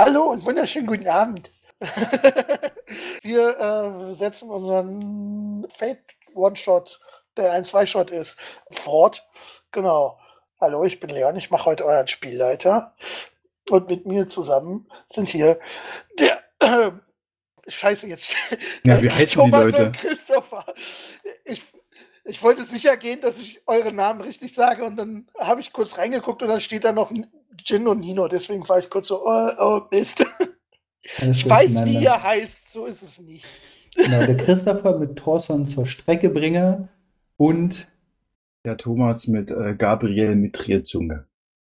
Hallo und wunderschönen guten Abend. Wir äh, setzen unseren Fate One-Shot, der ein Zwei-Shot ist, fort. Genau. Hallo, ich bin Leon, ich mache heute euren Spielleiter. Und mit mir zusammen sind hier der. Äh, Scheiße, jetzt. Ja, wie heißen die Thomas Leute? und Christopher. Ich, ich wollte sicher gehen, dass ich eure Namen richtig sage und dann habe ich kurz reingeguckt und dann steht da noch Jin und Nino. Deswegen war ich kurz so, oh, oh Mist. Alles Ich weiß, wie ihr heißt, so ist es nicht. Genau, der Christopher mit Thorson zur Strecke bringe und Der Thomas mit äh, Gabriel mit Trierzunge.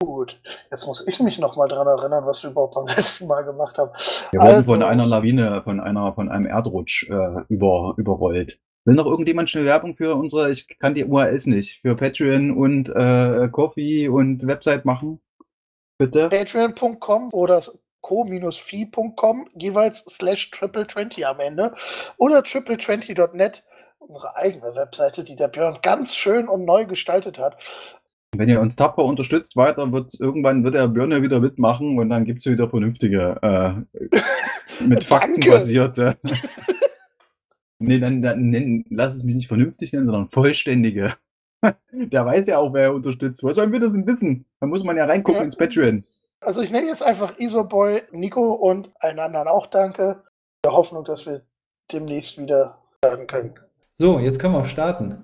Gut, jetzt muss ich mich noch mal dran erinnern, was wir überhaupt beim letzten Mal gemacht haben. Wir wurden Also- von einer Lawine, von einer, von einem Erdrutsch äh, über, überrollt. Will noch irgendjemand schnell Werbung für unsere, ich kann die URLs nicht, für Patreon und äh, Coffee und Website machen? Bitte? Patreon.com oder co-fi.com jeweils slash triple 20 am Ende oder triple20.net, unsere eigene Webseite, die der Björn ganz schön und neu gestaltet hat. Wenn ihr uns tapfer unterstützt weiter, wird irgendwann wird der Björn ja wieder mitmachen und dann gibt's wieder vernünftige, äh, mit Fakten basierte. nee, dann, dann lass es mich nicht vernünftig nennen, sondern vollständige. Der weiß ja auch, wer er unterstützt. Was sollen wir das denn wissen? Da muss man ja reingucken Ja. ins Patreon. Also ich nenne jetzt einfach Isoboy, Nico und allen anderen auch danke. In der Hoffnung, dass wir demnächst wieder werden können. so, jetzt können wir auch starten.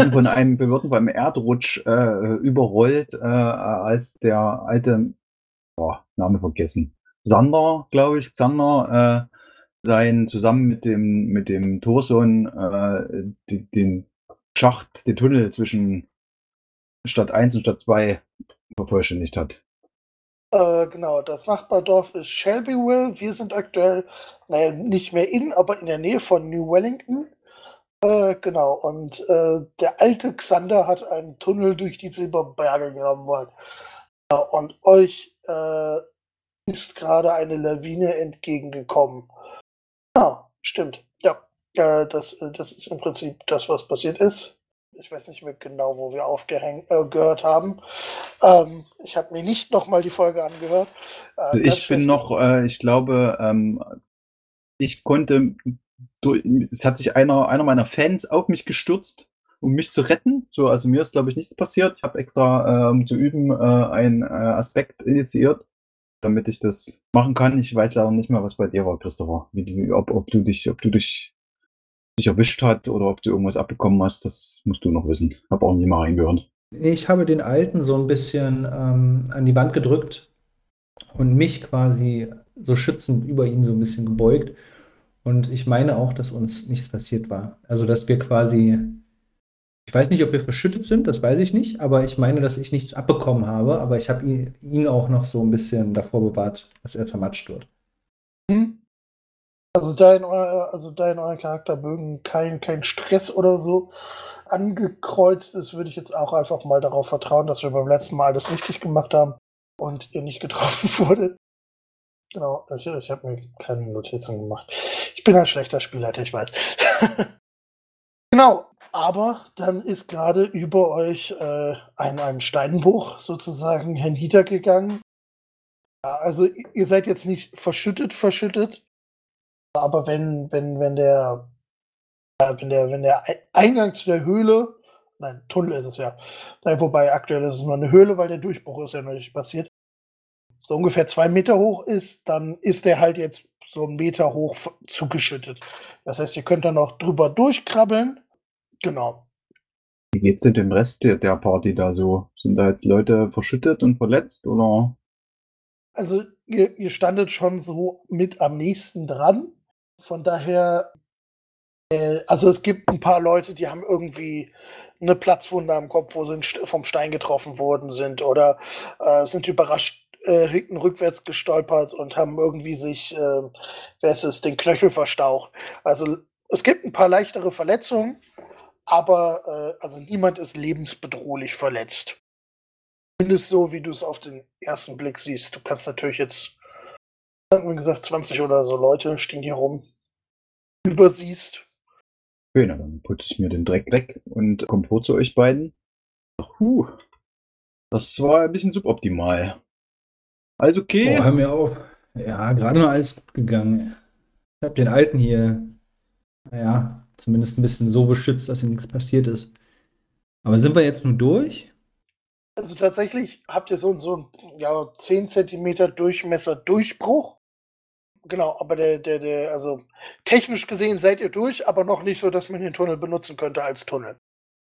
Wurden von einem, wir wurden beim Erdrutsch äh, überrollt, äh, als der alte, oh, Name vergessen, Sander, glaube ich, Xander, äh, sein zusammen mit dem mit dem Torson äh, den Schacht, den Tunnel zwischen Stadt 1 und Stadt 2 vervollständigt hat. Äh, genau, das Nachbardorf ist Shelbyville. Wir sind aktuell, naja, nicht mehr in, aber in der Nähe von New Wellington. Äh, genau, und äh, der alte Xander hat einen Tunnel durch die Silberberge graben wollen. Ja, und euch äh, ist gerade eine Lawine entgegengekommen. Ja, stimmt. Ja, äh, das, das ist im Prinzip das, was passiert ist. Ich weiß nicht mehr genau, wo wir aufgehängt äh, gehört haben. Ähm, ich habe mir nicht nochmal die Folge angehört. Äh, Also ich bin noch, äh, ich glaube, ähm, ich konnte, durch, es hat sich einer, einer meiner Fans auf mich gestürzt, um mich zu retten. So, also mir ist, glaube ich, nichts passiert. Ich habe extra, äh, um zu üben, äh, einen äh, Aspekt initiiert, damit ich das machen kann. Ich weiß leider nicht mehr, was bei dir war, Christopher. Wie, ob, ob du dich, ob du dich, dich erwischt hat oder ob du irgendwas abbekommen hast, das musst du noch wissen. Hab auch nie mal reingehört. Ich habe den Alten so ein bisschen ähm, an die Wand gedrückt und mich quasi so schützend über ihn so ein bisschen gebeugt. Und ich meine auch, dass uns nichts passiert war. Also, dass wir quasi, ich weiß nicht, ob wir verschüttet sind, das weiß ich nicht, aber ich meine, dass ich nichts abbekommen habe, aber ich habe ihn, ihn auch noch so ein bisschen davor bewahrt, dass er vermatscht wird. Also da in, euer, also da in euren Charakterbögen kein, kein Stress oder so angekreuzt ist, würde ich jetzt auch einfach mal darauf vertrauen, dass wir beim letzten Mal alles richtig gemacht haben und ihr nicht getroffen wurde. Genau, ich, ich habe mir keine Notizen gemacht. Ich bin ein schlechter Spielleiter, ich weiß. genau, aber dann ist gerade über euch äh, ein, ein Steinbruch sozusagen herniedergegangen. Ja, also ihr seid jetzt nicht verschüttet, verschüttet, aber wenn, wenn, wenn der, äh, wenn der, wenn der Ei- Eingang zu der Höhle, nein, Tunnel ist es ja, nein, wobei aktuell ist es nur eine Höhle, weil der Durchbruch ist ja noch nicht passiert, so ungefähr zwei Meter hoch ist, dann ist der halt jetzt so einen Meter hoch zugeschüttet. Das heißt, ihr könnt dann noch drüber durchkrabbeln. Genau. Wie geht's denn dem Rest der, Party da so? Sind da jetzt Leute verschüttet und verletzt oder? Also ihr, ihr standet schon so mit am nächsten dran. Von daher, äh, also es gibt ein paar Leute, die haben irgendwie eine Platzwunde am Kopf, wo sie vom Stein getroffen worden sind oder äh, sind überrascht, äh, hinten rückwärts gestolpert und haben irgendwie sich, äh, wer ist es, den Knöchel verstaucht. Also es gibt ein paar leichtere Verletzungen, aber äh, also niemand ist lebensbedrohlich verletzt. Zumindest so, wie du es auf den ersten Blick siehst. Du kannst natürlich jetzt, wie gesagt, 20 oder so Leute stehen hier rum, übersiehst. Na, dann putze ich mir den Dreck weg und komme vor zu euch beiden. Puh, das war ein bisschen suboptimal. Also okay. Oh, hör mir auf. Ja, gerade noch alles gut gegangen. Ich habe den Alten hier, naja, zumindest ein bisschen so beschützt, dass ihm nichts passiert ist. Aber sind wir jetzt nur durch? Also tatsächlich habt ihr so, so einen ja, 10 cm Durchmesser Durchbruch. Genau, aber der, der, der, also technisch gesehen seid ihr durch, aber noch nicht so, dass man den Tunnel benutzen könnte als Tunnel.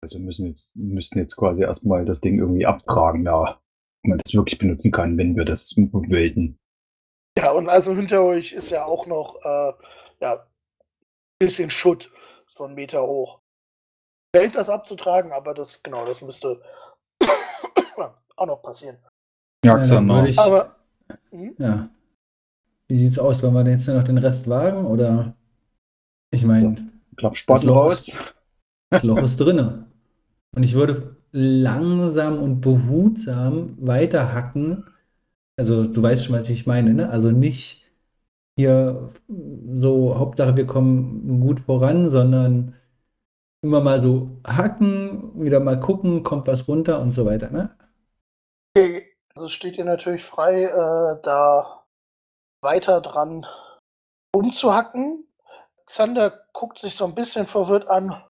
Also müssen jetzt, müssten jetzt quasi erstmal das Ding irgendwie abtragen, ja, man das wirklich benutzen kann, wenn wir das bewälten. Ja, und also hinter euch ist ja auch noch äh, ja, ein bisschen Schutt, so einen Meter hoch. Fällt das abzutragen, aber das, genau, das müsste auch noch passieren. Ja, Xander. Ich, aber, hm? ja. Wie sieht's aus? Wollen wir jetzt noch den Rest wagen oder? Ich meine, ja. Klappspatel raus. Das Loch ist drinne. Und ich würde langsam und behutsam weiterhacken. Also du weißt schon, was ich meine, ne? Also nicht hier so, Hauptsache wir kommen gut voran, sondern immer mal so hacken, wieder mal gucken, kommt was runter und so weiter, ne? Okay, also steht ihr natürlich frei, äh, da weiter dran umzuhacken. Xander guckt sich so ein bisschen verwirrt an.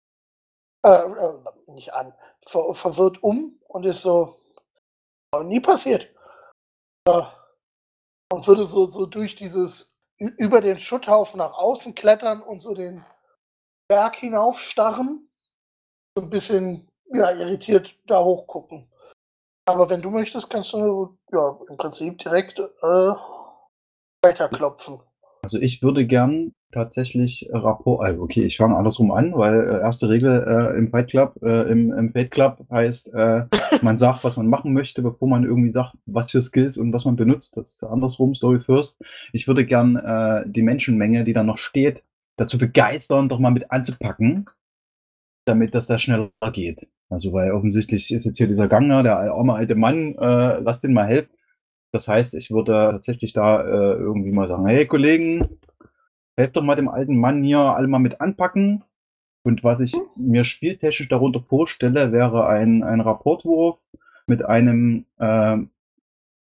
Äh, äh, nicht an, ver verwirrt um und ist so, nie passiert. Äh, und würde so, so durch dieses, über den Schutthaufen nach außen klettern und so den Berg hinaufstarren. So ein bisschen, ja, irritiert da hochgucken. Aber wenn du möchtest, kannst du, ja, im Prinzip direkt äh, weiterklopfen. Also ich würde gern tatsächlich Rapport, also okay, ich fange andersrum an, weil äh, erste Regel äh, im Fight Club, äh, im, im Fate Club heißt, äh, man sagt, was man machen möchte, bevor man irgendwie sagt, was für Skills und was man benutzt. Das ist andersrum, Story first. Ich würde gern äh, die Menschenmenge, die da noch steht, dazu begeistern, doch mal mit anzupacken, damit das da schneller geht. Also weil offensichtlich ist jetzt hier dieser Ganger, der arme alte Mann, äh, lass den mal helfen. Das heißt, ich würde tatsächlich da äh, irgendwie mal sagen, hey Kollegen, helft doch mal dem alten Mann hier alle mal mit anpacken. Und was ich mir spieltechnisch darunter vorstelle, wäre ein, ein Rapportwurf mit einem äh,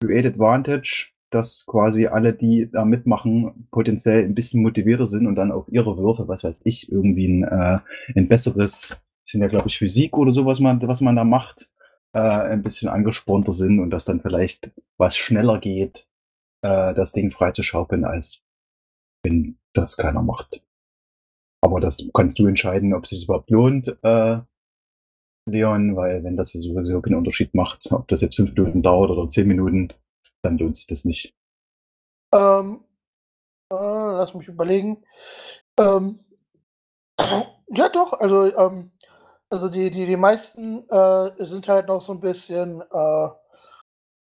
Create Advantage, dass quasi alle, die da mitmachen, potenziell ein bisschen motivierter sind und dann auf ihre Würfe, was weiß ich, irgendwie ein, äh, ein besseres, sind ja glaube ich Physik oder so, was man, was man da macht, äh, ein bisschen angespornter sind und dass dann vielleicht was schneller geht, äh, das Ding freizuschaukeln, als wenn das keiner macht. Aber das kannst du entscheiden, ob es sich überhaupt lohnt, äh, Leon, weil wenn das hier sowieso keinen Unterschied macht, ob das jetzt fünf Minuten dauert oder zehn Minuten, dann lohnt sich das nicht. Ähm, äh, lass mich überlegen. Ähm, ja, doch, also, ähm, also die, die, die meisten äh, sind halt noch so ein bisschen äh,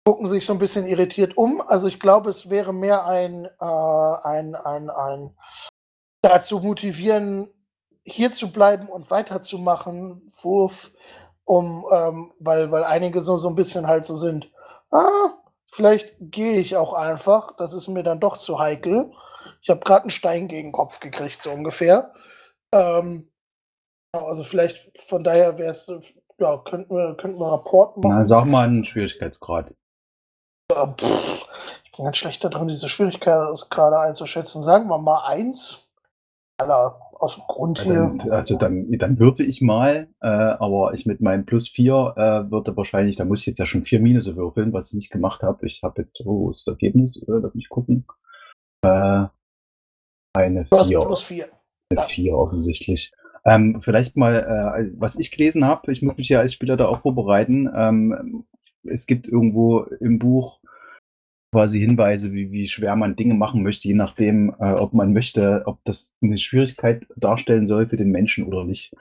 gucken sich so ein bisschen irritiert um. Also ich glaube, es wäre mehr ein, äh, ein, ein, ein dazu motivieren, hier zu bleiben und weiterzumachen, Wurf, um, ähm, weil, weil einige so, so ein bisschen halt so sind, ah, vielleicht gehe ich auch einfach, das ist mir dann doch zu heikel. Ich habe gerade einen Stein gegen den Kopf gekriegt, so ungefähr. Ähm, also vielleicht von daher wäre es, ja, könnten wir, könnten wir Rapport machen. Na, sag mal einen Schwierigkeitsgrad. Pff, ich bin ganz schlecht darin, diese Schwierigkeit gerade einzuschätzen. Sagen wir mal eins. Aller aus dem Grund hier. Dann, also dann, dann würde ich mal, äh, aber ich mit meinem Plus 4 äh, würde wahrscheinlich, da muss ich jetzt ja schon vier Minus würfeln, was ich nicht gemacht habe. Ich habe jetzt, oh, das Ergebnis, äh, lass mich gucken. Äh, eine 4. Plus 4. Eine 4 offensichtlich. Ähm, vielleicht mal, äh, was ich gelesen habe, ich muss mich ja als Spieler da auch vorbereiten. Ähm, es gibt irgendwo im Buch quasi Hinweise, wie, wie schwer man Dinge machen möchte, je nachdem, äh, ob man möchte, ob das eine Schwierigkeit darstellen soll für den Menschen oder nicht.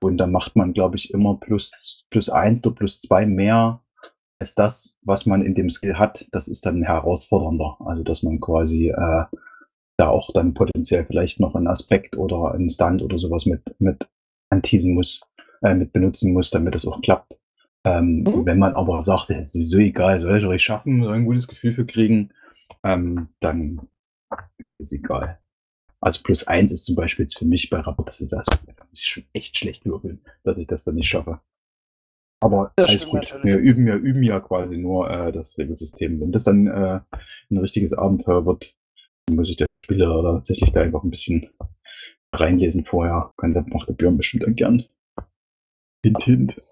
Und da macht man, glaube ich, immer plus, plus eins oder plus zwei mehr als das, was man in dem Skill hat, das ist dann herausfordernder. Also dass man quasi äh, da auch dann potenziell vielleicht noch einen Aspekt oder einen Stunt oder sowas mit, mit anteasen muss, äh, mit benutzen muss, damit es auch klappt. Ähm, Mhm. Wenn man aber sagt, es ist sowieso egal, soll ich euch schaffen, soll ein gutes Gefühl für kriegen, ähm, dann ist egal. Also plus eins ist zum Beispiel jetzt für mich bei Rapport, das ist also da muss ich schon echt schlecht würfeln, dass ich das dann nicht schaffe. Aber Das alles gut. natürlich. Wir üben ja, üben ja quasi nur äh, das Regelsystem. Wenn das dann äh, ein richtiges Abenteuer wird, dann muss ich der Spieler tatsächlich da einfach ein bisschen reinlesen vorher. Kann das macht der Björn bestimmt dann gern. Hint, hint.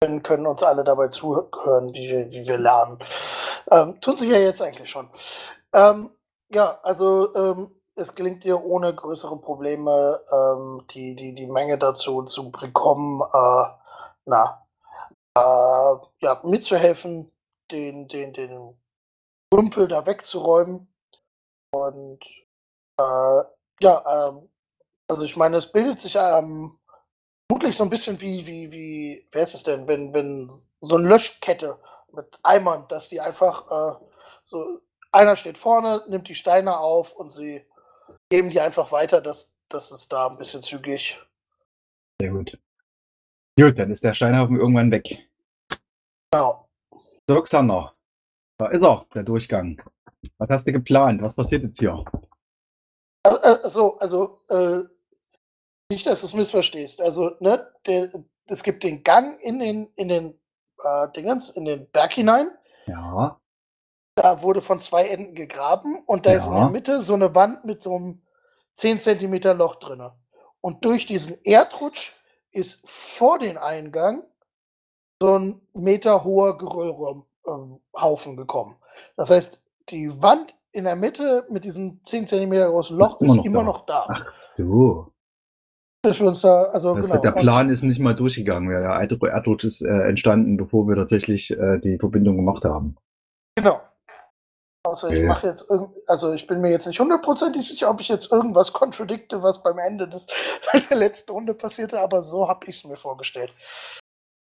können, können uns alle dabei zuhören, wie wir, wie wir lernen. Ähm, tun sie ja jetzt eigentlich schon. Ähm, ja, also ähm, es gelingt dir ohne größere Probleme, ähm, die, die, die Menge dazu zu bekommen, äh, na, äh, ja, mitzuhelfen, den, den, den Rümpel da wegzuräumen. Und äh, ja, ähm, also ich meine, es bildet sich ähm, vermutlich so ein bisschen wie, wie, wie, wer ist es denn, wenn, wenn so eine Löschkette mit Eimern, dass die einfach äh, so, einer steht vorne, nimmt die Steine auf und sie geben die einfach weiter, dass, dass es da ein bisschen zügig. Sehr gut. Gut, dann ist der Steinhaufen irgendwann weg. Genau. So, Xander. Da ist er, der Durchgang. Was hast du geplant? Was passiert jetzt hier? Äh, äh, so, also, äh, nicht, dass du es missverstehst. Also, ne, der, es gibt den Gang in den, in den äh, Dingens, in den Berg hinein. Ja, Da wurde von zwei Enden gegraben und da ist in Ja. der Mitte so eine Wand mit so einem 10 cm Loch drinne. Und durch diesen Erdrutsch ist vor den Eingang so ein Meter hoher Geröllhaufen gekommen. Das heißt, die Wand in der Mitte mit diesem 10 cm großen Loch Ist immer ist noch immer da. noch da. ach so. Dass wir uns da, also Das, genau. Der Plan ist nicht mal durchgegangen. Der alte Erdrutsch ist äh, entstanden, bevor wir tatsächlich äh, die Verbindung gemacht haben. Genau. Außer ich Okay. mache jetzt irgend, also ich bin mir jetzt nicht hundertprozentig sicher, ob ich jetzt irgendwas kontradikte, was beim Ende des der letzten Runde passierte, aber so habe ich es mir vorgestellt.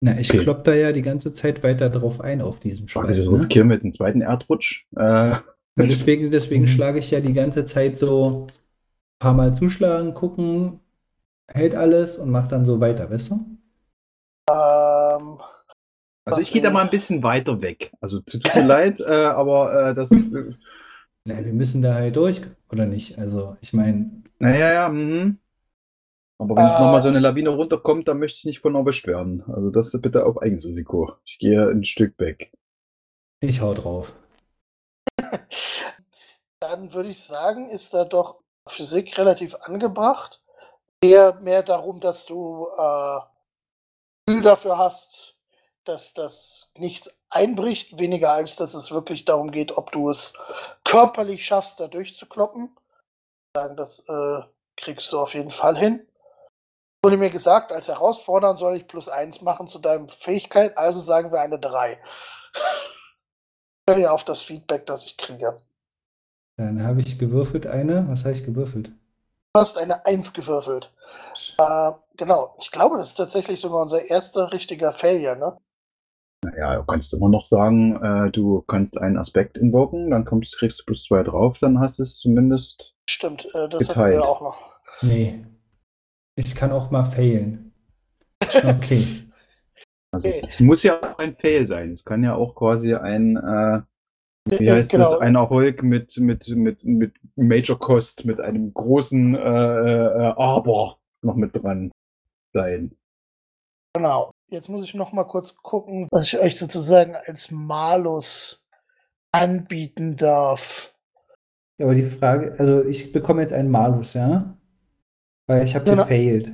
Na, ich Okay. klopp da ja die ganze Zeit weiter drauf ein auf diesen Schweiß. Also Ne? riskieren wir jetzt einen zweiten Erdrutsch. Äh, deswegen deswegen Mhm. schlage ich ja die ganze Zeit so ein paar Mal zuschlagen, gucken, hält alles und mach dann so weiter, weißt du? Ähm, also ich gehe da mal ein bisschen weiter weg. Also tut mir leid, äh, aber äh, das. Äh, Na, wir müssen da halt durch, oder nicht? Also, ich meine, naja, ja. Mhm. Aber wenn jetzt Äh. nochmal so eine Lawine runterkommt, dann möchte ich nicht von erwischt werden. Also das bitte auf eigenes Risiko. Ich gehe ein Stück weg. ich hau drauf. dann würde ich sagen, ist da doch Physik relativ angebracht. Eher mehr darum, dass du äh, Gefühl dafür hast, dass das nichts einbricht, weniger als dass es wirklich darum geht, ob du es körperlich schaffst, da durchzukloppen. Sagen, das äh, kriegst du auf jeden Fall hin. Wurde mir gesagt, als herausfordern soll ich plus eins machen zu deinem Fähigkeit, also sagen wir eine 3. ja auf das Feedback, das ich kriege. Dann habe ich gewürfelt eine. Was habe ich gewürfelt? Du hast eine 1 gewürfelt. Äh, genau, ich glaube, das ist tatsächlich sogar unser erster richtiger Failure, ne? Naja, du kannst immer noch sagen, äh, du kannst einen Aspekt invoken, dann kommst, kriegst du plus zwei drauf, dann hast du es zumindest. Stimmt, äh, das hatten Geteilt. wir auch noch. Nee. Ich kann auch mal failen. Okay. Also es, es muss ja auch ein Fail sein. Es kann ja auch quasi ein, äh, wie heißt genau. das, ein Erfolg mit, mit, mit, mit Major Cost, mit einem großen äh, äh, Aber noch mit dran sein. Genau. Jetzt muss ich noch mal kurz gucken, was ich euch sozusagen als Malus anbieten darf. Ja, aber die Frage, also ich bekomme jetzt einen Malus, ja? Weil ich habe Genau. gefailt.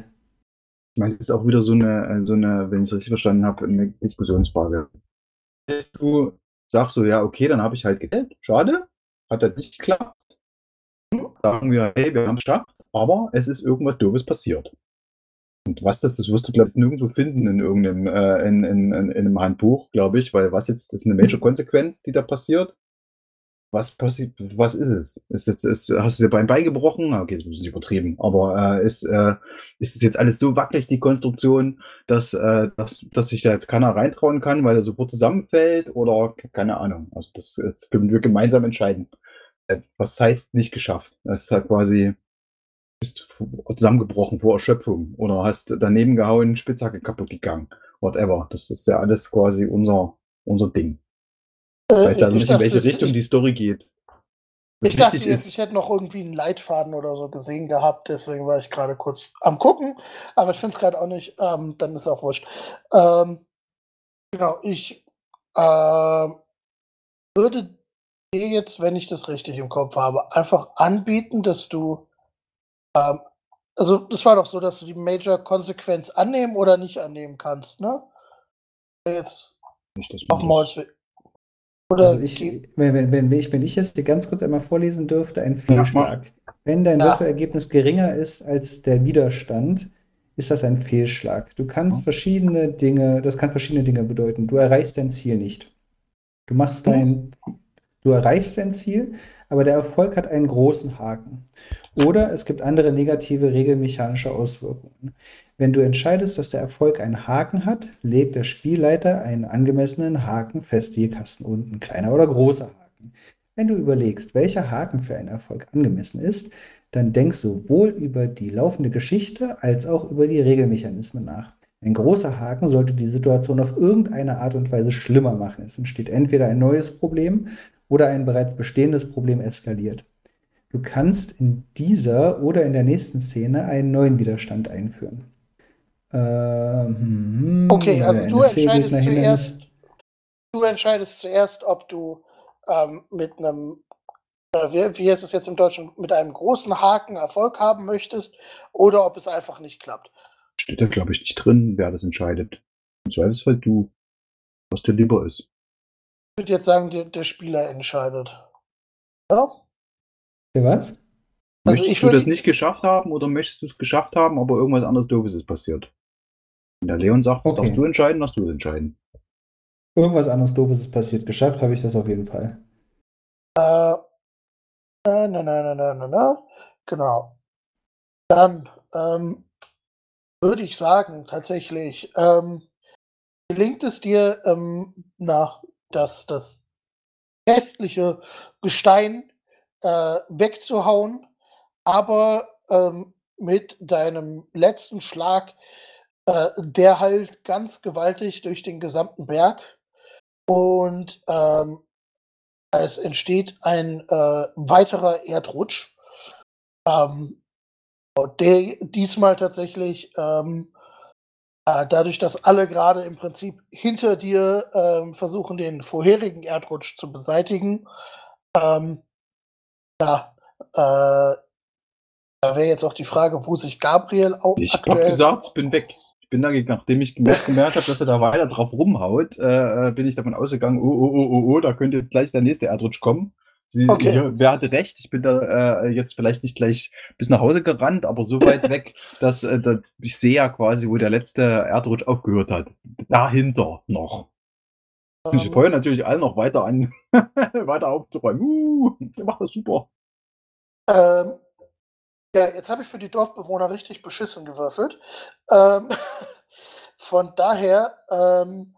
Ich meine, das ist auch wieder so eine, äh, so eine, wenn ich es richtig verstanden habe, eine Diskussionsfrage. Du sagst so, ja, okay, dann habe ich halt Geld. Schade, hat halt nicht geklappt. Sagen wir, hey, wir haben es geschafft, aber es ist irgendwas Doofes passiert. Und was das, das wirst du, glaube ich, nirgendwo finden in irgendeinem, äh, in, in, in, in einem Handbuch, glaube ich, weil was jetzt, das ist eine Major Konsequenz, die da passiert. Was passiert, was ist es? Ist jetzt, ist, hast du dir Bein beigebrochen? Okay, das ist ein bisschen übertrieben, aber äh, ist, äh, ist es jetzt alles so wackelig, die Konstruktion, dass, äh, dass, dass sich da jetzt keiner reintrauen kann, weil er sofort zusammenfällt oder keine Ahnung. Also das, das können wir gemeinsam entscheiden. Äh, Was heißt nicht geschafft? Das ist halt quasi bist zusammengebrochen vor Erschöpfung oder hast daneben gehauen, Spitzhacke kaputt gegangen. Whatever. Das ist ja alles quasi unser, unser Ding. Ich weiß ja Äh, ich nicht, in welche Richtung die Story geht. Was Ich dachte jetzt, ich hätte noch irgendwie einen Leitfaden oder so gesehen gehabt, deswegen war ich gerade kurz am gucken, aber ich finde es gerade auch nicht, ähm, dann ist auch wurscht. Ähm, genau, ich ähm, würde dir jetzt, wenn ich das richtig im Kopf habe, einfach anbieten, dass du, ähm, also das war doch so, dass du die Major-Konsequenz annehmen oder nicht annehmen kannst, ne? Jetzt nicht, dass man das, Oder Also ich, wenn, wenn, wenn, ich, wenn ich es dir ganz kurz einmal vorlesen dürfte, ein Fehlschlag. Wenn dein Ja. Würfelergebnis geringer ist als der Widerstand, ist das ein Fehlschlag. Du kannst Ja. verschiedene Dinge, das kann verschiedene Dinge bedeuten. Du erreichst dein Ziel nicht. Du machst dein, du erreichst dein Ziel, aber der Erfolg hat einen großen Haken. Oder es gibt andere negative regelmechanische Auswirkungen. Wenn du entscheidest, dass der Erfolg einen Haken hat, legt der Spielleiter einen angemessenen Haken fest, je Kasten unten, kleiner oder großer Haken. Wenn du überlegst, welcher Haken für einen Erfolg angemessen ist, dann denk sowohl über die laufende Geschichte als auch über die Regelmechanismen nach. Ein großer Haken sollte die Situation auf irgendeine Art und Weise schlimmer machen. Es entsteht entweder ein neues Problem oder ein bereits bestehendes Problem eskaliert. Du kannst in dieser oder in der nächsten Szene einen neuen Widerstand einführen. Ähm, Okay, also ein du entscheidest zuerst, du entscheidest zuerst, ob du ähm, mit einem, äh, wie, wie heißt es jetzt im Deutschen, mit einem großen Haken Erfolg haben möchtest oder ob es einfach nicht klappt. steht da, glaube ich, nicht drin, wer das entscheidet. Im Zweifelsfall du, was dir lieber ist. Ich würde jetzt sagen, der, der Spieler entscheidet. Ja? Für was? Also Möchtest ich du würde- das nicht geschafft haben oder möchtest du es geschafft haben, aber irgendwas anderes Doofes ist passiert? Der Leon sagt, das Okay. darfst du entscheiden, darfst du es entscheiden. Irgendwas anderes Doofes ist passiert. Geschafft habe ich das auf jeden Fall. Äh, äh, na, na, na, na, na, na. Genau. Dann ähm, würde ich sagen, tatsächlich, ähm, gelingt es dir, ähm, na, das, das restliche Gestein äh, wegzuhauen, aber ähm, mit deinem letzten Schlag, äh, der halt ganz gewaltig durch den gesamten Berg und ähm, es entsteht ein äh, weiterer Erdrutsch, ähm, der diesmal tatsächlich ähm, äh, dadurch, dass alle gerade im Prinzip hinter dir ähm, versuchen, den vorherigen Erdrutsch zu beseitigen, ähm, ja, äh, da wäre jetzt auch die Frage, wo sich Gabriel auch Ich habe gesagt, ich bin weg. Ich bin da, nachdem ich gemerkt gemerkt habe, dass er da weiter drauf rumhaut, äh, äh, bin ich davon ausgegangen, oh, oh, oh, oh, oh, da könnte jetzt gleich der nächste Erdrutsch kommen. Sie, Okay. ja, wer hatte recht? Ich bin da äh, jetzt vielleicht nicht gleich bis nach Hause gerannt, aber so weit weg, dass äh, da, ich sehe ja quasi, wo der letzte Erdrutsch aufgehört hat. Dahinter noch. Und ich ähm, feuere natürlich alle noch weiter an, weiter aufzuräumen. Uh, ihr macht das super. Ähm, ja, jetzt habe ich für die Dorfbewohner richtig beschissen gewürfelt. Ähm, von daher ähm,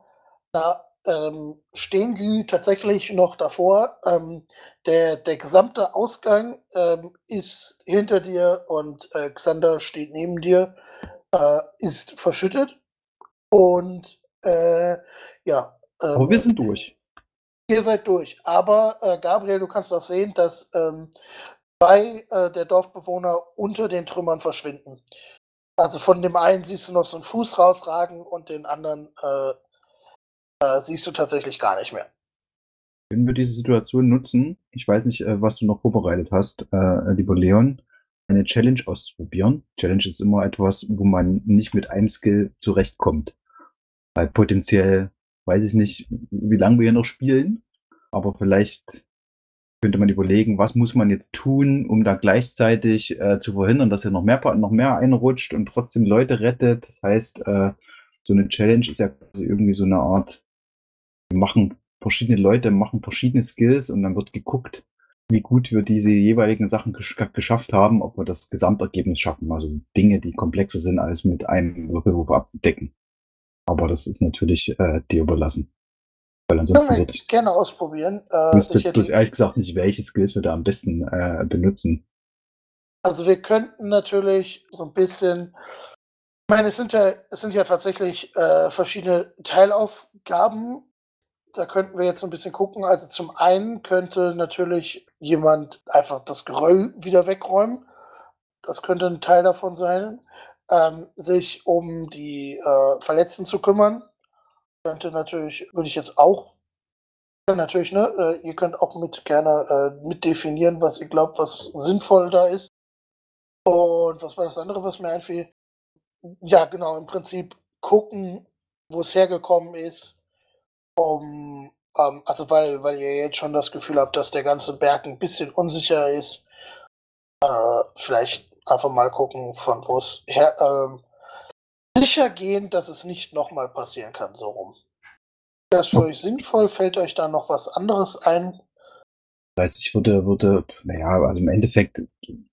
na, ähm, stehen die tatsächlich noch davor. Ähm, der, der gesamte Ausgang ähm, ist hinter dir und äh, Xander steht neben dir, äh, ist verschüttet. Und äh, ja, ähm, Aber wir sind durch. Ihr seid durch. Aber äh, Gabriel, du kannst auch sehen, dass ähm, zwei äh, der Dorfbewohner unter den Trümmern verschwinden. Also von dem einen siehst du noch so einen Fuß rausragen und den anderen äh, äh, siehst du tatsächlich gar nicht mehr. Können wir diese Situation nutzen? Ich weiß nicht, äh, was du noch vorbereitet hast, äh, lieber Leon, eine Challenge auszuprobieren. Challenge ist immer etwas, wo man nicht mit einem Skill zurechtkommt. Weil potenziell, weiß ich nicht, wie lange wir hier noch spielen, aber vielleicht könnte man überlegen, was muss man jetzt tun, um da gleichzeitig äh, zu verhindern, dass hier noch mehr, noch mehr einrutscht und trotzdem Leute rettet. Das heißt, äh, so eine Challenge ist ja irgendwie so eine Art, wir machen verschiedene Leute machen verschiedene Skills und dann wird geguckt, wie gut wir diese jeweiligen Sachen gesch geschafft haben, ob wir das Gesamtergebnis schaffen. Also Dinge, die komplexer sind, als mit einem Würfelwurf abzudecken. Aber das ist natürlich äh, dir überlassen. Weil ansonsten wir würde ich gerne ausprobieren. Äh, wüsste jetzt bloß ehrlich gesagt nicht, welche Skills wir da am besten äh, benutzen. also wir könnten natürlich so ein bisschen. Ich meine, es sind ja, es sind ja tatsächlich äh, verschiedene Teilaufgaben. Da könnten wir jetzt so ein bisschen gucken. Also zum einen könnte natürlich jemand einfach das Geröll wieder wegräumen. Das könnte ein Teil davon sein. Ähm, sich um die äh, Verletzten zu kümmern. Könnte natürlich, würde ich jetzt auch natürlich, ne? Äh, ihr könnt auch mit gerne äh, mit definieren, was ihr glaubt, was sinnvoll da ist. Und was war das andere, was mir einfiel? Ja, genau, im Prinzip gucken, wo es hergekommen ist, um, ähm, also weil, weil ihr jetzt schon das Gefühl habt, dass der ganze Berg ein bisschen unsicher ist, äh, vielleicht einfach mal gucken, von wo es her, ähm, sicher gehen, dass es nicht nochmal passieren kann, so rum. Das für euch sinnvoll? Fällt euch da noch was anderes ein? Heißt, ich würde, würde, naja, also im Endeffekt,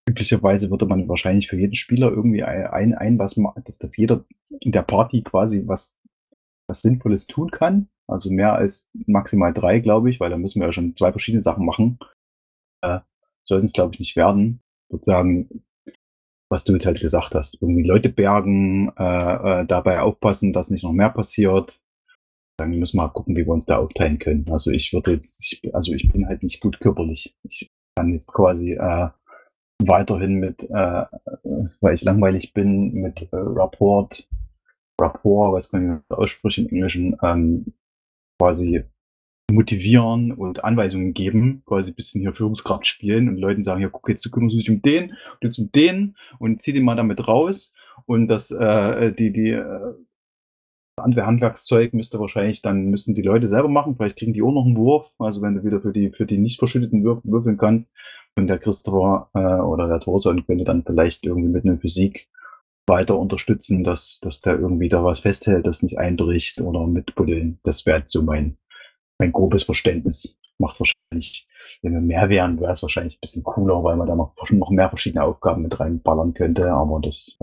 üblicherweise würde man wahrscheinlich für jeden Spieler irgendwie ein, ein was, ma- dass, dass jeder in der Party quasi was, was Sinnvolles tun kann. Also mehr als maximal drei, glaube ich, weil da müssen wir ja schon zwei verschiedene Sachen machen. Äh, sollten es, glaube ich, nicht werden. Ich würde sagen, was du jetzt halt gesagt hast. Irgendwie Leute bergen, äh, äh, dabei aufpassen, dass nicht noch mehr passiert. Dann müssen wir mal gucken, wie wir uns da aufteilen können. Also ich würde jetzt, ich, also ich bin halt nicht gut körperlich. Ich kann jetzt quasi äh, weiterhin mit, äh, weil ich langweilig bin, mit äh, Rapport, Rapport, was man hier ausspricht im Englischen, ähm, quasi motivieren und Anweisungen geben, quasi ein bisschen hier Führungskraft spielen und Leuten sagen, ja, guck, jetzt du kümmerst dich um den jetzt um den und zieh den mal damit raus und das, äh, die, die, äh, andere Handwerkszeug müsste wahrscheinlich dann müssen die Leute selber machen. Vielleicht kriegen die auch noch einen Wurf. Also wenn du wieder für die für die nicht verschütteten Würf würfeln kannst und der Christopher äh, oder der Thorson könnte dann vielleicht irgendwie mit einer Physik weiter unterstützen, dass dass der irgendwie da was festhält, das nicht einbricht oder mit Buddeln. Das wäre jetzt so mein mein grobes Verständnis. Macht wahrscheinlich, wenn wir mehr wären, wäre es wahrscheinlich ein bisschen cooler, weil man da noch, mehr verschiedene Aufgaben mit reinballern könnte. Aber das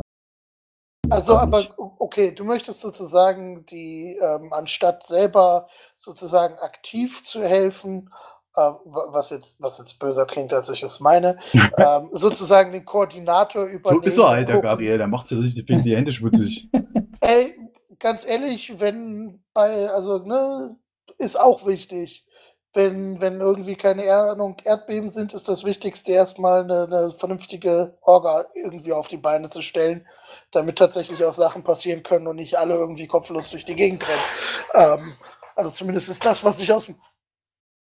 Also, auch aber okay, du möchtest sozusagen die, ähm, anstatt selber sozusagen aktiv zu helfen, wa- was jetzt, was jetzt böser klingt, als ich es meine, ähm, sozusagen den Koordinator So übernehmen. ist er halt, der. Gabriel. Der macht sich richtig die die Hände schmutzig. Ey, ganz ehrlich, wenn bei, also, ne, ist auch wichtig. Wenn, wenn irgendwie keine Ahnung, Erdbeben sind, ist das Wichtigste erstmal eine, eine vernünftige Orga irgendwie auf die Beine zu stellen, damit tatsächlich auch Sachen passieren können und nicht alle irgendwie kopflos durch die Gegend rennen. Ähm, also zumindest ist das, was ich aus, dem-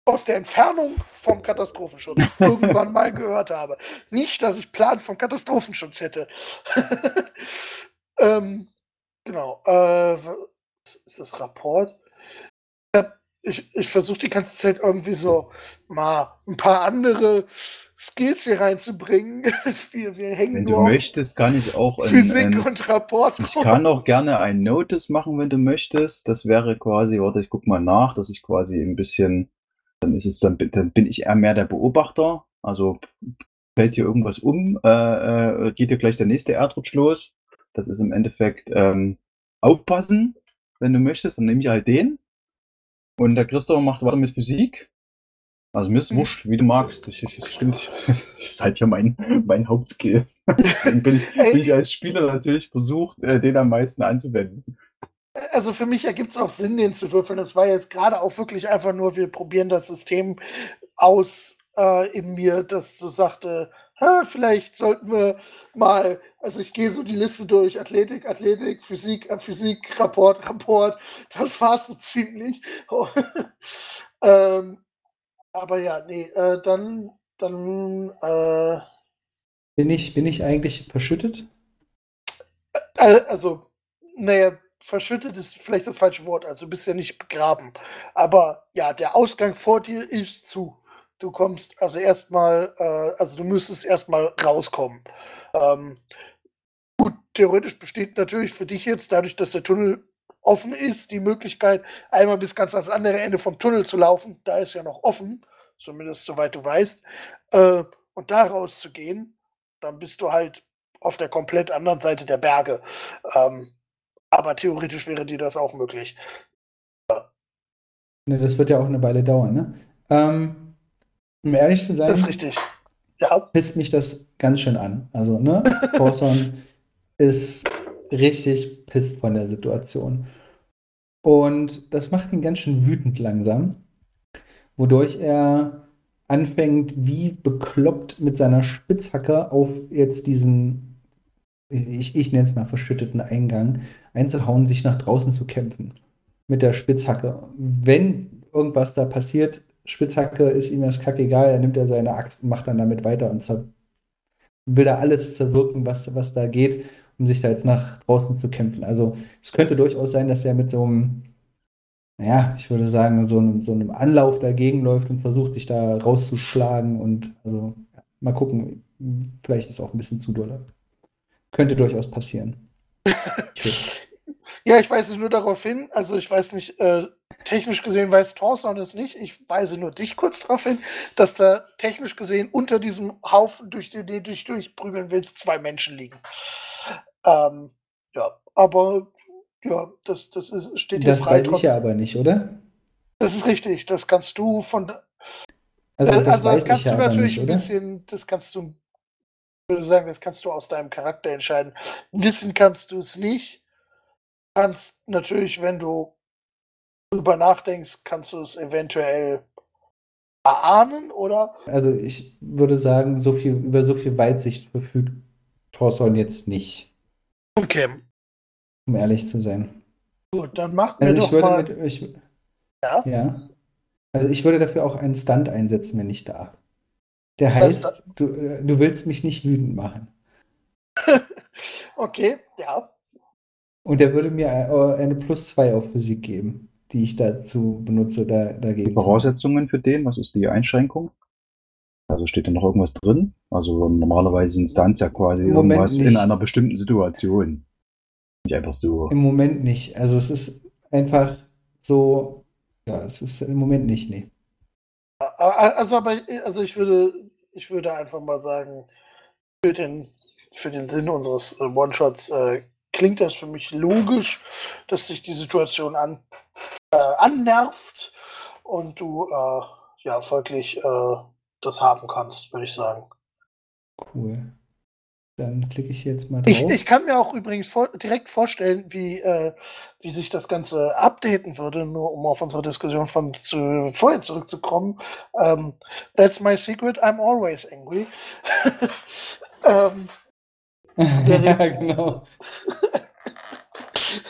aus der Entfernung vom Katastrophenschutz irgendwann mal gehört habe. Nicht, dass ich Plan vom Katastrophenschutz hätte. ähm, Genau. Äh, ist das Rapport? Ja, ich ich versuche die ganze Zeit irgendwie so mal ein paar andere Skills hier reinzubringen. Wir, wir hängen Wenn nur du auf möchtest, kann ich auch ein, Physik ein, und Rapport. Ich kann auch gerne ein Notice machen, wenn du möchtest. Das wäre quasi, warte, ich guck mal nach, dass ich quasi ein bisschen, dann ist es, dann, bin- dann bin ich eher mehr der Beobachter. Also fällt hier irgendwas um, äh, äh, geht hier gleich der nächste Erdrutsch los. Das ist im Endeffekt ähm, aufpassen, wenn du möchtest, dann nehme ich halt den. Und der Christopher macht weiter mit Physik. Also mir ist Mhm. wurscht, wie du magst. Ich, ich, ich, stimmt, das ist halt ja mein, mein Hauptskill. Deswegen bin ich, bin ich als Spieler natürlich versucht, äh, den am meisten anzuwenden. Also für mich ergibt es auch Sinn, den zu würfeln. Das war jetzt gerade auch wirklich einfach nur, wir probieren das System aus äh, in mir, das so sagte, "Ha, vielleicht sollten wir mal, also ich gehe so die Liste durch, Athletik, Athletik, Physik, äh, Physik, Rapport, Rapport, das war so ziemlich. ähm, aber ja, nee, äh, dann, dann, äh, Bin ich, bin ich eigentlich verschüttet? Äh, also, naja, verschüttet ist vielleicht das falsche Wort. Also, du bist ja nicht begraben. Aber ja, der Ausgang vor dir ist zu. Du kommst also erstmal, äh, also du müsstest erstmal rauskommen. Ähm, gut, theoretisch besteht natürlich für dich jetzt, dadurch, dass der Tunnel offen ist, die Möglichkeit, einmal bis ganz ans andere Ende vom Tunnel zu laufen. Da ist ja noch offen. zumindest soweit du weißt, äh, und da rauszugehen, dann bist du halt auf der komplett anderen Seite der Berge. Ähm, aber theoretisch wäre dir das auch möglich. Ne, das wird ja auch eine Weile dauern, ne? Ähm, um ehrlich zu sein, Das ist richtig. Ja, pisst mich das ganz schön an. Also, ne? Thorson ist richtig pisst von der Situation. Und das macht ihn ganz schön wütend langsam, wodurch er anfängt, wie bekloppt mit seiner Spitzhacke auf jetzt diesen, ich, ich nenne es mal verschütteten Eingang, einzuhauen, sich nach draußen zu kämpfen. Mit der Spitzhacke. Wenn irgendwas da passiert, Spitzhacke ist ihm das kackegal, er nimmt ja seine Axt und macht dann damit weiter und will da alles zerwirken, was, was da geht, um sich da jetzt nach draußen zu kämpfen. Also es könnte durchaus sein, dass er mit so einem, naja, ich würde sagen, so einem, so einem Anlauf dagegen läuft und versucht, sich da rauszuschlagen und also ja, mal gucken, vielleicht ist auch ein bisschen zu dolle. Könnte durchaus passieren. Ja, ich weise nur darauf hin, also ich weiß nicht, äh, technisch gesehen weiß Thorsten es nicht, ich weise nur dich kurz darauf hin, dass da technisch gesehen unter diesem Haufen, durch den du dich durchprügeln willst, zwei Menschen liegen. Ähm, ja, aber ja, das, das ist, steht dir das frei weiß ich ja aber nicht, oder? Das ist richtig, das kannst du von. Also äh, das also das kannst du natürlich nicht, ein bisschen, das kannst du, ich würde sagen, das kannst du aus deinem Charakter entscheiden. Wissen kannst du es nicht. Kannst natürlich, wenn du drüber nachdenkst, kannst du es eventuell erahnen oder Also ich würde sagen, so viel, über so viel Weitsicht verfügt Thorson jetzt nicht, okay. um ehrlich zu sein. Gut, dann macht mir Also ich doch würde mal. mit, ich, Ja? ja. Also ich würde dafür auch einen Stunt einsetzen, wenn ich darf. Der heißt, du, äh, du willst mich nicht wütend machen. Okay, ja. Und der würde mir äh, eine plus zwei auf Physik geben, die ich dazu benutze, da, Die dagegen. Voraussetzungen für den, was ist die Einschränkung? Also steht da noch irgendwas drin? Also normalerweise sind Stunts ja quasi Im Moment irgendwas in einer bestimmten Situation. Nicht einfach so. Im Moment nicht. Also es ist einfach so, ja, es ist im Moment nicht, nee. Also, aber also ich würde, ich würde einfach mal sagen, für den, für den Sinn unseres äh, One-Shots äh, klingt das für mich logisch, dass sich die Situation an, äh, annervt und du äh, ja folglich äh, das haben kannst, würde ich sagen. Cool. Dann klicke ich jetzt mal Ich, drauf. ich kann mir auch übrigens vor, direkt vorstellen, wie, äh, wie sich das Ganze updaten würde, nur um auf unsere Diskussion von zu, vorhin zurückzukommen. Ähm, that's my secret, I'm always angry. ähm, ja, genau.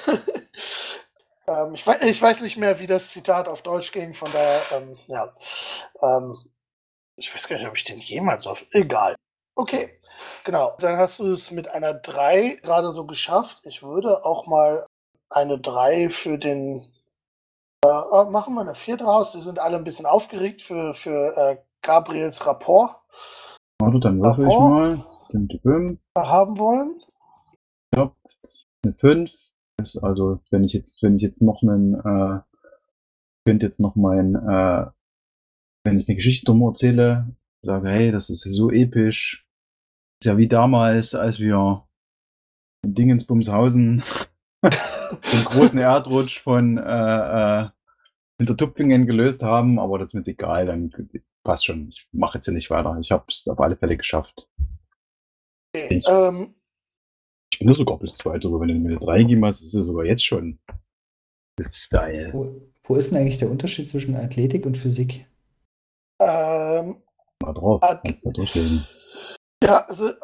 ähm, ich, wei- ich weiß nicht mehr, wie das Zitat auf Deutsch ging, von daher, ähm, ja. Ähm, ich weiß gar nicht, ob ich den jemals auf. Egal. Okay, genau. Dann hast du es mit einer 3 gerade so geschafft. Ich würde auch mal eine 3 für den. Äh, äh, machen wir eine 4 draus. Sie sind alle ein bisschen aufgeregt für, für äh, Gabriels Rapport Warte, dann würfel ich mal. Haben wollen. Ja, eine 5. Ist Also, wenn ich jetzt, wenn ich jetzt noch einen, äh, könnte jetzt noch mein, äh, wenn ich eine Geschichte drum erzähle, sage, hey, das ist so episch. ist ja wie damals, als wir in Dingensbumshausen den großen Erdrutsch von äh, äh, Hintertupfingen gelöst haben, aber das ist mir jetzt egal, dann passt schon. Ich mache jetzt hier nicht weiter. Ich habe es auf alle Fälle geschafft. Okay. Ich- Ähm, Ich bin nur sogar bis zweite, aber wenn du mir eine 3 gegeben hast, ist es sogar jetzt schon. Style. Wo, wo ist denn eigentlich der Unterschied zwischen Athletik und Physik? ähm, Mal drauf. At- Kannst du durchlesen. ja, also. Äh,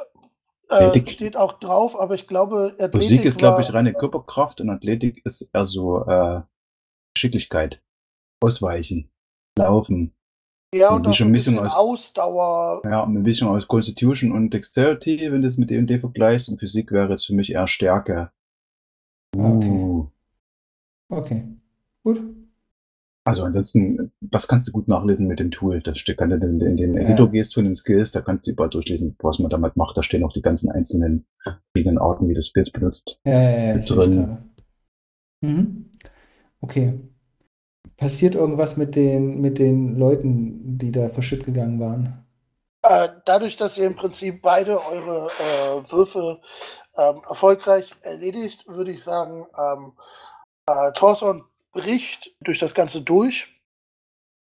Athletik. steht auch drauf, aber ich glaube, Athletik Physik ist, glaube ich, reine Körperkraft und Athletik ist eher so äh, Geschicklichkeit. Ausweichen. Laufen. Ja, Eine und auch so Mischung- ein bisschen aus- Ausdauer. Ja, eine Mischung aus Constitution und Dexterity, wenn du es mit D&D vergleichst. Und Physik wäre jetzt für mich eher Stärke. Ah, okay. Uh. Okay. Gut. Also ansonsten, das kannst du gut nachlesen mit dem Tool. Das steht, wenn du in den, in den Ja. Editor gehst von den Skills, da kannst du überall durchlesen, was man damit macht. Da stehen auch die ganzen einzelnen verschiedenen Arten, wie du Skills benutzt. Ja, ja, ja, Drin. Mhm. Okay. Passiert irgendwas mit den, mit den Leuten, die da verschütt gegangen waren? Äh, dadurch, dass ihr im Prinzip beide eure äh, Würfe ähm, erfolgreich erledigt, würde ich sagen, ähm, äh, Thorson bricht durch das Ganze durch.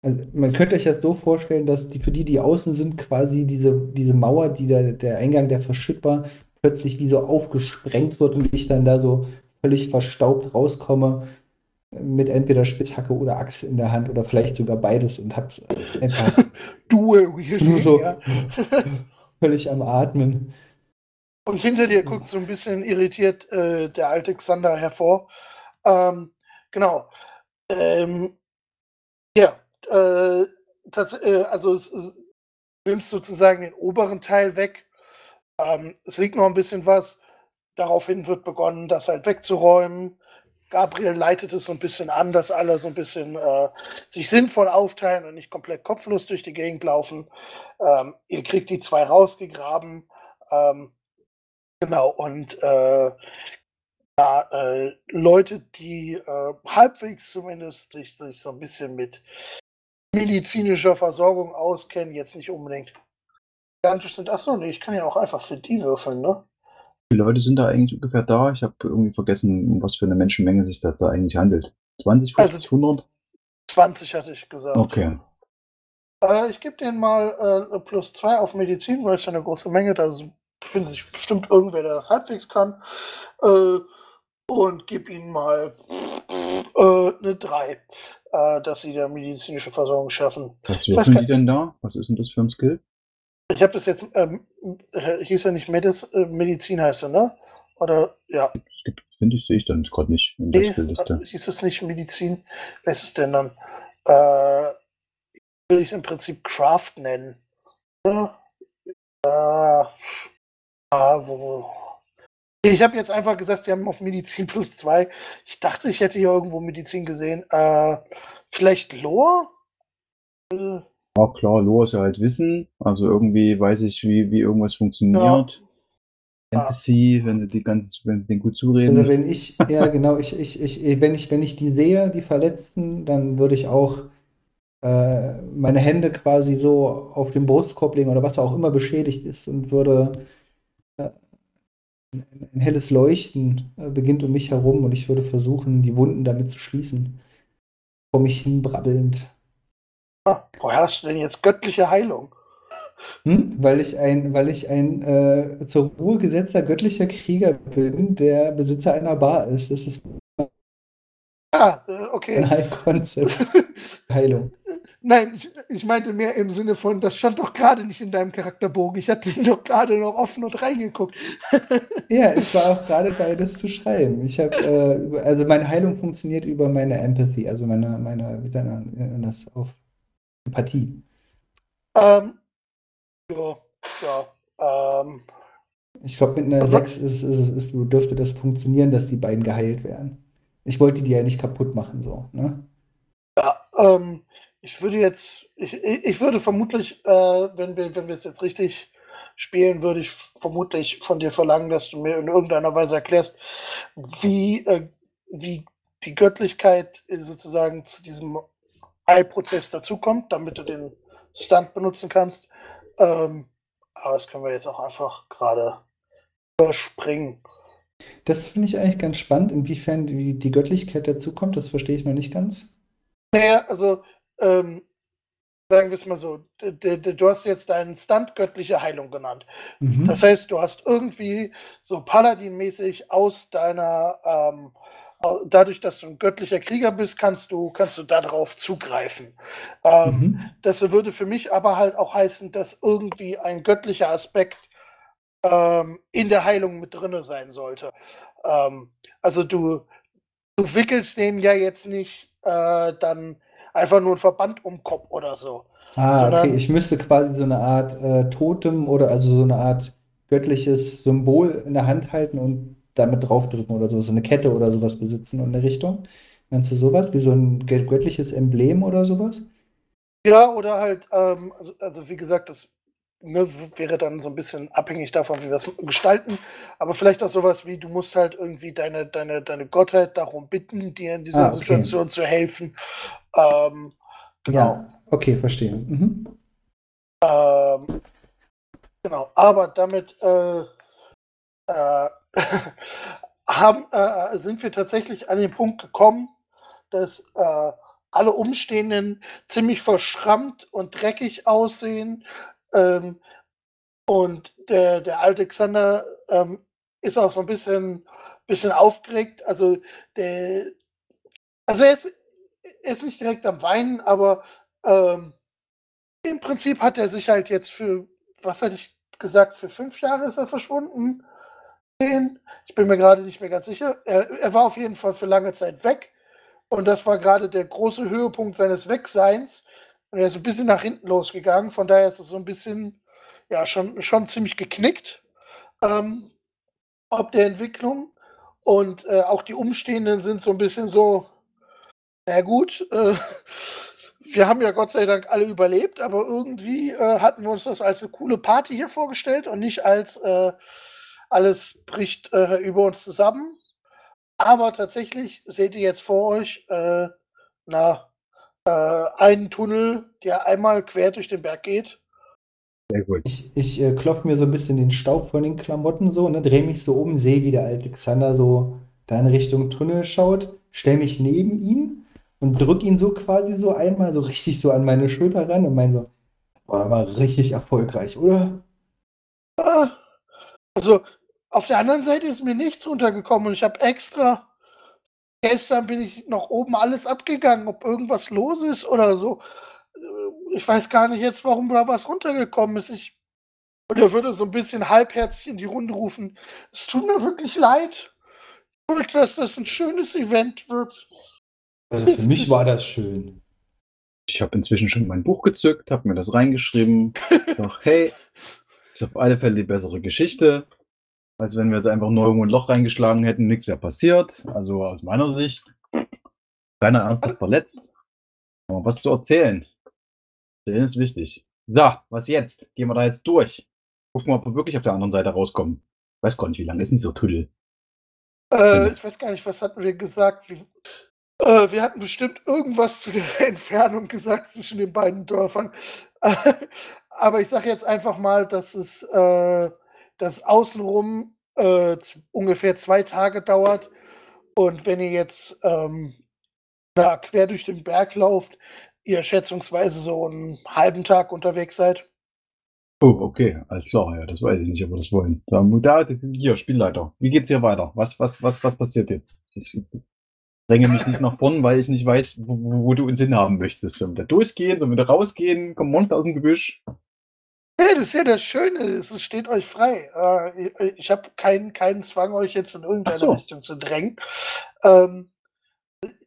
Also man könnte euch das so vorstellen, dass die, für die, die außen sind, quasi diese, diese Mauer, die da, der Eingang, der verschütt war, plötzlich wie so aufgesprengt wird und ich dann da so völlig verstaubt rauskomme mit entweder Spitzhacke oder Axt in der Hand oder vielleicht sogar beides und hab's einfach Dual nur so ja. völlig am Atmen. Und hinter dir guckt so ein bisschen irritiert äh, der alte Xander hervor. Ähm, genau. Ähm, ja, äh, das, äh, also es, äh, du nimmst sozusagen den oberen Teil weg. Ähm, es liegt noch ein bisschen was. Daraufhin wird begonnen, das halt wegzuräumen. Gabriel leitet es so ein bisschen an, dass alle so ein bisschen äh, sich sinnvoll aufteilen und nicht komplett kopflos durch die Gegend laufen. Ähm, ihr kriegt die zwei rausgegraben. Ähm, genau, und äh, ja, äh, Leute, die äh, halbwegs zumindest sich, sich so ein bisschen mit medizinischer Versorgung auskennen, jetzt nicht unbedingt gigantisch sind. Achso, nee, ich kann ja auch einfach für die würfeln, ne? Viele Leute sind da eigentlich ungefähr da? Ich habe irgendwie vergessen, um was für eine Menschenmenge sich das da eigentlich handelt. 20, 50, Also- 100? 20 hatte ich gesagt. Okay. Äh, ich gebe denen mal äh, plus 2 auf Medizin, weil es ja eine große Menge, da findet sich bestimmt irgendwer, der das halbwegs kann. Äh, und gebe ihnen mal äh, eine 3, äh, dass sie da medizinische Versorgung schaffen. Was gar- die denn da? Was ist denn das für ein Skill? Ich habe das jetzt, ähm, äh, hieß ja nicht Medis, äh, Medizin heißt er, ne? Oder, ja, Es gibt, finde ich, sehe ich dann gerade nicht in der nee, äh, hieß es nicht Medizin? Wer ist es denn dann? Äh, will ich es im Prinzip Craft nennen. Oder? Äh, ah, wo. Ich habe jetzt einfach gesagt, die haben auf Medizin plus 2. Ich dachte, ich hätte hier irgendwo Medizin gesehen. Äh, vielleicht Lore? Ja, klar, Lore ist ja halt Wissen. Also irgendwie weiß ich, wie, wie irgendwas funktioniert. Ja. Empathy, wenn sie die ganze, wenn sie den gut zureden. Also wenn ich, ja genau, ich, ich, ich, wenn ich, wenn ich die sehe, die Verletzten, dann würde ich auch äh, meine Hände quasi so auf den Brustkorb legen oder was auch immer beschädigt ist und würde äh, ein, ein helles Leuchten äh, beginnt um mich herum und ich würde versuchen, die Wunden damit zu schließen. Vor mich hin brabbelnd. Ah, woher hast du denn jetzt göttliche Heilung? Hm? Weil ich ein, weil ich ein äh, zur Ruhe gesetzter göttlicher Krieger bin, der Besitzer einer Bar ist. Das ist Ah, äh, ein okay. High-Concept. Heilung. Nein, ich, ich meinte mehr im Sinne von, das stand doch gerade nicht in deinem Charakterbogen. Ich hatte ihn doch gerade noch offen und reingeguckt. Ja, ich war auch gerade bei, das zu schreiben. Ich habe, äh, also meine Heilung funktioniert über meine Empathy, also meine, meine, wie nennt man das auf Empathie. ähm, ja, ja. Ähm, Ich glaube, mit einer Was- 6 ist, ist, ist, dürfte das funktionieren, dass die beiden geheilt werden. Ich wollte die ja nicht kaputt machen, so, ne? ja, ähm, ich würde jetzt, ich, ich würde vermutlich, äh, wenn wir, wenn wir es jetzt richtig spielen, würde ich vermutlich von dir verlangen, dass du mir in irgendeiner Weise erklärst, wie, äh, wie die Göttlichkeit äh, sozusagen zu diesem Heilprozess dazukommt, damit du den Stunt benutzen kannst. Ähm, aber das können wir jetzt auch einfach gerade überspringen. Das finde ich eigentlich ganz spannend, inwiefern die, die Göttlichkeit dazukommt, das verstehe ich noch nicht ganz. Naja, also, ähm, sagen wir es mal so, du hast jetzt deinen Stunt göttliche Heilung genannt. Mhm. Das heißt, du hast irgendwie so Paladin-mäßig aus deiner, ähm, dadurch, dass du ein göttlicher Krieger bist, kannst du, kannst du darauf zugreifen. Ähm, Mhm. Das würde für mich aber halt auch heißen, dass irgendwie ein göttlicher Aspekt ähm, in der Heilung mit drinne sein sollte. Ähm, also du, du wickelst dem ja jetzt nicht äh, dann einfach nur einen Verband um den Kopf oder so. Ah, okay, ich müsste quasi so eine Art äh, Totem oder also so eine Art göttliches Symbol in der Hand halten und damit draufdrücken oder so, so eine Kette oder sowas besitzen in der Richtung. Meinst du sowas? Wie so ein gö- göttliches Emblem oder sowas? Ja, oder halt, ähm, also, also wie gesagt, das ne, wäre dann so ein bisschen abhängig davon, wie wir es gestalten. Aber vielleicht auch sowas wie, du musst halt irgendwie deine, deine, deine Gottheit darum bitten, dir in dieser Ah, okay. Situation zu helfen. Ähm, genau. Ja, okay, verstehe. Mhm. Ähm, genau, aber damit äh, äh, haben, äh, sind wir tatsächlich an den Punkt gekommen, dass äh, alle Umstehenden ziemlich verschrammt und dreckig aussehen. Ähm, und der, der alte Xander ähm, ist auch so ein bisschen, bisschen aufgeregt. Also, der, also er, ist, er ist nicht direkt am Weinen, aber ähm, im Prinzip hat er sich halt jetzt für, was hatte ich gesagt, für fünf Jahre ist er verschwunden. Ich bin mir gerade nicht mehr ganz sicher. Er, er war auf jeden Fall für lange Zeit weg. Und das war gerade der große Höhepunkt seines Wegseins. Und er ist ein bisschen nach hinten losgegangen. Von daher ist es so ein bisschen, ja, schon, schon ziemlich geknickt. Ähm, ob der Entwicklung. Und äh, auch die Umstehenden sind so ein bisschen so, na gut, äh, wir haben ja Gott sei Dank alle überlebt, aber irgendwie äh, hatten wir uns das als eine coole Party hier vorgestellt und nicht als äh, alles bricht äh, über uns zusammen. Aber tatsächlich seht ihr jetzt vor euch äh, na, äh, einen Tunnel, der einmal quer durch den Berg geht. Sehr gut. Ich, ich äh, klopfe mir so ein bisschen den Staub von den Klamotten so, ne, drehe mich so um, sehe, wie der Alexander so da in Richtung Tunnel schaut, stelle mich neben ihn und drücke ihn so quasi so einmal so richtig so an meine Schulter ran und meine so, war mal richtig erfolgreich, oder? Ah, also auf der anderen Seite ist mir nichts runtergekommen und ich habe extra gestern bin ich noch oben alles abgegangen, ob irgendwas los ist oder so. Äh, Ich weiß gar nicht jetzt, warum da was runtergekommen ist. Ich und er würde so ein bisschen halbherzig in die Runde rufen. Es tut mir wirklich leid. Ich wollte, dass das ein schönes Event wird. Also für mich war das schön. Ich habe inzwischen schon mein Buch gezückt, habe mir das reingeschrieben. Doch, hey, ist auf alle Fälle die bessere Geschichte, als wenn wir jetzt einfach nur irgendwo ein Loch reingeschlagen hätten, nichts wäre passiert. Also aus meiner Sicht, keiner ernsthaft verletzt. Aber was zu erzählen? Erzählen ist wichtig. So, was jetzt? Gehen wir da jetzt durch. Gucken wir, ob wir wirklich auf der anderen Seite rauskommen. Weiß gar nicht, wie lange ist denn so Tunnel? Äh, ich weiß gar nicht, was hatten wir gesagt? Wie, äh, wir hatten bestimmt irgendwas zu der Entfernung gesagt zwischen den beiden Dörfern. Aber ich sage jetzt einfach mal, dass es äh, dass außenrum äh, ungefähr zwei Tage dauert. Und wenn ihr jetzt ähm, na, quer durch den Berg lauft, ihr schätzungsweise so einen halben Tag unterwegs seid. Oh, okay, alles klar, ja, das weiß ich nicht, ob wir das wollen. Da, da, hier, Spielleiter. Wie geht's hier weiter? Was, was, was, was passiert jetzt? Ich dränge mich nicht nach vorn, weil ich nicht weiß, wo, wo du uns hinhaben möchtest. Sollen wir da durchgehen, sollen wir da rausgehen? Kommen Monster aus dem Gebüsch? Hey, das ist ja das Schöne, es steht euch frei. Äh, ich habe keinen, keinen Zwang, euch jetzt in irgendeine so. Richtung zu drängen. Ähm,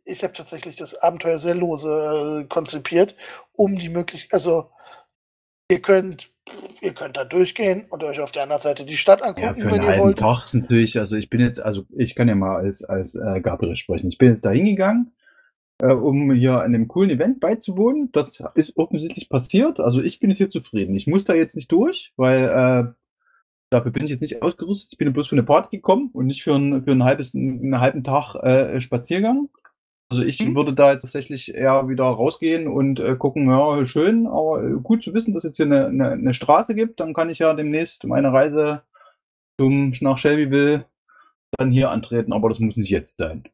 ich habe tatsächlich das Abenteuer sehr lose äh, konzipiert, um die Möglichkeit, also ihr könnt, ihr könnt da durchgehen und euch auf der anderen Seite die Stadt Ja, angucken, für wenn einen ihr wollt. Tag ist natürlich, also ich bin jetzt, also ich kann ja mal als, als äh, Gabriel sprechen. Ich bin jetzt da hingegangen, äh, um hier an einem coolen Event beizuwohnen. Das ist offensichtlich passiert. Also ich bin jetzt hier zufrieden. Ich muss da jetzt nicht durch, weil äh, dafür bin ich jetzt nicht ausgerüstet. Ich bin bloß für eine Party gekommen und nicht für, ein, für ein halbes, einen halben Tag äh, Spaziergang. Also ich Mhm. würde da jetzt tatsächlich eher wieder rausgehen und äh, gucken, ja, schön, aber äh, gut zu wissen, dass es jetzt hier eine, eine, eine Straße gibt, dann kann ich ja demnächst meine Reise zum, nach Shelbyville dann hier antreten, aber das muss nicht jetzt sein.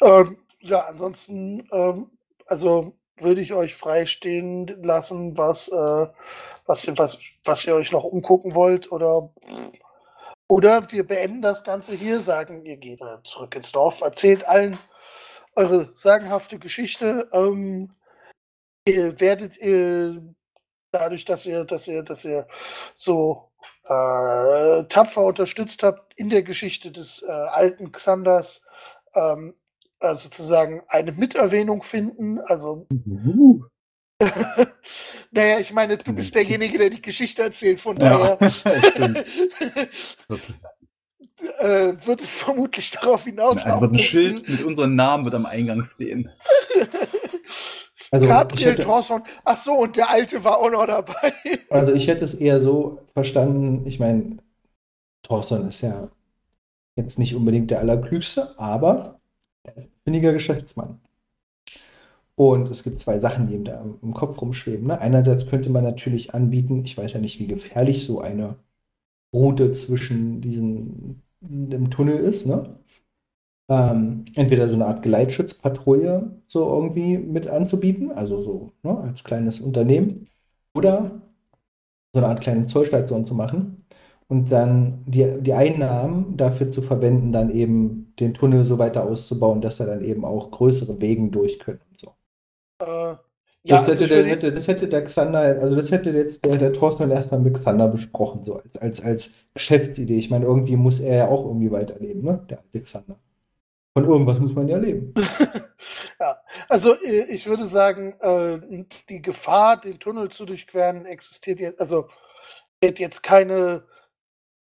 Ähm, ja, ansonsten, ähm, also würde ich euch freistehen lassen, was, äh, was, ihr, was, was ihr euch noch umgucken wollt oder, oder wir beenden das Ganze hier, sagen, ihr geht äh, zurück ins Dorf, erzählt allen eure sagenhafte Geschichte. Ähm, ihr werdet ihr dadurch, dass ihr, dass ihr, dass ihr so äh, tapfer unterstützt habt in der Geschichte des äh, alten Xanders, ähm, äh, sozusagen eine Miterwähnung finden. Also, Uh, naja, ich meine, du bist derjenige, der die Geschichte erzählt, von Ja, daher ist, äh, wird es vermutlich darauf hinauslaufen. ein Schild mit unserem Namen wird am Eingang stehen. Also, Gabriel hätte, Thorson. Ach so, und der Alte war auch noch dabei. also ich hätte es eher so verstanden, ich meine, Thorson ist ja jetzt nicht unbedingt der Allerklügste, aber er findiger Geschäftsmann. Und es gibt zwei Sachen, die ihm da im im Kopf rumschweben. Ne? Einerseits könnte man natürlich anbieten, ich weiß ja nicht, wie gefährlich so eine Route zwischen diesen dem Tunnel ist, ne? Ähm, entweder so eine Art Geleitschutzpatrouille so irgendwie mit anzubieten, also so ne, als kleines Unternehmen, oder so eine Art kleine Zollstation zu machen und dann die, die Einnahmen dafür zu verwenden, dann eben den Tunnel so weiter auszubauen, dass er dann eben auch größere Wegen durch können und so. Äh, Das, ja, hätte also der, für die, hätte, das hätte der Xander, also das hätte jetzt der, der Thorsten erstmal mit Xander besprochen, so als, als, als Geschäftsidee. Ich meine, irgendwie muss er ja auch irgendwie weiterleben, ne? Der Alexander. Von irgendwas muss man ja leben. ja, also äh, ich würde sagen, äh, die Gefahr, den Tunnel zu durchqueren, existiert jetzt, also wird jetzt keine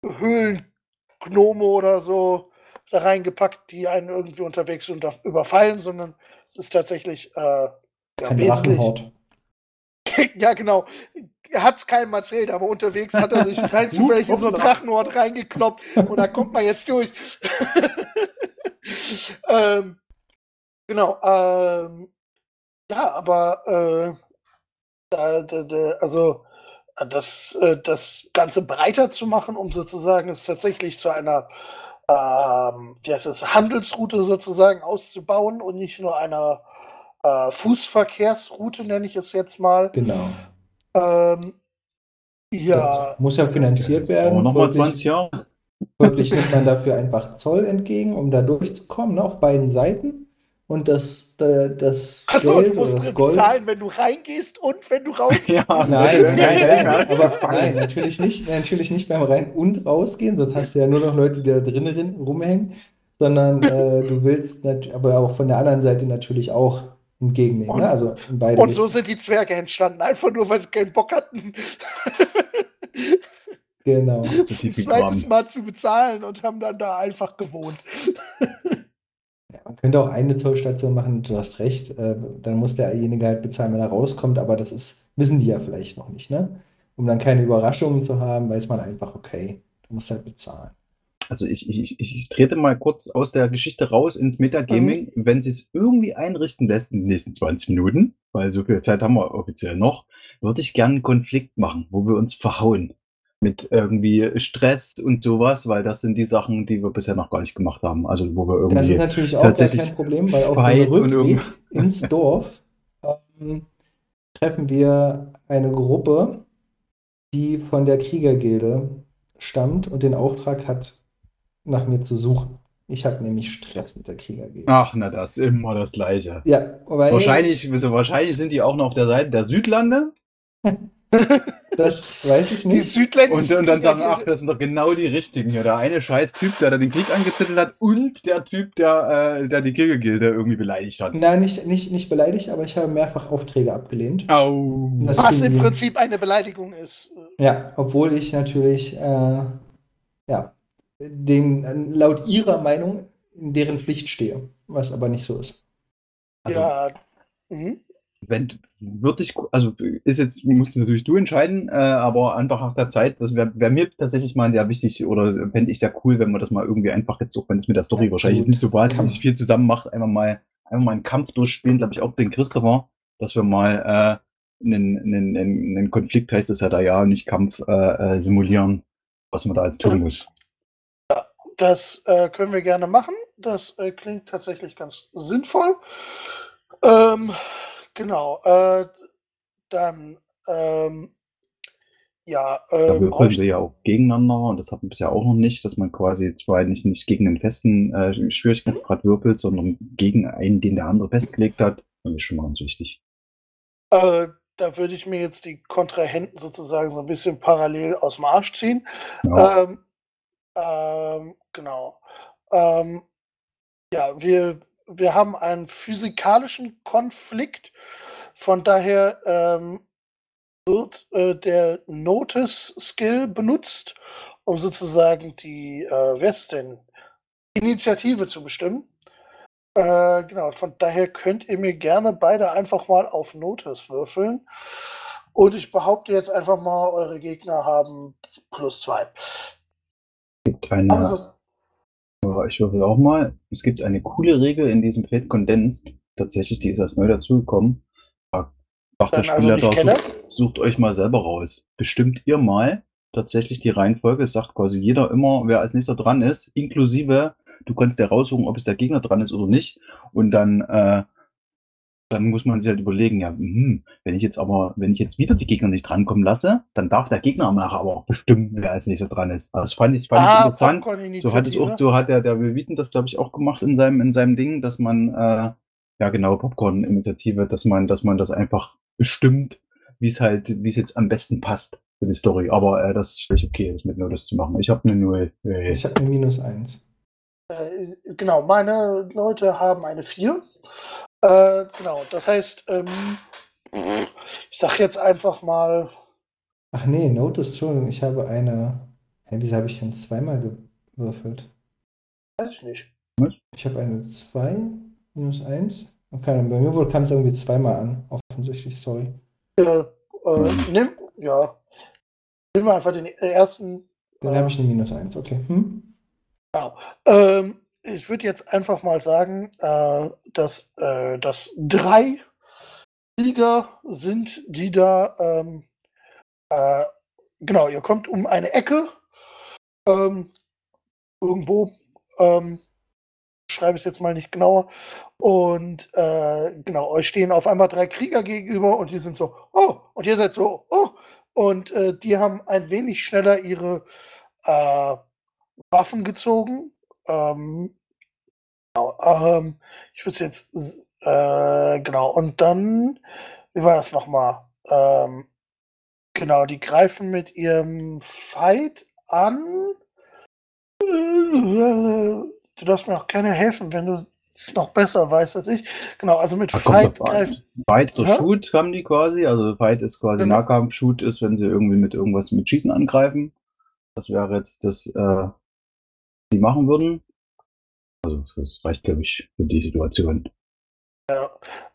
Höhlengnome oder so da reingepackt, die einen irgendwie unterwegs unter überfallen, sondern es ist tatsächlich äh, ja, wesentlich. Drachenhort. Ja, genau. Er hat es keinem erzählt, aber unterwegs hat er sich rein zufällig in so einen Drachenort reingekloppt und da kommt man jetzt durch. ähm, genau. Ähm, ja, aber äh, da, da, da, also das, äh, das Ganze breiter zu machen, um sozusagen es tatsächlich zu einer ähm, wie heißt es, Handelsroute sozusagen auszubauen und nicht nur einer äh, Fußverkehrsroute, nenne ich es jetzt mal. Genau. Ähm, ja, Muss ja finanziert werden. nochmal Folglich- 20 Jahre. Folglich nimmt man dafür einfach Zoll entgegen, um da durchzukommen, ne, auf beiden Seiten. Und das, äh, das achso, Geld du oder musst das Gold. bezahlen, wenn du reingehst und wenn du rausgehst. Ja, Nein, nein, nein, aber nein, natürlich nicht, natürlich nicht beim Rein- und Rausgehen, sonst hast du ja nur noch Leute, die da drinnen rumhängen, sondern äh, du willst aber auch von der anderen Seite natürlich auch entgegennehmen, Und- ne? Also in beide Und so sind die Zwerge entstanden, einfach nur, weil sie keinen Bock hatten, Genau. Ein zweites. Mal zu bezahlen und haben dann da einfach gewohnt. Ja, man könnte auch eine Zollstation machen, du hast recht, äh, dann muss derjenige halt bezahlen, wenn er rauskommt, aber das ist, wissen die ja vielleicht noch nicht, ne? Um dann keine Überraschungen zu haben, weiß man einfach, okay, du musst halt bezahlen. Also ich, ich, ich trete mal kurz aus der Geschichte raus ins Metagaming. Wenn sie es irgendwie einrichten lässt in den nächsten 20 Minuten, weil so viel Zeit haben wir offiziell noch, würde ich gerne einen Konflikt machen, wo wir uns verhauen. Mit irgendwie Stress und sowas, weil das sind die Sachen, die wir bisher noch gar nicht gemacht haben. Also wo wir Das ist irgendwie. natürlich auch tatsächlich kein Problem, weil auf dem Rückweg ins Dorf ähm, treffen wir eine Gruppe, die von der Kriegergilde stammt und den Auftrag hat, nach mir zu suchen. Ich habe nämlich Stress mit der Kriegergilde. Ach, na, das ist immer das Gleiche. Ja, Wahrscheinlich, wahrscheinlich sind die auch noch auf der Seite der Südlande das weiß ich Die nicht. südländischen und, und dann sagen, ach, das sind doch genau die richtigen hier. Der eine scheiß Typ, der da den Krieg angezettelt hat und der Typ, der, äh, der die Kriegergilde irgendwie beleidigt hat. Nein, nicht, nicht, nicht beleidigt, aber ich habe mehrfach Aufträge abgelehnt. Au. Das- Was im die- Prinzip eine Beleidigung ist. Ja, obwohl ich natürlich, äh, ja, den, laut ihrer Meinung in deren Pflicht stehe, was aber nicht so ist. Also, ja. Mhm. Wenn würde ich, also ist jetzt, musst natürlich du entscheiden, äh, aber einfach nach der Zeit, das wäre wär mir tatsächlich mal sehr wichtig oder fände ich sehr cool, wenn man das mal irgendwie einfach jetzt, auch wenn es mit der Story Absolut. wahrscheinlich nicht so wahnsinnig viel zusammen macht, einfach mal, einfach mal einen Kampf durchspielen, glaube ich auch den Christopher, dass wir mal äh, einen, einen, einen, einen Konflikt heißt es ja da ja, nicht Kampf äh, äh, simulieren, was man da jetzt tun muss. Das äh, können wir gerne machen. Das äh, klingt tatsächlich ganz sinnvoll. Ähm, genau. Äh, dann, ähm, ja, Da äh, bräuchte- wir ja auch gegeneinander und das hatten wir bisher auch noch nicht, dass man quasi zwar nicht, nicht gegen einen festen äh, Schwierigkeitsgrad würfelt, sondern gegen einen, den der andere festgelegt hat. Das ist schon mal ganz wichtig. äh, da würde ich mir jetzt die Kontrahenten sozusagen so ein bisschen parallel aus dem Arsch ziehen. Ja. Ähm, ähm, genau. Ähm, ja, wir, wir haben einen physikalischen Konflikt. Von daher ähm, wird äh, der Notice-Skill benutzt, um sozusagen die, äh, wer ist denn, Initiative zu bestimmen. Äh, genau, von daher könnt ihr mir gerne beide einfach mal auf Notice würfeln. Und ich behaupte jetzt einfach mal, eure Gegner haben plus zwei. Gibt eine, Also, Ja, ich würfel auch mal. Es gibt eine coole Regel in diesem Fate Condensed. Tatsächlich, die ist erst neu dazugekommen. Da sagt der Dann also nicht kenne? sucht, sucht euch mal selber raus. Bestimmt ihr mal tatsächlich die Reihenfolge. Es sagt quasi jeder immer, wer als nächster dran ist, inklusive, du kannst dir raussuchen, ob es der Gegner dran ist oder nicht. Und dann, äh, dann muss man sich halt überlegen, ja, hm, wenn ich jetzt aber, wenn ich jetzt wieder die Gegner nicht drankommen lasse, dann darf der Gegner nachher aber auch bestimmen, wer als nächster dran ist. Also das fand ich, fand ich ah, interessant. So hat es auch, so hat der, der Wheaton das, glaube ich, auch gemacht in seinem, in seinem Ding, dass man, äh, ja genau, Popcorn-Initiative, dass man, dass man das einfach bestimmt, wie es halt, wie es jetzt am besten passt für die Story. Aber äh, das ist völlig okay, das mit Notice zu machen. Ich habe eine Null. Äh, Ich habe eine minus eins. Äh, genau, meine Leute haben eine 4. Äh, genau, das heißt, ähm, ich sag jetzt einfach mal, Ach nee, Notice, Entschuldigung, ich habe eine. Hä, wieso habe ich denn zweimal gewürfelt? weiß ich nicht. Ich habe eine 2 minus 1. Okay, bei mir wohl kam es irgendwie zweimal an, offensichtlich, sorry. Äh, äh, nimm, ja, nimm mal einfach den ersten. Dann äh, habe ich eine minus 1, okay. Hm? Ähm, ich würde jetzt einfach mal sagen, äh, dass äh, das drei Krieger sind, die da, ähm, äh, genau, ihr kommt um eine Ecke, ähm, irgendwo, ähm, schreibe es jetzt mal nicht genauer, und äh, genau, euch stehen auf einmal drei Krieger gegenüber und die sind so, oh, und ihr seid so, oh, und äh, die haben ein wenig schneller ihre äh, Waffen gezogen. Ähm, genau, ähm, ich würde es jetzt, äh, genau, und dann, wie war das nochmal? Ähm, genau, die greifen mit ihrem Fight an. Du darfst mir auch gerne helfen, wenn du es noch besser weißt als ich. Genau, also mit da Fight greifen. Fight oder Hä? Shoot haben die quasi. Also Fight ist quasi Genau. Nahkampf, Shoot ist, wenn sie irgendwie mit irgendwas mit Schießen angreifen. Das wäre jetzt das, äh, die machen würden. Also das reicht, glaube ich, für die Situation.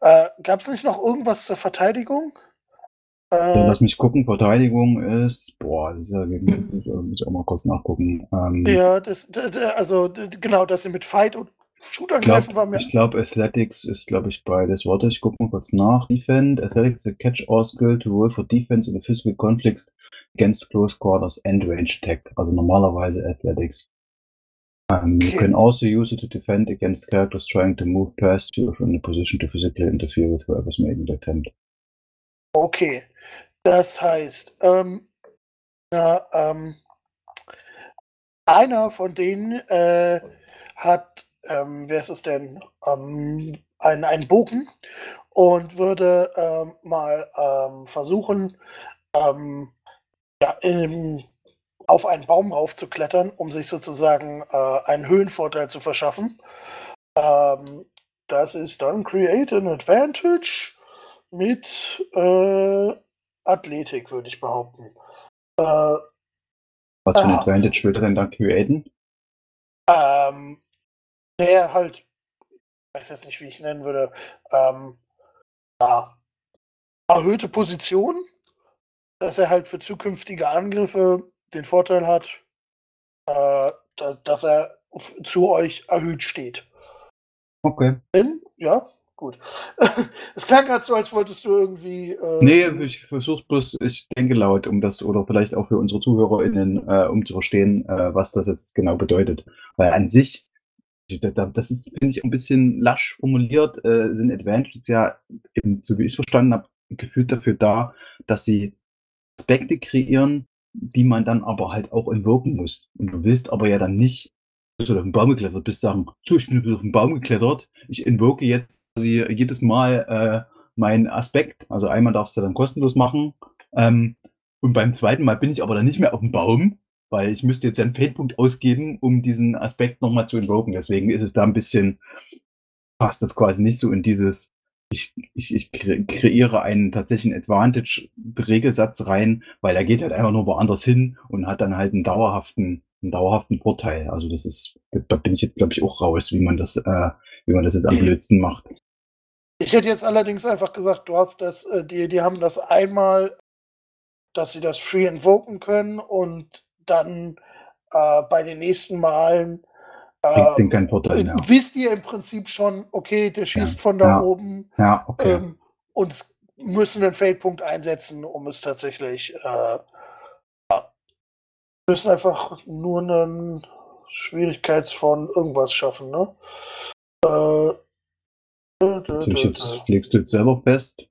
Äh, Gab es nicht noch irgendwas zur Verteidigung? Äh, lass mich gucken, Verteidigung ist, boah, das ist ja, muss ich muss ich auch mal kurz nachgucken. Ähm, ja, das, also genau, dass sie mit Fight und Shoot Ich glaube, angreifen war mir. glaub, Athletics ist, glaube ich, beides. Warte, ich gucke mal kurz nach. Defend. Athletics is a catch-all skill to roll for defense in a physical conflict against close quarters and range attack. Also normalerweise Athletics. Um, You can also use it to defend against characters trying to move past you from a position to physically interfere with whoever's making the attempt. Okay. Das heißt, ähm, na, ähm, einer von denen äh, hat, ähm, wer ist es denn, ähm, einen, einen Bogen und würde ähm, mal ähm, versuchen, ähm, ja, im, auf einen Baum raufzuklettern, um sich sozusagen äh, einen Höhenvorteil zu verschaffen. Ähm, das ist dann Create an Advantage mit äh, Athletik, würde ich behaupten. Äh, Was für ein. Advantage will er denn da createn? ähm, der halt, ich weiß jetzt nicht, wie ich nennen würde, ähm, ja, erhöhte Position, dass er halt für zukünftige Angriffe den Vorteil hat, äh, da, dass er zu euch erhöht steht. Okay. Ja, gut. es klang gerade so, als wolltest du irgendwie. Äh, Nee, ich versuche bloß, ich denke laut, um das, oder vielleicht auch für unsere ZuhörerInnen, äh, um zu verstehen, äh, was das jetzt genau bedeutet. Weil an sich, da- da- das ist, finde ich, ein bisschen lasch formuliert, äh, sind Advantages ja, eben, so wie ich es verstanden habe, gefühlt dafür da, dass sie Aspekte kreieren, die man dann aber halt auch entwirken muss. Und du willst aber ja dann nicht, dass du auf den Baum geklettert bist, sagen, so, ich bin auf den Baum geklettert, ich entwirke jetzt quasi jedes Mal äh, meinen Aspekt. Also einmal darfst du dann kostenlos machen. Ähm, und beim zweiten Mal bin ich aber dann nicht mehr auf dem Baum, weil ich müsste jetzt ja einen Feldpunkt ausgeben, um diesen Aspekt nochmal zu invoken. Deswegen ist es da ein bisschen, passt das quasi nicht so in dieses, ich, ich, ich kre kreiere einen tatsächlichen Advantage-Regelsatz rein, weil er geht halt einfach nur woanders hin und hat dann halt einen dauerhaften, einen dauerhaften Vorteil. Also das ist, da bin ich jetzt, glaube ich, auch raus, wie man das, äh, wie man das jetzt am blödsten macht. Ich hätte jetzt allerdings einfach gesagt, du hast das, äh, die, die haben das einmal, dass sie das free invoken können und dann äh, bei den nächsten Malen Bringt äh, den keinen Vorteil mehr. wisst ihr im Prinzip schon, okay, der schießt Ja, von da ja. oben Ja, okay. ähm, und es müssen einen Fade-Punkt einsetzen, um es tatsächlich, äh, müssen einfach nur einen Schwierigkeits von irgendwas schaffen, ne? Äh, Natürlich jetzt legst du jetzt selber fest,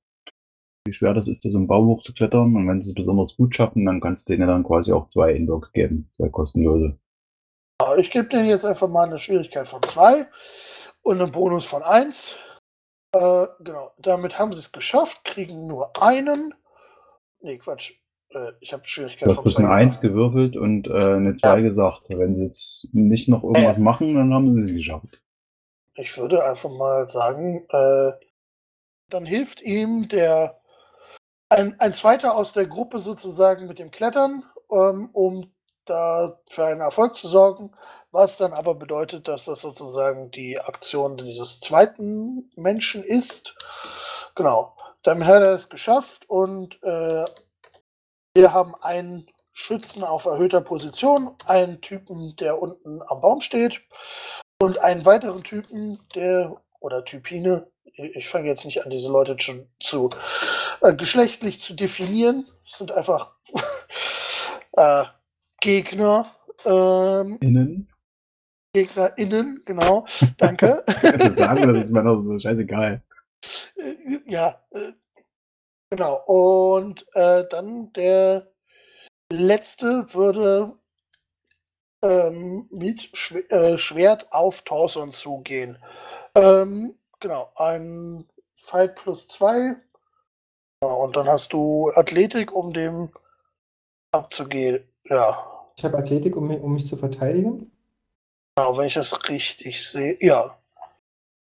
wie schwer das ist, so einen Bau hochzuklettern. Und wenn sie es besonders gut schaffen, dann kannst du denen dann quasi auch zwei Inbox geben, zwei kostenlose. Ja, ich gebe denen jetzt einfach mal eine Schwierigkeit von 2 und einen Bonus von 1. Äh, genau, damit haben sie es geschafft, kriegen nur einen. Nee, Quatsch. Äh, ich habe Schwierigkeit Du hast von eine zwei 1 gemacht. gewürfelt und äh, eine 2 gesagt. Wenn sie jetzt nicht noch irgendwas machen, dann haben sie es geschafft. Ich würde einfach mal sagen, äh, dann hilft ihm der ein, ein zweiter aus der Gruppe sozusagen mit dem Klettern, ähm, um da für einen Erfolg zu sorgen, was dann aber bedeutet, dass das sozusagen die Aktion dieses zweiten Menschen ist. Genau. Damit hat er es geschafft und äh, wir haben einen Schützen auf erhöhter Position, einen Typen, der unten am Baum steht und einen weiteren Typen, der oder Typine, ich fange jetzt nicht an, diese Leute zu, zu äh, geschlechtlich zu definieren, sind einfach äh, Gegner, ähm, Innen? GegnerInnen, genau, danke. Das sagen, das ist mir doch so scheißegal. Äh, ja, äh, genau. Und äh, dann der letzte würde ähm, mit Schw äh, Schwert auf Torson zugehen. Ähm, genau, ein Fight plus zwei. Ja, und dann hast du Athletik, um dem abzugehen. Ja, Ich habe Athletik, um mich, um mich zu verteidigen. genau, wenn ich das richtig sehe. Ja.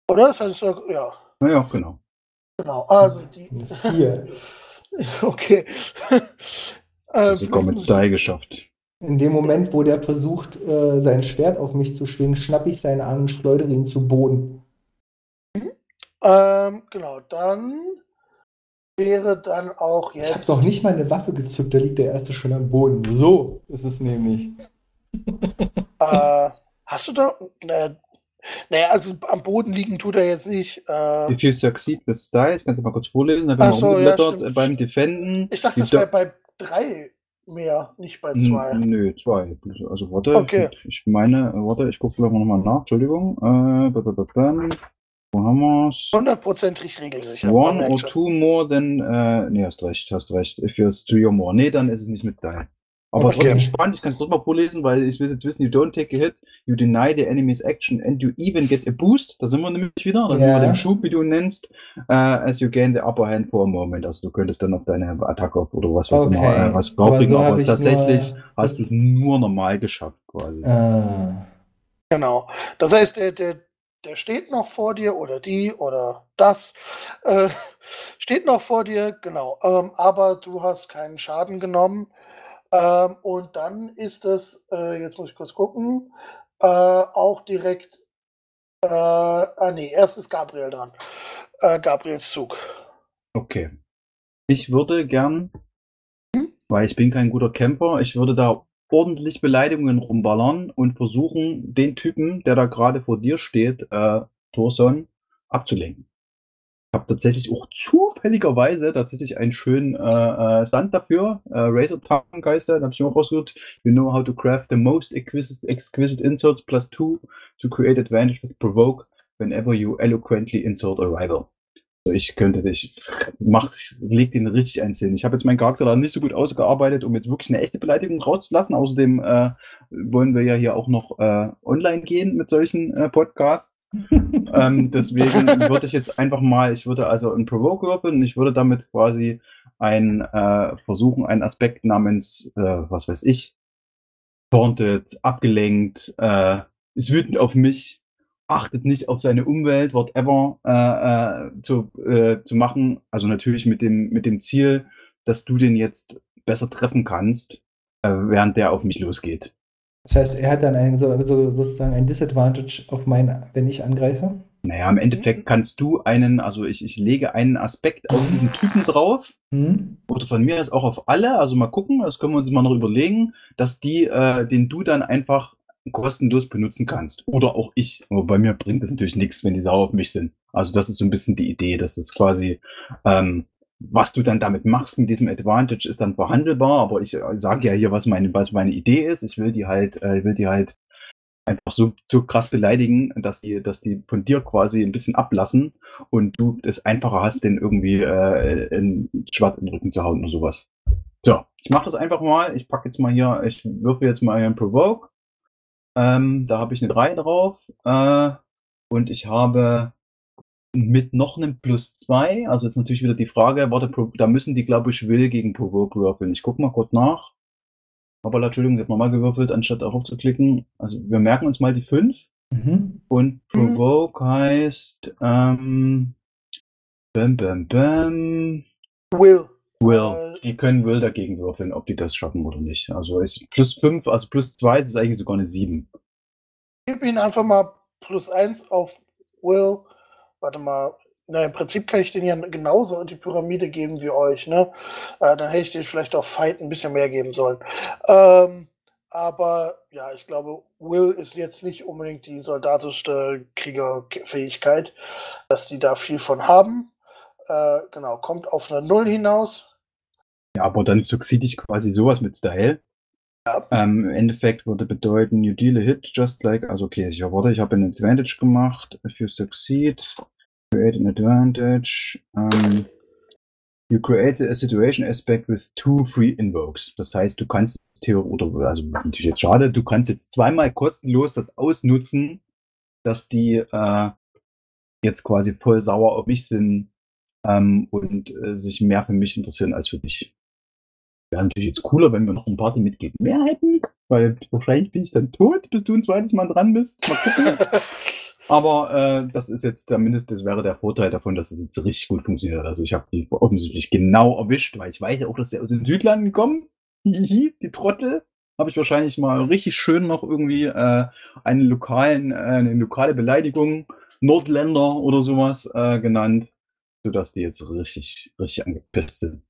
Oder? Das heißt, ja, Naja, genau. genau. Also die. Vier. Okay. äh, Sogar mit 3 geschafft. In dem Moment, wo der versucht, äh, sein Schwert auf mich zu schwingen, schnappe ich seinen Arm und schleudere ihn zu Boden. ähm, genau, dann wäre dann auch Ich habe jetzt. noch nicht mal eine Waffe gezückt, da liegt der erste schon am Boden. So ist es nämlich. Äh, hast du da. Ne, naja, also am Boden liegen tut er jetzt nicht. Äh, If you succeed with style, ich kann es mal kurz vorlesen, da bin Ach ich so, ja, stimmt. äh, beim Defenden. ich dachte, das wäre bei drei mehr, nicht bei N- zwei. Nö, zwei. Also warte, Okay. ich meine, äh, warte, ich gucke mal nochmal nach, Entschuldigung. Äh, wo haben wir's? Hundertprozentig regelsicher. One or schon. two more than, äh, nee, hast recht, hast recht. If you're three or more. Nee, dann ist es nicht mit Teil. Aber Okay. trotzdem spannend, ich kann es trotzdem mal vorlesen, weil ich will jetzt wissen, you don't take a hit, you deny the enemy's action and you even get a boost. Da sind wir nämlich wieder, da sind Ja. wir den Schub, wie du nennst, äh, as you gain the upper hand for a moment. Also du könntest dann auf deine Attacke oder was weiß Okay. immer, äh, was Aber drauflegen, so aber ich tatsächlich nur- hast du es nur normal geschafft quasi. Ah. Genau. Das heißt, der, der, der steht noch vor dir oder die oder das äh, steht noch vor dir, genau. Ähm, aber du hast keinen Schaden genommen. Ähm, und dann ist es, äh, jetzt muss ich kurz gucken, äh, auch direkt, äh, ah nee, erst ist Gabriel dran. Äh, Gabriels Zug. Okay. Ich würde gern, Hm? weil ich bin kein guter Camper, ich würde da ordentlich Beleidigungen rumballern und versuchen, den Typen, der da gerade vor dir steht, äh, Thorson, abzulenken. Ich habe tatsächlich auch zufälligerweise tatsächlich einen schönen äh, äh, Stand dafür. Äh, Razor Tongue Geister, da habe ich auch rausgesucht. You know how to craft the most exquisite, exquisite inserts plus two to create advantage with provoke whenever you eloquently insert a rival. Also ich könnte dich, mach, leg den richtig eins hin. Ich habe jetzt meinen Charakter da nicht so gut ausgearbeitet, um jetzt wirklich eine echte Beleidigung rauszulassen. Außerdem äh, wollen wir ja hier auch noch äh, online gehen mit solchen äh, Podcasts. ähm, deswegen würde ich jetzt einfach mal, ich würde also einen Provoke würfeln und ich würde damit quasi ein, äh, versuchen, einen Aspekt namens, äh, was weiß ich, taunted, abgelenkt, äh, ist wütend auf mich, achtet nicht auf seine Umwelt, whatever, äh, äh, zu, äh, zu machen. Also natürlich mit dem, mit dem Ziel, dass du den jetzt besser treffen kannst, äh, während der auf mich losgeht. Das heißt, er hat dann ein, so, so, sozusagen ein Disadvantage auf mein, wenn ich angreife. Naja, im Endeffekt kannst du einen, also ich, ich lege einen Aspekt auf diesen Typen drauf. Hm? Oder von mir ist auch auf alle, also mal gucken, das können wir uns mal noch überlegen, dass die, äh, den du dann einfach kostenlos benutzen kannst. Oder auch ich. Aber bei mir bringt das natürlich nichts, wenn die sauer auf mich sind. Also das ist so ein bisschen die Idee, dass es quasi, ähm, was du dann damit machst mit diesem Advantage ist dann verhandelbar, aber ich äh, sage ja hier, was meine, was meine Idee ist. Ich will die halt, äh, will die halt einfach so, so krass beleidigen, dass die, dass die von dir quasi ein bisschen ablassen und du es einfacher hast, den irgendwie äh, in Schwarz in den Rücken zu hauen oder sowas. So, ich mache das einfach mal. Ich packe jetzt mal hier, ich würfe jetzt mal einen Provoke. Ähm, da habe ich eine 3 drauf. Äh, und ich habe mit noch einem plus 2, also jetzt natürlich wieder die Frage, warte, da müssen die, glaube ich, Will gegen Provoke würfeln. Ich gucke mal kurz nach. Aber Entschuldigung, ich habe nochmal gewürfelt, anstatt darauf zu klicken. Also wir merken uns mal die 5. Mhm. Und Provoke heißt ähm, Bam Bam Bam. Will. Will. Äh, Die können Will dagegen würfeln, ob die das schaffen oder nicht. Also ist plus 5, also plus 2 ist eigentlich sogar eine 7. gib ihnen einfach mal plus eins auf Will. Warte mal. Na, im Prinzip kann ich denen ja genauso die Pyramide geben wie euch, ne? Äh, dann hätte ich denen vielleicht auf Fight ein bisschen mehr geben sollen. Ähm, aber ja, ich glaube, Will ist jetzt nicht unbedingt die soldatischste Kriegerfähigkeit, dass die da viel von haben. Äh, genau, kommt auf eine Null hinaus. Ja, aber dann succeed ich quasi sowas mit Style. Ja. Ähm, Im Endeffekt würde bedeuten, you deal a hit just like, also okay, ich warte, ich habe ein Advantage gemacht. If you succeed, create an advantage. Um, you create a situation aspect with two free invokes. Das heißt, du kannst theoretisch, oder also natürlich jetzt schade, du kannst jetzt zweimal kostenlos das ausnutzen, dass die äh, jetzt quasi voll sauer auf mich sind ähm, und äh, sich mehr für mich interessieren als für dich. Wäre natürlich jetzt cooler, wenn wir noch ein Partymitglied mehr hätten, weil wahrscheinlich bin ich dann tot, bis du ein zweites Mal dran bist. Mal gucken. Aber äh, das ist jetzt zumindest, das wäre der Vorteil davon, dass es jetzt richtig gut funktioniert. Also ich habe die offensichtlich genau erwischt, weil ich weiß ja auch, dass die aus den Südlanden kommen. Hihihi, die Trottel. Habe ich wahrscheinlich mal richtig schön noch irgendwie äh, einen lokalen, äh, eine lokale Beleidigung, Nordländer oder sowas äh, genannt, sodass die jetzt richtig, richtig angepisst sind.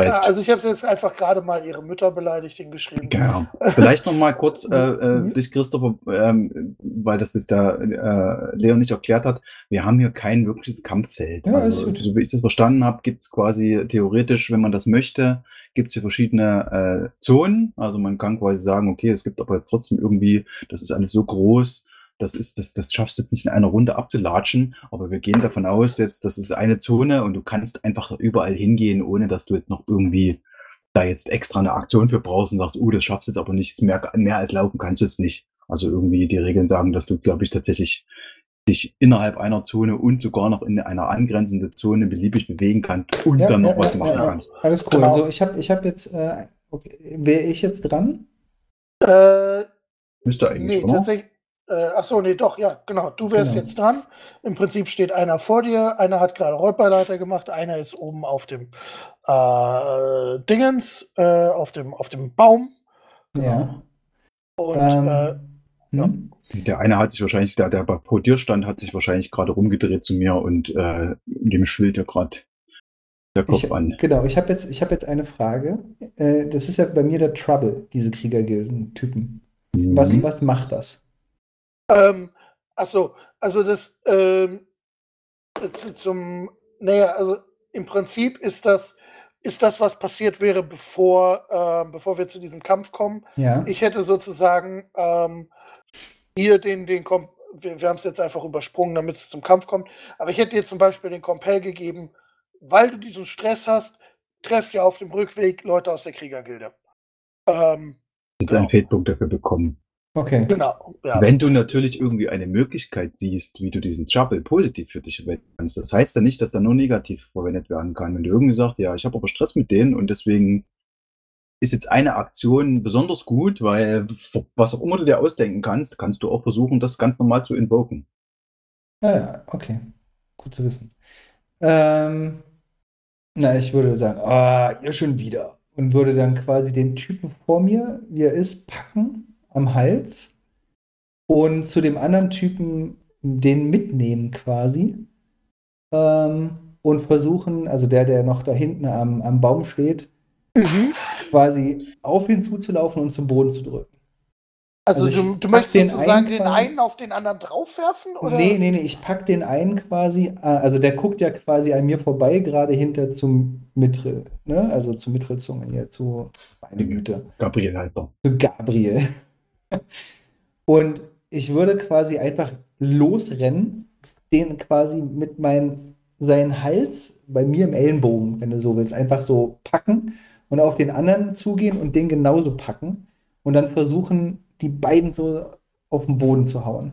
Heißt, Ja, also ich habe jetzt einfach gerade mal ihre Mütter beleidigt hingeschrieben. Genau. Vielleicht noch mal kurz äh, äh, Mhm. dich, Christopher, ähm, weil das ist der äh, Leon nicht erklärt hat. Wir haben hier kein wirkliches Kampffeld. Ja, also, so wie ich das verstanden habe, gibt es quasi theoretisch, wenn man das möchte, gibt es hier verschiedene äh, Zonen. Also man kann quasi sagen, okay, es gibt aber jetzt trotzdem irgendwie, das ist alles so groß, das ist, das, das schaffst du jetzt nicht in einer Runde abzulatschen, aber wir gehen davon aus jetzt, das ist eine Zone und du kannst einfach überall hingehen, ohne dass du jetzt noch irgendwie da jetzt extra eine Aktion für brauchst und sagst, uh, das schaffst du jetzt aber nicht, mehr, mehr als laufen kannst du jetzt nicht. Also irgendwie die Regeln sagen, dass du, glaube ich, tatsächlich dich innerhalb einer Zone und sogar noch in einer angrenzenden Zone beliebig bewegen kannst und Ja, dann noch ja, was ja, machen ja. kannst. Alles cool. Genau. Also ich habe ich hab jetzt, äh, okay, wäre ich jetzt dran? Äh, Müsste eigentlich, nee, oder? tatsächlich. Äh, ach so, nee, doch, ja, genau. Du wärst Genau. jetzt dran. Im Prinzip steht einer vor dir, einer hat gerade Rollbeileiter gemacht, einer ist oben auf dem äh, Dingens, äh, auf dem, auf dem Baum. Ja. Und Ähm, äh, ja. hm? Der eine hat sich wahrscheinlich, der, der bei- vor dir stand, hat sich wahrscheinlich gerade rumgedreht zu mir und äh, dem schwillt ja gerade der Kopf Ich, an. genau, ich habe jetzt, ich hab jetzt eine Frage. Äh, das ist ja bei mir der Trouble, diese Kriegergilden-Typen. Was, Mhm. was macht das? Ähm, achso, also das ähm, zu, zum, naja, also im Prinzip ist das, ist das, was passiert wäre, bevor, ähm, bevor wir zu diesem Kampf kommen. Ja. Ich hätte sozusagen ähm, hier den, den Kom wir, wir haben es jetzt einfach übersprungen, damit es zum Kampf kommt, aber ich hätte dir zum Beispiel den Compel gegeben, weil du diesen Stress hast, treff ja auf dem Rückweg Leute aus der Kriegergilde. Ähm, Jetzt einen Fehlpunkt dafür bekommen. Okay. genau, ja. Wenn du natürlich irgendwie eine Möglichkeit siehst, wie du diesen Trouble positiv für dich verwenden kannst, das heißt ja nicht, dass der nur negativ verwendet werden kann. Wenn du irgendwie sagst, ja, ich habe aber Stress mit denen und deswegen ist jetzt eine Aktion besonders gut, weil was auch immer du dir ausdenken kannst, kannst du auch versuchen, das ganz normal zu invoken. Ja, ja, okay. Gut zu wissen. Ähm, na, ich würde sagen, ah, ihr schon wieder. Und würde dann quasi den Typen vor mir, wie er ist, packen am Hals und zu dem anderen Typen den mitnehmen quasi ähm, und versuchen, also der, der noch da hinten am, am Baum steht, Mhm. quasi auf ihn zuzulaufen und zum Boden zu drücken. Also, Also ich du, du möchtest den sozusagen einen den quasi- einen auf den anderen draufwerfen? Oder? Nee, nee, nee, ich pack den einen quasi, äh, also der guckt ja quasi an mir vorbei, gerade hinter zum Mittel, ne? Also zur Mittelzunge hier, zu, meine Güte, Gabriel Halter. zu Gabriel. Und ich würde quasi einfach losrennen, den quasi mit meinem, seinen Hals bei mir im Ellenbogen, wenn du so willst, einfach so packen und auf den anderen zugehen und den genauso packen und dann versuchen, die beiden so auf den Boden zu hauen.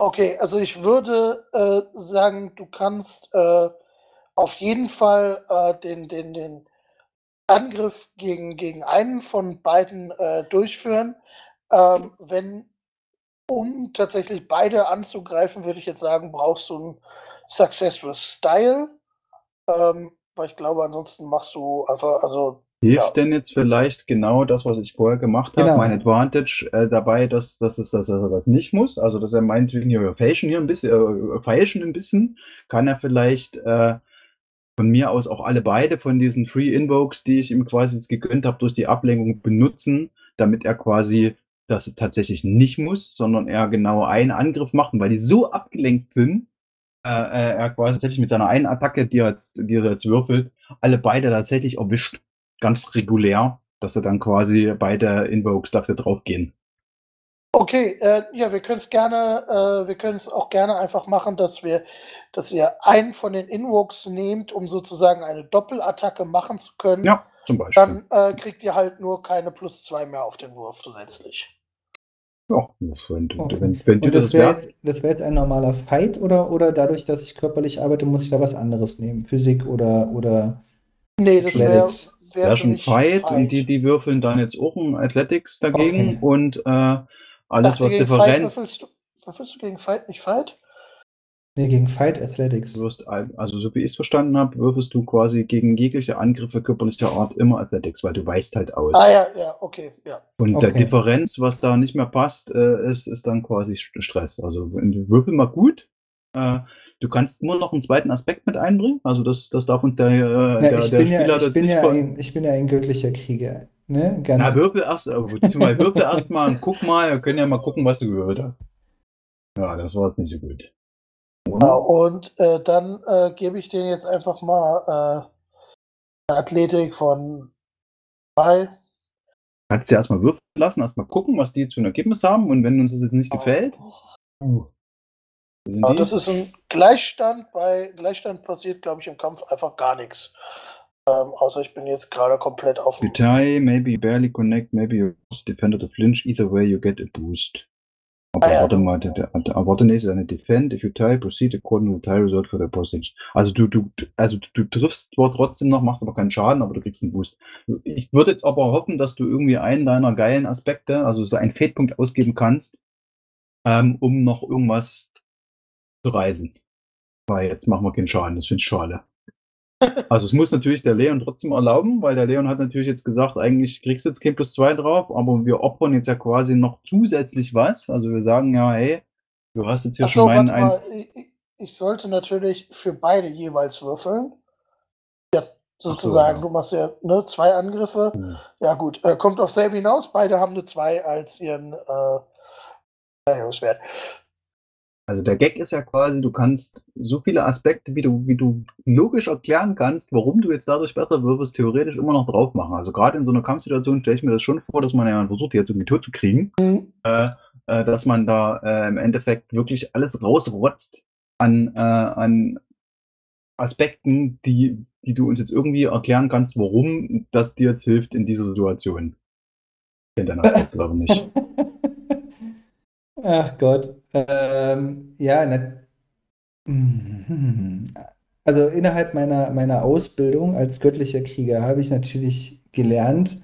Okay, also ich würde äh, sagen, du kannst äh, auf jeden Fall äh, den, den, den Angriff gegen, gegen einen von beiden äh, durchführen. Ähm, wenn, um tatsächlich beide anzugreifen, würde ich jetzt sagen, brauchst du einen Success with Style. Ähm, weil ich glaube, ansonsten machst du einfach, also Hilft Ja. denn jetzt vielleicht genau das, was ich vorher gemacht habe, Genau. mein Advantage äh, dabei, dass, dass, es, dass er das nicht muss? Also, dass er meinetwegen hier hier ein bisschen, äh, feilschen ein bisschen, kann er vielleicht äh, von mir aus auch alle beide von diesen Free Invokes, die ich ihm quasi jetzt gegönnt habe, durch die Ablenkung benutzen, damit er quasi das tatsächlich nicht muss, sondern er genau einen Angriff macht, und weil die so abgelenkt sind, äh, äh, er quasi tatsächlich mit seiner einen Attacke, die er jetzt, die er jetzt würfelt, alle beide tatsächlich erwischt ganz regulär, dass sie dann quasi beide Invokes dafür draufgehen. Okay, äh, ja, wir können es gerne, äh, wir können es auch gerne einfach machen, dass wir, dass ihr einen von den Invokes nehmt, um sozusagen eine Doppelattacke machen zu können. Ja, zum Beispiel. Dann äh, kriegt ihr halt nur keine plus zwei mehr auf den Wurf zusätzlich. Ja, wenn Okay. wenn, wenn du Und das das wäre jetzt, das wär jetzt ein normaler Fight oder, oder dadurch, dass ich körperlich arbeite, muss ich da was anderes nehmen? Physik oder, oder Nee, das wäre Athletics? wär für schon Fight, Fight. und die, die würfeln dann jetzt auch ein Athletics dagegen Okay. und äh, alles, Dachte, was gegen Fight Differenz, würfelst du, würfelst du gegen Fight, nicht Fight? Nee, gegen Fight Athletics. du wirst, also so wie ich es verstanden habe, würfelst du quasi gegen jegliche Angriffe körperlicher Art immer Athletics, weil du weißt halt aus. Ah ja, ja, okay, ja. Und der Okay. Differenz, was da nicht mehr passt, äh, ist, ist dann quasi St- Stress. Also würfel mal gut. Äh, du kannst immer noch einen zweiten Aspekt mit einbringen. Also das, das darf uns der, äh, Na, der, ich, der bin ja, Spieler ich, das bin nicht ja ein, ich bin ja ein göttlicher Krieger. Ne? Ganz, Na, würfel erst, äh, würfel erst mal und guck mal, wir können ja mal gucken, was du gewürfelt hast. Ja, das war jetzt nicht so gut. Genau, und äh, dann äh, gebe ich denen jetzt einfach mal äh, eine Athletik von zwei. Kannst du erstmal würfeln lassen, erstmal gucken, was die jetzt für ein Ergebnis haben und wenn uns das jetzt nicht gefällt. Sind Ja, das ist ein Gleichstand. Bei Gleichstand passiert, glaube ich, im Kampf einfach gar nichts. Ähm, außer ich bin jetzt gerade komplett auf You tie, maybe barely connect, maybe you defend or flinch. Either way, you get a boost. Aber ja. warte mal, der, der, der, warte nicht, eine Defend, if you tie, proceed according to the tie result for the postage. Also du, du, also du triffst zwar trotzdem noch, machst aber keinen Schaden, aber du kriegst einen Boost. Ich würde jetzt aber hoffen, dass du irgendwie einen deiner geilen Aspekte, also so einen Fade-Punkt ausgeben kannst, ähm, um noch irgendwas zu reisen. Weil jetzt machen wir keinen Schaden, das finde ich schade. Also es muss natürlich der Leon trotzdem erlauben, weil der Leon hat natürlich jetzt gesagt, eigentlich kriegst du jetzt kein plus zwei drauf, aber wir opfern jetzt ja quasi noch zusätzlich was. Also wir sagen ja, hey, du hast jetzt hier Achso, schon meinen warte einen. Ich, ich- sollte natürlich für beide jeweils würfeln. Ja, sozusagen, ja. du machst ja ne, zwei Angriffe. Hm. Ja, gut. Äh, kommt auf selbe hinaus. Beide haben eine 2 als ihren äh, Verteidigungswert. Also der Gag ist ja quasi, du kannst so viele Aspekte, wie du, wie du logisch erklären kannst, warum du jetzt dadurch besser würfelst, theoretisch immer noch drauf machen. Also gerade in so einer Kampfsituation stelle ich mir das schon vor, dass man ja versucht, die jetzt irgendwie tot zu kriegen. Hm, äh, äh, dass man da äh, im Endeffekt wirklich alles rausrotzt an, äh, an Aspekten, die, die du uns jetzt irgendwie erklären kannst, warum das dir jetzt hilft in dieser Situation. Kennt den Aspekt, glaube ich nicht. Ach Gott. Ähm, ja, ne, also innerhalb meiner, meiner Ausbildung als göttlicher Krieger habe ich natürlich gelernt,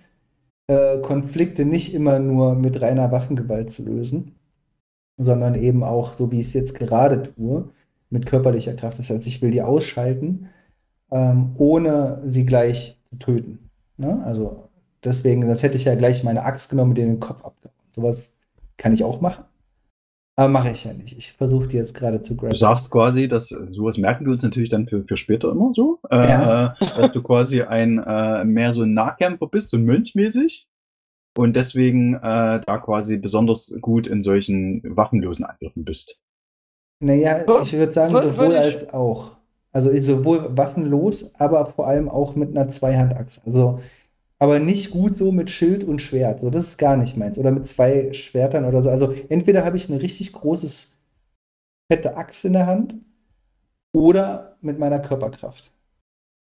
äh, Konflikte nicht immer nur mit reiner Waffengewalt zu lösen, sondern eben auch, so wie ich es jetzt gerade tue, mit körperlicher Kraft. Das heißt, ich will die ausschalten, ähm, ohne sie gleich zu töten. Ne? Also deswegen, sonst hätte ich ja gleich meine Axt genommen und denen den Kopf abgehauen. Sowas kann ich auch machen. Aber mache ich ja nicht. Ich versuche die jetzt gerade zu Du graben. sagst quasi, dass sowas merken wir uns natürlich dann für, für später immer so, äh, Ja. äh, dass du quasi ein äh, mehr so ein Nahkämpfer bist, so mönchmäßig und deswegen äh, da quasi besonders gut in solchen waffenlosen Angriffen bist. Naja, ich würde sagen, sowohl ich- als auch. Also sowohl waffenlos, aber vor allem auch mit einer Zweihandaxt. Also, aber nicht gut so mit Schild und Schwert. So, das ist gar nicht meins. Oder mit zwei Schwertern oder so. Also entweder habe ich ein richtig großes, fette Axt in der Hand oder mit meiner Körperkraft.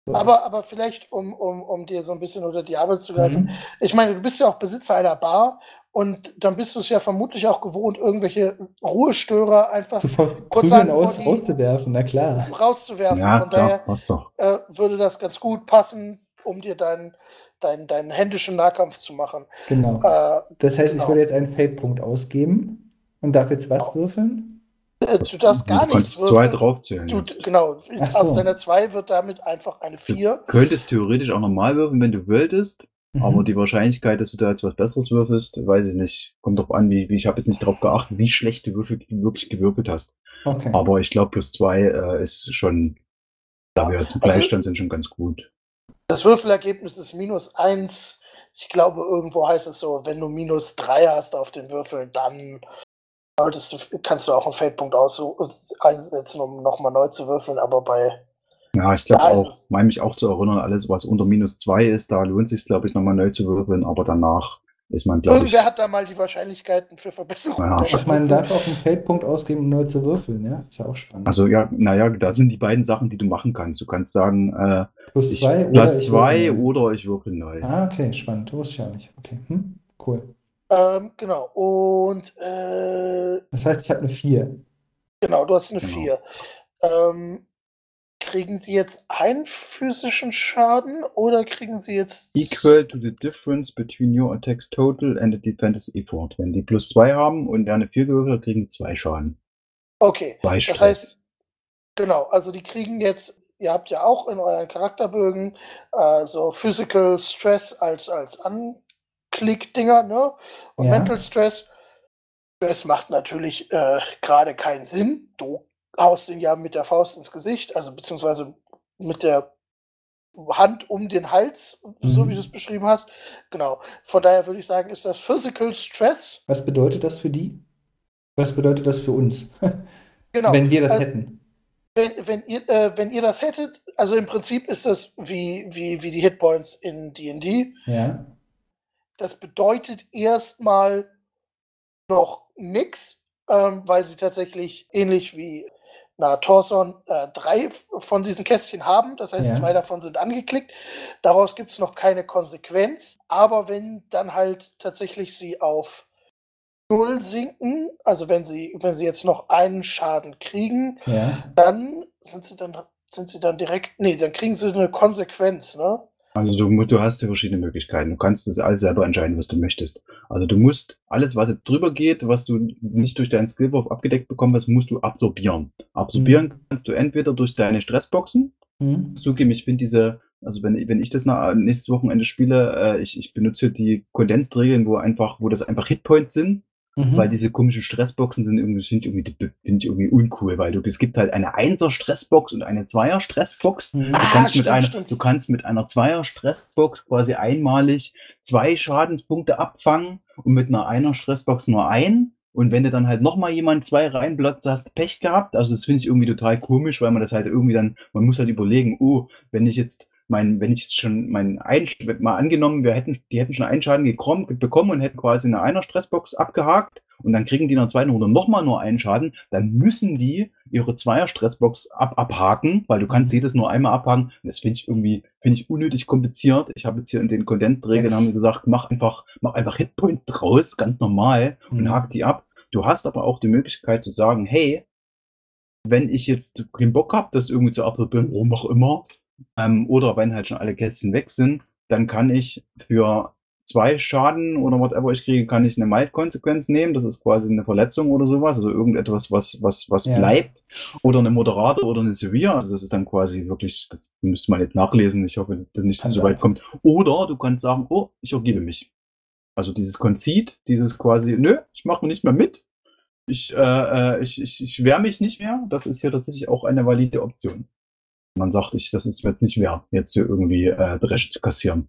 So. Aber, aber vielleicht, um, um, um dir so ein bisschen unter die Arbeit zu greifen, Mhm. ich meine, du bist ja auch Besitzer einer Bar und dann bist du es ja vermutlich auch gewohnt, irgendwelche Ruhestörer einfach zu kurz aus, vor die- auszuwerfen, na klar. rauszuwerfen. Ja, Von klar, daher äh, würde das ganz gut passen, um dir deinen, deinen, deinen händischen Nahkampf zu machen. Genau. Äh, Das heißt, ich genau. würde jetzt einen Fate-Punkt ausgeben und darf jetzt was Genau. würfeln? äh, du darfst gar du kannst nichts zwei würfeln. draufzählen. Du, genau, Ach aus so. deiner 2 wird damit einfach eine 4. Du könntest theoretisch auch normal würfeln, wenn du wolltest, Mhm. aber die Wahrscheinlichkeit, dass du da jetzt was Besseres würfelst, weiß ich nicht. Kommt drauf an, wie, wie ich habe jetzt nicht darauf geachtet, wie schlecht du Würfel wirklich gewürfelt hast. Okay. Aber ich glaube, plus zwei äh, ist schon, da wir jetzt im Also- Gleichstand sind, schon ganz gut. Das Würfelergebnis ist minus 1. Ich glaube, irgendwo heißt es so, wenn du minus 3 hast auf den Würfeln, dann du, kannst du auch einen Feldpunkt aus, einsetzen, um nochmal neu zu würfeln, aber bei. Ja, ich glaube auch, meine mich auch zu erinnern, alles, was unter minus zwei ist, da lohnt sich glaube ich, nochmal neu zu würfeln, aber danach ist man, glaube ich, Irgendwer hat da mal die Wahrscheinlichkeiten für Verbesserungen. Ja, man Würfel. darf auch einen Feldpunkt ausgeben, um neu zu würfeln, ja? Ist ja auch spannend. also ja, naja, da sind die beiden Sachen, die du machen kannst. Du kannst sagen, äh, Plus ich, zwei oder plus ich zwei würfel neu. oder ich würfel neu. Ah, okay, spannend. Wusste ich auch nicht. Okay, hm, cool. Ähm, genau. Und äh, Das heißt, ich habe eine 4. genau, du hast eine Genau. 4. Ähm, kriegen sie jetzt einen physischen Schaden oder kriegen sie jetzt. Equal to the difference between your attacks total and the defense effort. Wenn die plus zwei haben und eine vier gewürfelt hat, kriegen die zwei Schaden. Okay. Zwei Das Stress. heißt, genau, also die kriegen jetzt, ihr habt ja auch in euren Charakterbögen äh, so Physical Stress als, als Anklick-Dinger, ne? Und Ja. Mental Stress. Stress macht natürlich äh, gerade keinen Sinn. Du haust ihn ja mit der Faust ins Gesicht, also beziehungsweise mit der Hand um den Hals, so Mhm. wie du es beschrieben hast. Genau. Von daher würde ich sagen, ist das Physical Stress. Was bedeutet das für die? Was bedeutet das für uns, Genau. wenn wir das Äh, hätten? wenn, wenn, ihr, äh, wenn ihr das hättet, also im Prinzip ist das wie, wie, wie die Hitpoints in DD. Ja. Das bedeutet erstmal noch nix, ähm, weil sie tatsächlich ähnlich wie na, Torson äh, drei von diesen Kästchen haben. Das heißt, Ja. zwei davon sind angeklickt. Daraus gibt es noch keine Konsequenz. Aber wenn dann halt tatsächlich sie auf Null sinken, also wenn sie, wenn sie jetzt noch einen Schaden kriegen, Ja. dann sind sie dann sind sie dann direkt, nee, dann kriegen sie eine Konsequenz, ne? Also du, du hast ja verschiedene Möglichkeiten. Du kannst das alles selber entscheiden, was du möchtest. Also du musst alles, was jetzt drüber geht, was du nicht durch deinen Skillwurf abgedeckt bekommen hast, musst du absorbieren. Absorbieren kannst du entweder durch deine Stressboxen. Hm. Zugeben, ich finde diese, also wenn, wenn ich das na, nächstes Wochenende spiele, äh, ich, ich benutze die Kondensregeln, wo einfach, wo das einfach Hitpoints sind, Mhm. weil diese komischen Stressboxen sind irgendwie, finde ich irgendwie, finde ich irgendwie uncool, weil du, es gibt halt eine Einser Stressbox und eine Zweier Stressbox. Mhm. Du Ah, kannst, mit stimmt, einer, du kannst mit einer Zweier-Stressbox quasi einmalig zwei Schadenspunkte abfangen und mit einer Einer-Stressbox nur ein. Und wenn du dann halt nochmal jemand zwei reinblotzt, hast du Pech gehabt. Also das finde ich irgendwie total komisch, weil man das halt irgendwie dann, man muss halt überlegen, oh, wenn ich jetzt mein, wenn ich jetzt schon meinen ein, mal angenommen, wir hätten, die hätten schon einen Schaden gekommen, bekommen und hätten quasi eine Einer-Stressbox abgehakt und dann kriegen die in der zweiten Runde nochmal nur einen Schaden, dann müssen die ihre Zweier-Stressbox ab, abhaken, weil du kannst jedes nur einmal abhaken. Und das finde ich irgendwie, finde ich unnötig kompliziert. Ich habe jetzt hier in den Kondensregeln haben gesagt, mach einfach, mach einfach Hitpoint draus, ganz normal und Mhm. hak die ab. Du hast aber auch die Möglichkeit zu sagen, hey, wenn ich jetzt keinen Bock habe, das irgendwie zu absorbieren, warum auch immer, ähm, oder wenn halt schon alle Kästchen weg sind, dann kann ich für zwei Schaden oder whatever ich kriege, kann ich eine Mild-Konsequenz nehmen. Das ist quasi eine Verletzung oder sowas, also irgendetwas, was, was, was Ja. bleibt. Oder eine Moderate oder eine Severe. Also das ist dann quasi wirklich, das müsste man nicht nachlesen. Ich hoffe, dass nicht so sein. weit kommt. Oder du kannst sagen, oh, ich ergebe mich. Also dieses Conceit, dieses quasi, nö, ich mache nicht mehr mit. Ich, äh, äh, ich, ich, ich wehre mich nicht mehr. Das ist hier tatsächlich auch eine valide Option. Man sagt, ich, das ist mir jetzt nicht mehr, jetzt hier irgendwie äh, Dresch zu kassieren.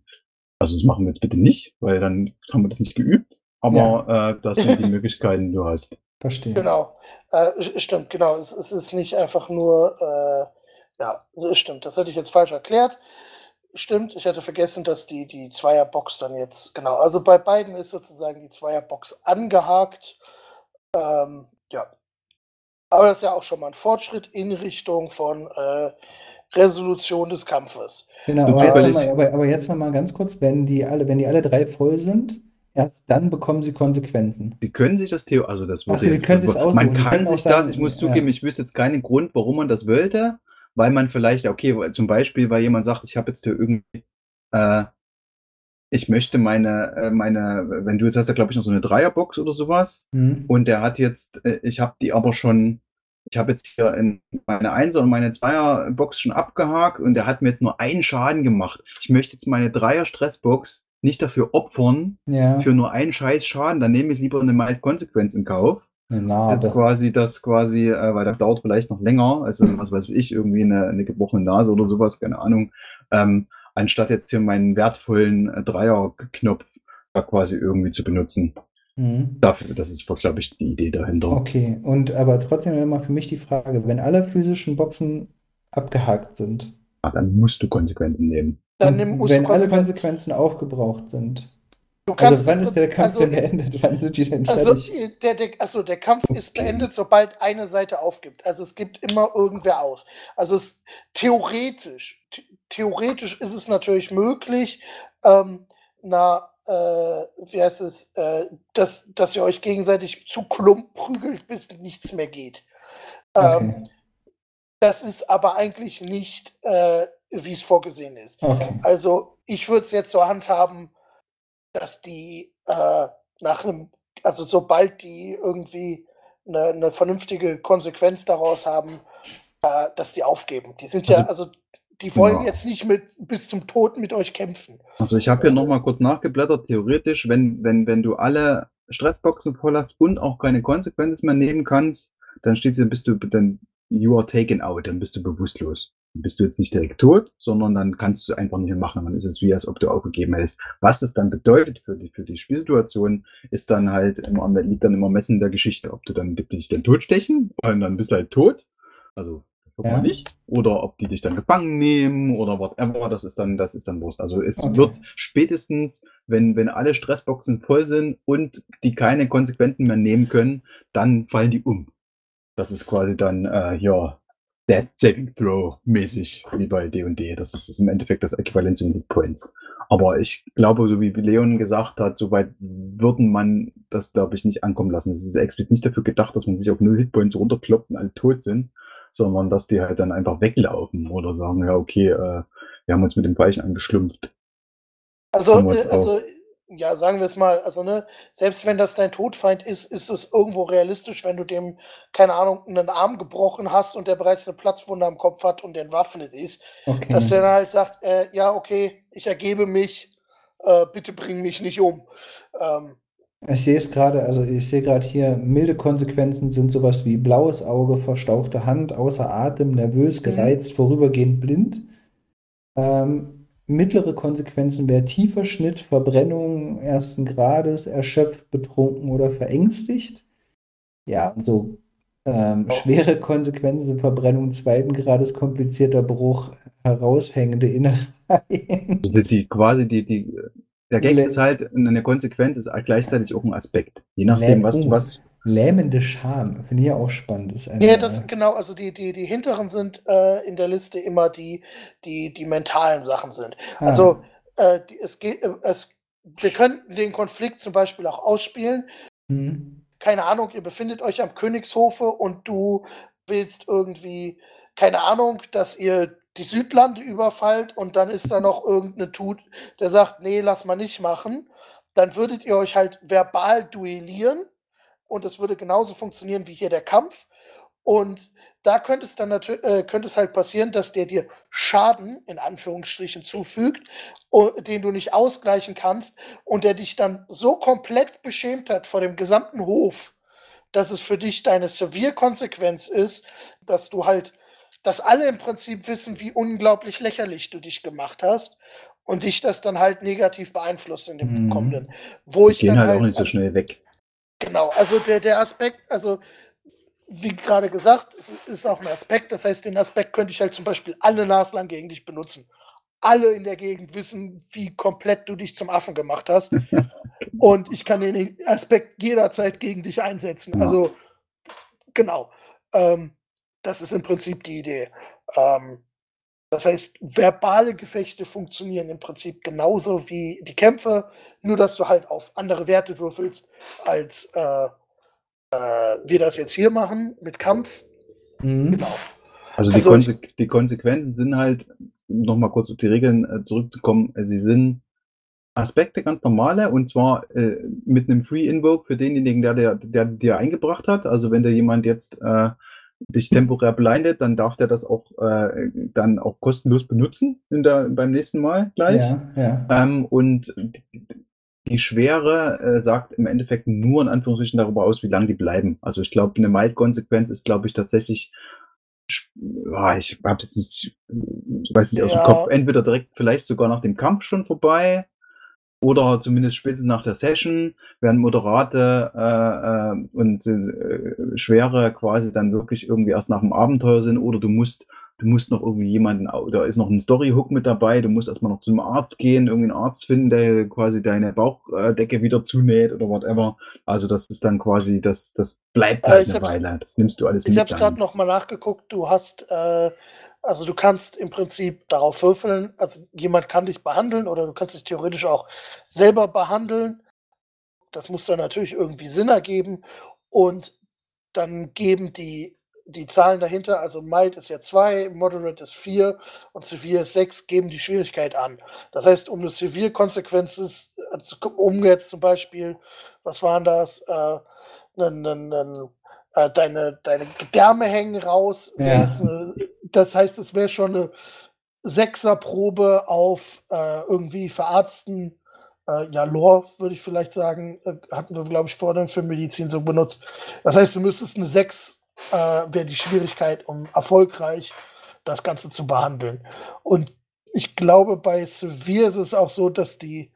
Also das machen wir jetzt bitte nicht, weil dann haben wir das nicht geübt. Aber äh, das sind die Möglichkeiten, die du hast. Verstehe. Genau. Äh, stimmt, genau. Es, es, ist nicht einfach nur, äh, ja, stimmt. Das hätte ich jetzt falsch erklärt. Stimmt, ich hatte vergessen, dass die, die Zweierbox dann jetzt, genau, also bei beiden ist sozusagen die Zweierbox angehakt. Ähm, ja. Aber das ist ja auch schon mal ein Fortschritt in Richtung von äh, Resolution des Kampfes. Genau, aber jetzt, mal, aber, aber jetzt noch mal ganz kurz, wenn die alle, wenn die alle drei voll sind, erst dann bekommen sie Konsequenzen. Sie können sich das Theo, also das wurde so, jetzt, können sich man kann sich das, sagen, ich muss zugeben, ja. ich wüsste jetzt keinen Grund, warum man das wollte, weil man vielleicht, okay, zum Beispiel, weil jemand sagt, ich habe jetzt hier irgendwie, äh, ich möchte meine, äh, meine, wenn du jetzt hast, ja glaube ich noch so eine Dreierbox oder sowas, mhm. und der hat jetzt, äh, ich habe die aber schon ich habe jetzt hier in meine Einser- und meine Zweierbox schon abgehakt und der hat mir jetzt nur einen Schaden gemacht. Ich möchte jetzt meine Dreier-Stressbox nicht dafür opfern, ja. für nur einen scheiß Schaden, dann nehme ich lieber eine Mild-Konsequenz in Kauf. Jetzt quasi das quasi, äh, weil das dauert vielleicht noch länger, also was weiß ich, irgendwie eine, eine gebrochene Nase oder sowas, keine Ahnung, ähm, anstatt jetzt hier meinen wertvollen äh, Dreier-Knopf da quasi irgendwie zu benutzen. Mhm. Dafür, das ist, glaube ich, die Idee dahinter. Okay, und aber trotzdem immer für mich die Frage, wenn alle physischen Boxen abgehakt sind. Ah, dann musst du Konsequenzen nehmen. Dann nimm, wenn Konsequenzen alle Konsequenzen aufgebraucht sind. Du kannst, also wann ist der Kampf also, beendet? Wann sind die denn also, der, der, also der Kampf okay. ist beendet, sobald eine Seite aufgibt. Also es gibt immer irgendwer auf. Also es, theoretisch, theoretisch ist es natürlich möglich, ähm, na, äh, wie heißt es, äh, dass, dass ihr euch gegenseitig zu Klump prügelt, bis nichts mehr geht. Ähm, okay. Das ist aber eigentlich nicht, äh, wie es vorgesehen ist. Okay. Also ich würde es jetzt so handhaben, dass die äh, nach einem, also sobald die irgendwie eine, eine vernünftige Konsequenz daraus haben, äh, dass die aufgeben. Die sind also, ja, also die wollen ja. jetzt nicht mit, bis zum Tod mit euch kämpfen. Also ich habe hier nochmal kurz nachgeblättert. Theoretisch, wenn, wenn, wenn du alle Stressboxen voll hast und auch keine Konsequenzen mehr nehmen kannst, dann steht hier, bist du dann you are taken out, dann bist du bewusstlos. Dann bist du jetzt nicht direkt tot, sondern dann kannst du einfach nicht mehr machen. Dann ist es wie, als ob du aufgegeben hättest. Was das dann bedeutet für die, für die Spielsituation, ist dann halt immer, liegt dann immer Messen der Geschichte, ob du dann dich dann totstechen und dann bist du halt tot. Also ja. nicht. Oder ob die dich dann gefangen nehmen oder whatever, das ist dann, das ist dann Wurst. Also es okay. wird spätestens, wenn, wenn alle Stressboxen voll sind und die keine Konsequenzen mehr nehmen können, dann fallen die um. Das ist quasi dann, äh, ja, Dead Saving Throw mäßig, wie bei D&D. Das ist, ist im Endeffekt das Äquivalent zu Hit Points. Aber ich glaube, so wie Leon gesagt hat, soweit würden man das, glaube ich, nicht ankommen lassen. Es ist explizit nicht dafür gedacht, dass man sich auf null Hitpoints runterkloppt und alle tot sind, sondern dass die halt dann einfach weglaufen oder sagen, ja, okay, äh, wir haben uns mit dem Weichen angeschlumpft. Also, äh, also ja, sagen wir es mal, also ne, selbst wenn das dein Todfeind ist, ist es irgendwo realistisch, wenn du dem, keine Ahnung, einen Arm gebrochen hast und der bereits eine Platzwunde am Kopf hat und entwaffnet ist, okay. dass der dann halt sagt, äh, ja, okay, ich ergebe mich, äh, bitte bring mich nicht um. Ähm, ich sehe es gerade, also ich sehe gerade hier, milde Konsequenzen sind sowas wie blaues Auge, verstauchte Hand, außer Atem, nervös, mhm. gereizt, vorübergehend blind. Ähm, mittlere Konsequenzen wäre tiefer Schnitt, Verbrennung ersten Grades, erschöpft, betrunken oder verängstigt. Ja, so ähm, oh. schwere Konsequenzen, Verbrennung zweiten Grades, komplizierter Bruch, heraushängende Innereien. Also die, die, quasi die, die der Gag ist halt, eine Konsequenz ist gleichzeitig auch ein Aspekt. Je nachdem, was, oh, was. Lähmende Scham, finde ich ja auch spannend. Ist eine, ja, das genau, also die, die, die hinteren sind äh, in der Liste immer die, die, die mentalen Sachen sind. Ah. Also äh, die, es geht, äh, es, wir könnten den Konflikt zum Beispiel auch ausspielen. Hm. Keine Ahnung, ihr befindet euch am Königshofe und du willst irgendwie, keine Ahnung, dass ihr die Südlande überfallt und dann ist da noch irgendeine Tut, der sagt, nee, lass mal nicht machen, dann würdet ihr euch halt verbal duellieren und es würde genauso funktionieren wie hier der Kampf. Und da könnte es dann natürlich, äh, könnte es halt passieren, dass der dir Schaden in Anführungsstrichen zufügt, den du nicht ausgleichen kannst und der dich dann so komplett beschämt hat vor dem gesamten Hof, dass es für dich deine Severe-Konsequenz ist, dass du halt, dass alle im Prinzip wissen, wie unglaublich lächerlich du dich gemacht hast und dich das dann halt negativ beeinflusst in dem Mhm. kommenden. Wo ich Gehen dann halt halt, auch nicht so schnell weg. Genau, also der, der Aspekt, also wie gerade gesagt, es ist auch ein Aspekt. Das heißt, den Aspekt könnte ich halt zum Beispiel alle naslang gegen dich benutzen. Alle in der Gegend wissen, wie komplett du dich zum Affen gemacht hast. Und ich kann den Aspekt jederzeit gegen dich einsetzen. Ja. Also, genau. Ähm, das ist im Prinzip die Idee. Ähm, das heißt, verbale Gefechte funktionieren im Prinzip genauso wie die Kämpfe, nur dass du halt auf andere Werte würfelst, als äh, äh, wir das jetzt hier machen mit Kampf. Mhm. Genau. Also, die, Also ich- Konse die Konsequenzen sind halt, um nochmal kurz auf die Regeln äh, zurückzukommen, äh, sie sind Aspekte ganz normale und zwar äh, mit einem Free Invoke für denjenigen, der der, der dir eingebracht hat. Also wenn dir jemand jetzt äh, dich temporär blindet, dann darf der das auch äh, dann auch kostenlos benutzen in der, beim nächsten Mal gleich. Ja, ja. Ähm, und die, Schwere äh, sagt im Endeffekt nur in Anführungsstrichen darüber aus, wie lange die bleiben. Also ich glaube, eine Mild-Konsequenz ist, glaube ich, tatsächlich, ja, ich habe jetzt nicht, ich weiß nicht aus dem Ja. Kopf, entweder direkt vielleicht sogar nach dem Kampf schon vorbei oder zumindest spätestens nach der Session, während moderate äh, äh, und äh, schwere quasi dann wirklich irgendwie erst nach dem Abenteuer sind oder du musst du musst noch irgendwie jemanden, da ist noch ein Story-Hook mit dabei, du musst erstmal noch zum Arzt gehen, irgendwie einen Arzt finden, der quasi deine Bauchdecke wieder zunäht oder whatever. Also das ist dann quasi, das, das bleibt Äh, halt ich eine Weile. Das nimmst du alles Ich mit. habe es gerade noch mal nachgeguckt. Du hast, äh, also du kannst im Prinzip darauf würfeln, also jemand kann dich behandeln oder du kannst dich theoretisch auch selber behandeln. Das muss dann natürlich irgendwie Sinn ergeben und dann geben die die Zahlen dahinter, also Mild ist ja 2, Moderate ist 4 und Severe ist 6, geben die Schwierigkeit an. Das heißt, um eine Severe Konsequenz ist, also um jetzt zum Beispiel, was waren das, äh, nen, nen, nen, äh, deine, deine Gedärme hängen raus. Ja. Jetzt eine, das heißt, es wäre schon eine Sechserprobe auf äh, irgendwie verarzten, äh, ja, Lore, würde ich vielleicht sagen, äh, hatten wir, glaube ich, vorhin für Medizin so benutzt. Das heißt, du müsstest eine 6, äh, wäre die Schwierigkeit, um erfolgreich das Ganze zu behandeln. Und ich glaube, bei Severe ist es auch so, dass die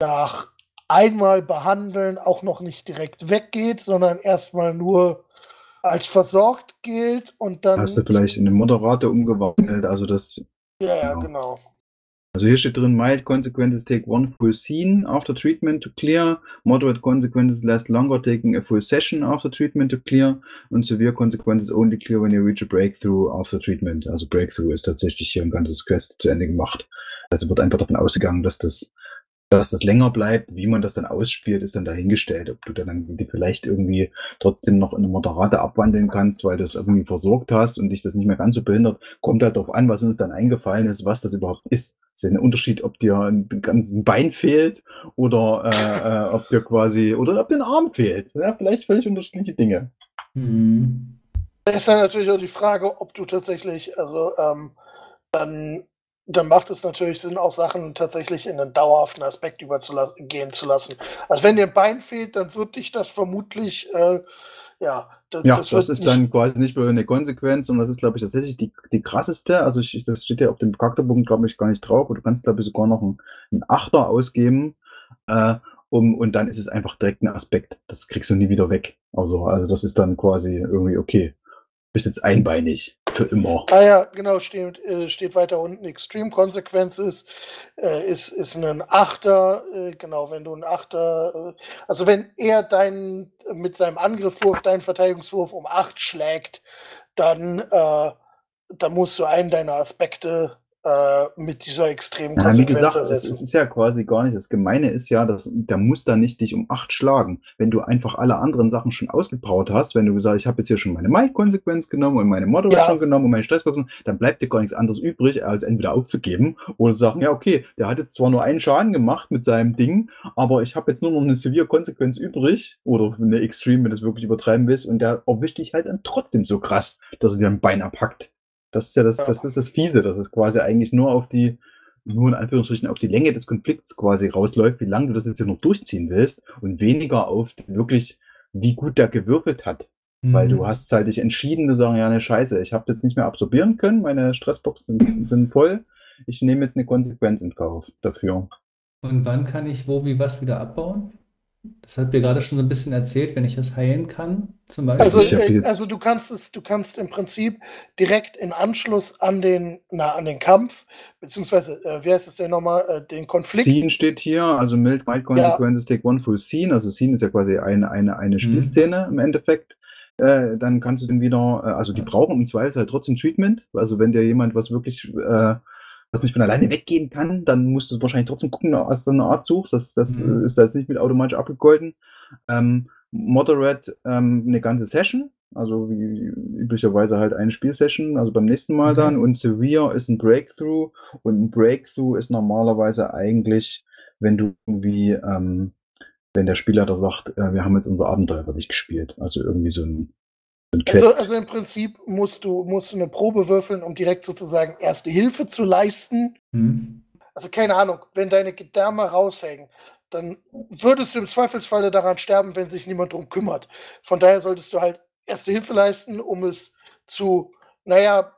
nach einmal behandeln auch noch nicht direkt weggeht, sondern erstmal nur als versorgt gilt und dann. Hast du vielleicht in eine Moderate umgewandelt, also das Ja, ja, Genau. genau. Also hier steht drin, mild consequences take one full scene after treatment to clear, moderate consequences last longer taking a full session after treatment to clear und severe consequences only clear when you reach a breakthrough after treatment. Also Breakthrough ist tatsächlich hier ein ganzes Quest zu Ende gemacht. Also wird einfach davon ausgegangen, dass das, dass das länger bleibt. Wie man das dann ausspielt, ist dann dahingestellt. Ob du dann die vielleicht irgendwie trotzdem noch in eine Moderate abwandeln kannst, weil du es irgendwie versorgt hast und dich das nicht mehr ganz so behindert, kommt halt darauf an, was uns dann eingefallen ist, was das überhaupt ist. Es ist ja ein Unterschied, ob dir ein ganzes Bein fehlt oder äh, äh, ob dir quasi, oder ob dir ein Arm fehlt. Ja, vielleicht völlig unterschiedliche Dinge. Mhm. Da ist dann natürlich auch die Frage, ob du tatsächlich, also ähm, dann, dann macht es natürlich Sinn, auch Sachen tatsächlich in einen dauerhaften Aspekt übergehen zu lassen. Also wenn dir ein Bein fehlt, dann wird dich das vermutlich, äh, ja, da- Ja, das, wird ist dann quasi nicht nur eine Konsequenz, sondern das ist, glaube ich, tatsächlich die, die krasseste. Also ich, das steht ja auf dem Charakterbogen, glaube ich, gar nicht drauf. Und du kannst, glaube ich, sogar noch einen, einen Achter ausgeben. Äh, um, und dann ist es einfach direkt ein Aspekt. Das kriegst du nie wieder weg. Also, also das ist dann quasi irgendwie, okay, bist jetzt einbeinig für immer. Ah ja, genau, steht, äh, steht weiter unten. Extreme Consequences äh, ist, ist ein Achter, äh, genau, wenn du ein Achter, also wenn er deinen mit seinem Angriffswurf, deinen Verteidigungswurf um 8 schlägt, dann, äh, dann musst du einen deiner Aspekte äh, mit dieser extremen Ja, wie Konsequenz gesagt, es, es ist ja quasi gar nicht, das Gemeine ist ja, dass der muss da nicht dich um acht schlagen. Wenn du einfach alle anderen Sachen schon ausgepowert hast, wenn du gesagt ich habe jetzt hier schon meine Mild-Konsequenz genommen und meine Moderation Ja. genommen und meine Stressboxen, dann bleibt dir gar nichts anderes übrig, als entweder aufzugeben oder sagen, ja okay, der hat jetzt zwar nur einen Schaden gemacht mit seinem Ding, aber ich habe jetzt nur noch eine Severe-Konsequenz übrig oder eine Extreme, wenn du es wirklich übertreiben willst und der erwischt dich halt dann trotzdem so krass, dass er dir ein Bein abhackt. Das ist ja das, Ja. das ist das Fiese, dass es quasi eigentlich nur auf die, nur in Anführungsstrichen auf die Länge des Konflikts quasi rausläuft, wie lange du das jetzt hier noch durchziehen willst und weniger auf wirklich wie gut der gewürfelt hat. Weil Mhm. du hast halt dich entschieden zu sagen, ja, ne Scheiße, ich habe jetzt nicht mehr absorbieren können, meine Stressboxen sind, sind voll. Ich nehme jetzt eine Konsequenz in Kauf dafür. Und wann kann ich wo, wie, was wieder abbauen? Das habt ihr gerade schon so ein bisschen erzählt, wenn ich das heilen kann, zum Beispiel. Also, äh, also du kannst es, du kannst im Prinzip direkt in Anschluss an den, na, an den Kampf, beziehungsweise, äh, wie heißt es denn nochmal, äh, den Konflikt. Scene steht hier, also mild, mild consequences take one full scene. Also Scene ist ja quasi eine, eine, eine Spielszene im Endeffekt. Äh, dann kannst du den wieder, äh, also die brauchen im Zweifel halt trotzdem Treatment. Also wenn dir jemand was wirklich, äh, was nicht von alleine weggehen kann, dann musst du wahrscheinlich trotzdem gucken, dass du eine Art suchst. Das, das Mhm. ist da jetzt nicht mit automatisch abgegolten. Ähm, Moderate ähm, eine ganze Session, also wie üblicherweise halt eine Spielsession, also beim nächsten Mal Okay. dann. Und Severe ist ein Breakthrough und ein Breakthrough ist normalerweise eigentlich, wenn du irgendwie, ähm, wenn der Spielleiter sagt, äh, wir haben jetzt unser Abenteuer für dich gespielt. Also irgendwie so ein. Also, also im Prinzip musst du, musst du eine Probe würfeln, um direkt sozusagen erste Hilfe zu leisten. Hm? Also keine Ahnung, wenn deine Gedärme raushängen, dann würdest du im Zweifelsfalle daran sterben, wenn sich niemand drum kümmert. Von daher solltest du halt erste Hilfe leisten, um es zu, naja,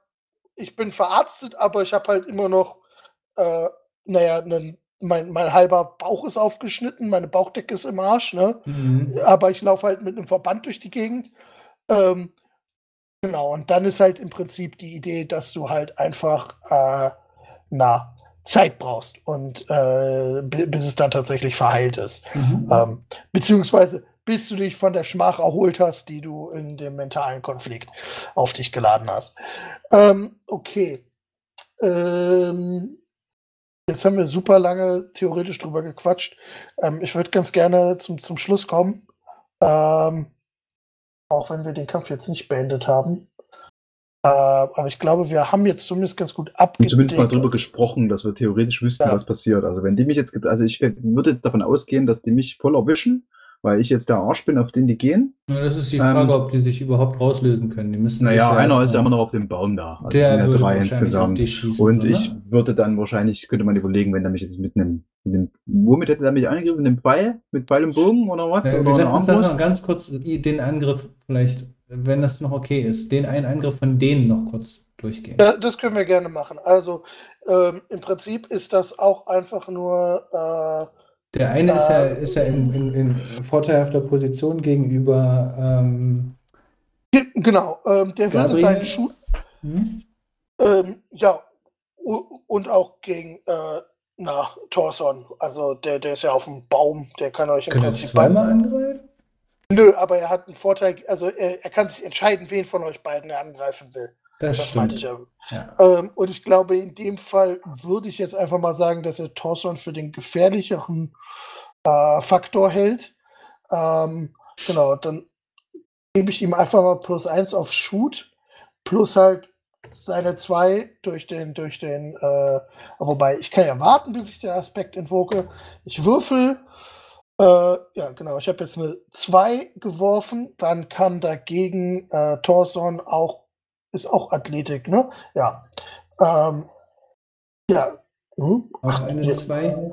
ich bin verarztet, aber ich habe halt immer noch, äh, naja, nen, mein, mein halber Bauch ist aufgeschnitten, meine Bauchdecke ist im Arsch, ne? Mhm. aber ich laufe halt mit einem Verband durch die Gegend. Ähm, genau, und dann ist halt im Prinzip die Idee, dass du halt einfach äh, na, Zeit brauchst und äh, bi- bis es dann tatsächlich verheilt ist. Mhm. Ähm, beziehungsweise bis du dich von der Schmach erholt hast, die du in dem mentalen Konflikt auf dich geladen hast. Ähm, okay. Ähm, jetzt haben wir super lange theoretisch drüber gequatscht. Ähm, ich würde ganz gerne zum, zum Schluss kommen. Ähm, auch wenn wir den Kampf jetzt nicht beendet haben. Äh, aber ich glaube, wir haben jetzt zumindest ganz gut Und abgedeckt. zumindest mal drüber gesprochen, dass wir theoretisch wüssten, Ja. was passiert. Also wenn die mich jetzt, also ich würde jetzt davon ausgehen, dass die mich voll erwischen, weil ich jetzt der Arsch bin, auf den die gehen. Ja, das ist die Ähm, Frage, ob die sich überhaupt rauslösen können. Die müssen Naja, einer ist ja immer noch auf dem Baum da. Also Der sind ja würde drei insgesamt. schießen. Und so, ich würde dann wahrscheinlich, könnte man überlegen, wenn er mich jetzt mit einem, mit einem womit hätte er mich angegriffen? Mit einem Pfeil? Mit Pfeil und Bogen oder was? Ja, oder wir lassen uns noch ganz kurz den Angriff vielleicht, wenn das noch okay ist, den einen Angriff von denen noch kurz durchgehen. Ja, das können wir gerne machen. Also ähm, im Prinzip ist das auch einfach nur äh, Der eine ist ja, ist ja in, in, in vorteilhafter Position gegenüber ähm, ge- genau, ähm, der würde Gabriel? seinen Schuh hm? ähm, ja und auch gegen äh, na, Thorson. Also der, der ist ja auf dem Baum, der kann euch im Kann Prinzip zweimal angreifen? Nö, aber er hat einen Vorteil, also er, er kann sich entscheiden, wen von euch beiden er angreifen will. Das, Das stimmt. meinte ich ja. Ähm, und ich glaube, in dem Fall würde ich jetzt einfach mal sagen, dass er Thorson für den gefährlicheren äh, Faktor hält. Ähm, genau, dann gebe ich ihm einfach mal plus eins auf Shoot, plus halt seine zwei durch den, durch den, äh, wobei ich kann ja warten, bis ich den Aspekt invoke. Ich würfel, äh, ja genau, ich habe jetzt eine 2 geworfen, dann kann dagegen äh, Thorson auch, ist auch Athletik, ne? Ja. Ähm, ja. Hm? Auch eine ja. 2.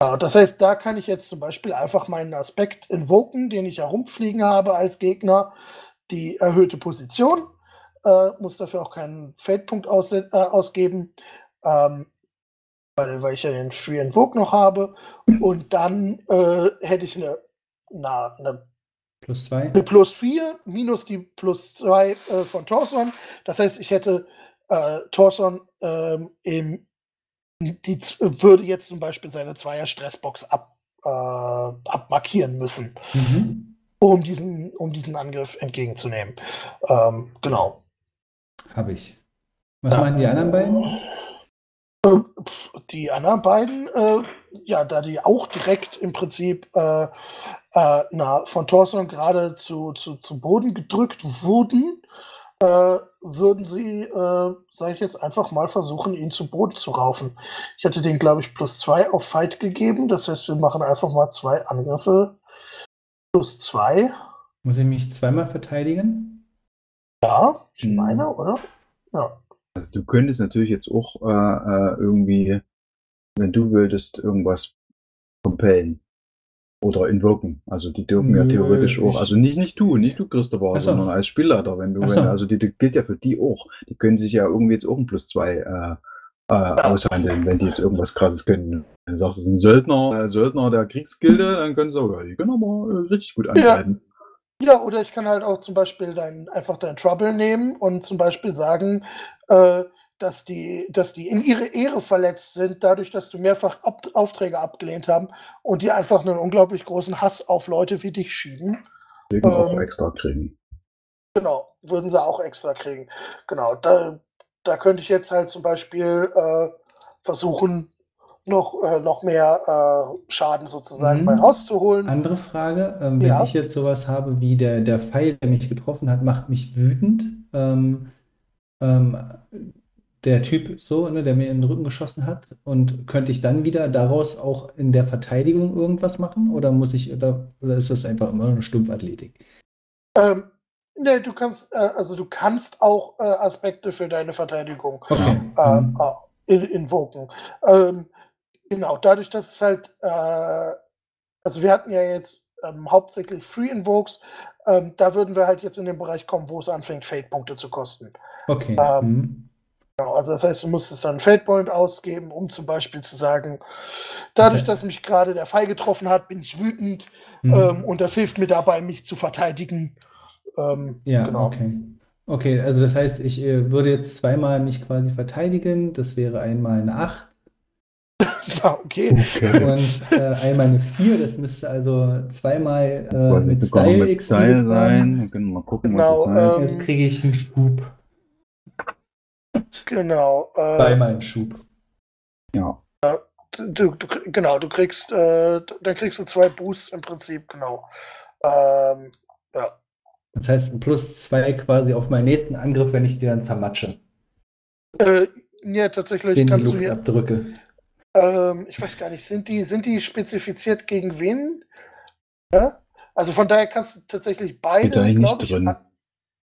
Ja, das heißt, da kann ich jetzt zum Beispiel einfach meinen Aspekt invoken, den ich herumfliegen habe als Gegner, die erhöhte Position, äh, muss dafür auch keinen Feldpunkt aus, äh, ausgeben, ähm, weil, weil ich ja den Free Invoke noch habe. Und dann äh, hätte ich eine, na, eine Plus 2. eine plus 4 minus die plus 2 äh, von Thorson. Das heißt, ich hätte äh, Thorson ähm, im, die würde jetzt zum Beispiel seine Zweier Stressbox ab, äh, abmarkieren müssen, Mhm. um diesen, um diesen Angriff entgegenzunehmen. Ähm, genau. Habe ich. Was machen die anderen beiden? Die anderen beiden, äh, ja, da die auch direkt im Prinzip äh, äh, na, von Thorson gerade zu, zu, zu Boden gedrückt wurden, äh, würden sie, äh, sage ich jetzt einfach mal, versuchen, ihn zu Boden zu raufen. Ich hätte den, glaube ich, plus zwei auf Fight gegeben. Das heißt, wir machen einfach mal zwei Angriffe. Plus zwei. Muss ich mich zweimal verteidigen? Ja, ich Hm. meine, oder? Ja. Also du könntest natürlich jetzt auch äh, äh, irgendwie, wenn du würdest, irgendwas compellen. Oder invoken. Also die dürfen ja Nö, theoretisch auch, also nicht, nicht du, nicht du, Christopher, Ach so. sondern als Spielleiter, wenn du, wenn, also die, die gilt ja für die auch. Die können sich ja irgendwie jetzt auch ein Plus zwei äh, äh, aushandeln, wenn die jetzt irgendwas krasses können. Wenn du sagst, es ist ein Söldner, äh, Söldner der Kriegsgilde, dann können sie auch, ja, die können aber äh, richtig gut angreifen. Ja, oder ich kann halt auch zum Beispiel dein, einfach dein Trouble nehmen und zum Beispiel sagen, äh, dass, die, dass die in ihre Ehre verletzt sind, dadurch, dass du mehrfach Ab Aufträge abgelehnt haben und die einfach einen unglaublich großen Hass auf Leute wie dich schieben. Auch Ähm, extra kriegen. Genau, würden sie auch extra kriegen. Genau, da, da könnte ich jetzt halt zum Beispiel äh, versuchen, noch, äh, noch mehr äh, Schaden sozusagen Mhm. bei rauszuholen. Andere Frage, ähm, wenn Ja. ich jetzt sowas habe wie der, der Pfeil, der mich getroffen hat, macht mich wütend. Ähm, ähm, der Typ so, ne, der mir in den Rücken geschossen hat. Und könnte ich dann wieder daraus auch in der Verteidigung irgendwas machen? Oder muss ich, oder, oder ist das einfach immer eine Stumpfathletik? Ähm, ne, du kannst, äh, also du kannst auch äh, Aspekte für deine Verteidigung Okay. äh, Mhm. äh, in- invoken. Ähm, genau, dadurch, dass es halt, äh, also wir hatten ja jetzt ähm, hauptsächlich Free Invokes, ähm, da würden wir halt jetzt in den Bereich kommen, wo es anfängt, Fate-Punkte zu kosten. Okay. ähm, Mhm. Genau, also das heißt, du musstest dann einen Fate-Point ausgeben, um zum Beispiel zu sagen, dadurch, dass mich gerade der Pfeil getroffen hat, bin ich wütend Mhm. ähm, und das hilft mir dabei, mich zu verteidigen. Ähm, Ja, genau. okay. Okay, also das heißt, ich äh, würde jetzt zweimal mich quasi verteidigen. Das wäre einmal eine 8 Ja, okay. Okay. und äh, einmal eine 4. Das müsste also zweimal äh, mit noch Style mit Style sein. Dann können wir mal gucken, Genau, was das ähm, Jetzt kriege ich einen Schub. Genau. Äh, Zweimal einen Schub. ja. du, du, genau, du kriegst, äh, dann kriegst du zwei Boosts im Prinzip, genau. Ähm, ja. Das heißt, ein plus zwei quasi auf meinen nächsten Angriff, wenn ich die dann zermatsche. Äh, ja, tatsächlich Den die kannst du Luft hier, abdrücke. Ähm, ich weiß gar nicht, sind die, sind die spezifiziert gegen wen? Ja? Also von daher kannst du tatsächlich beide, glaube ich, drin. a-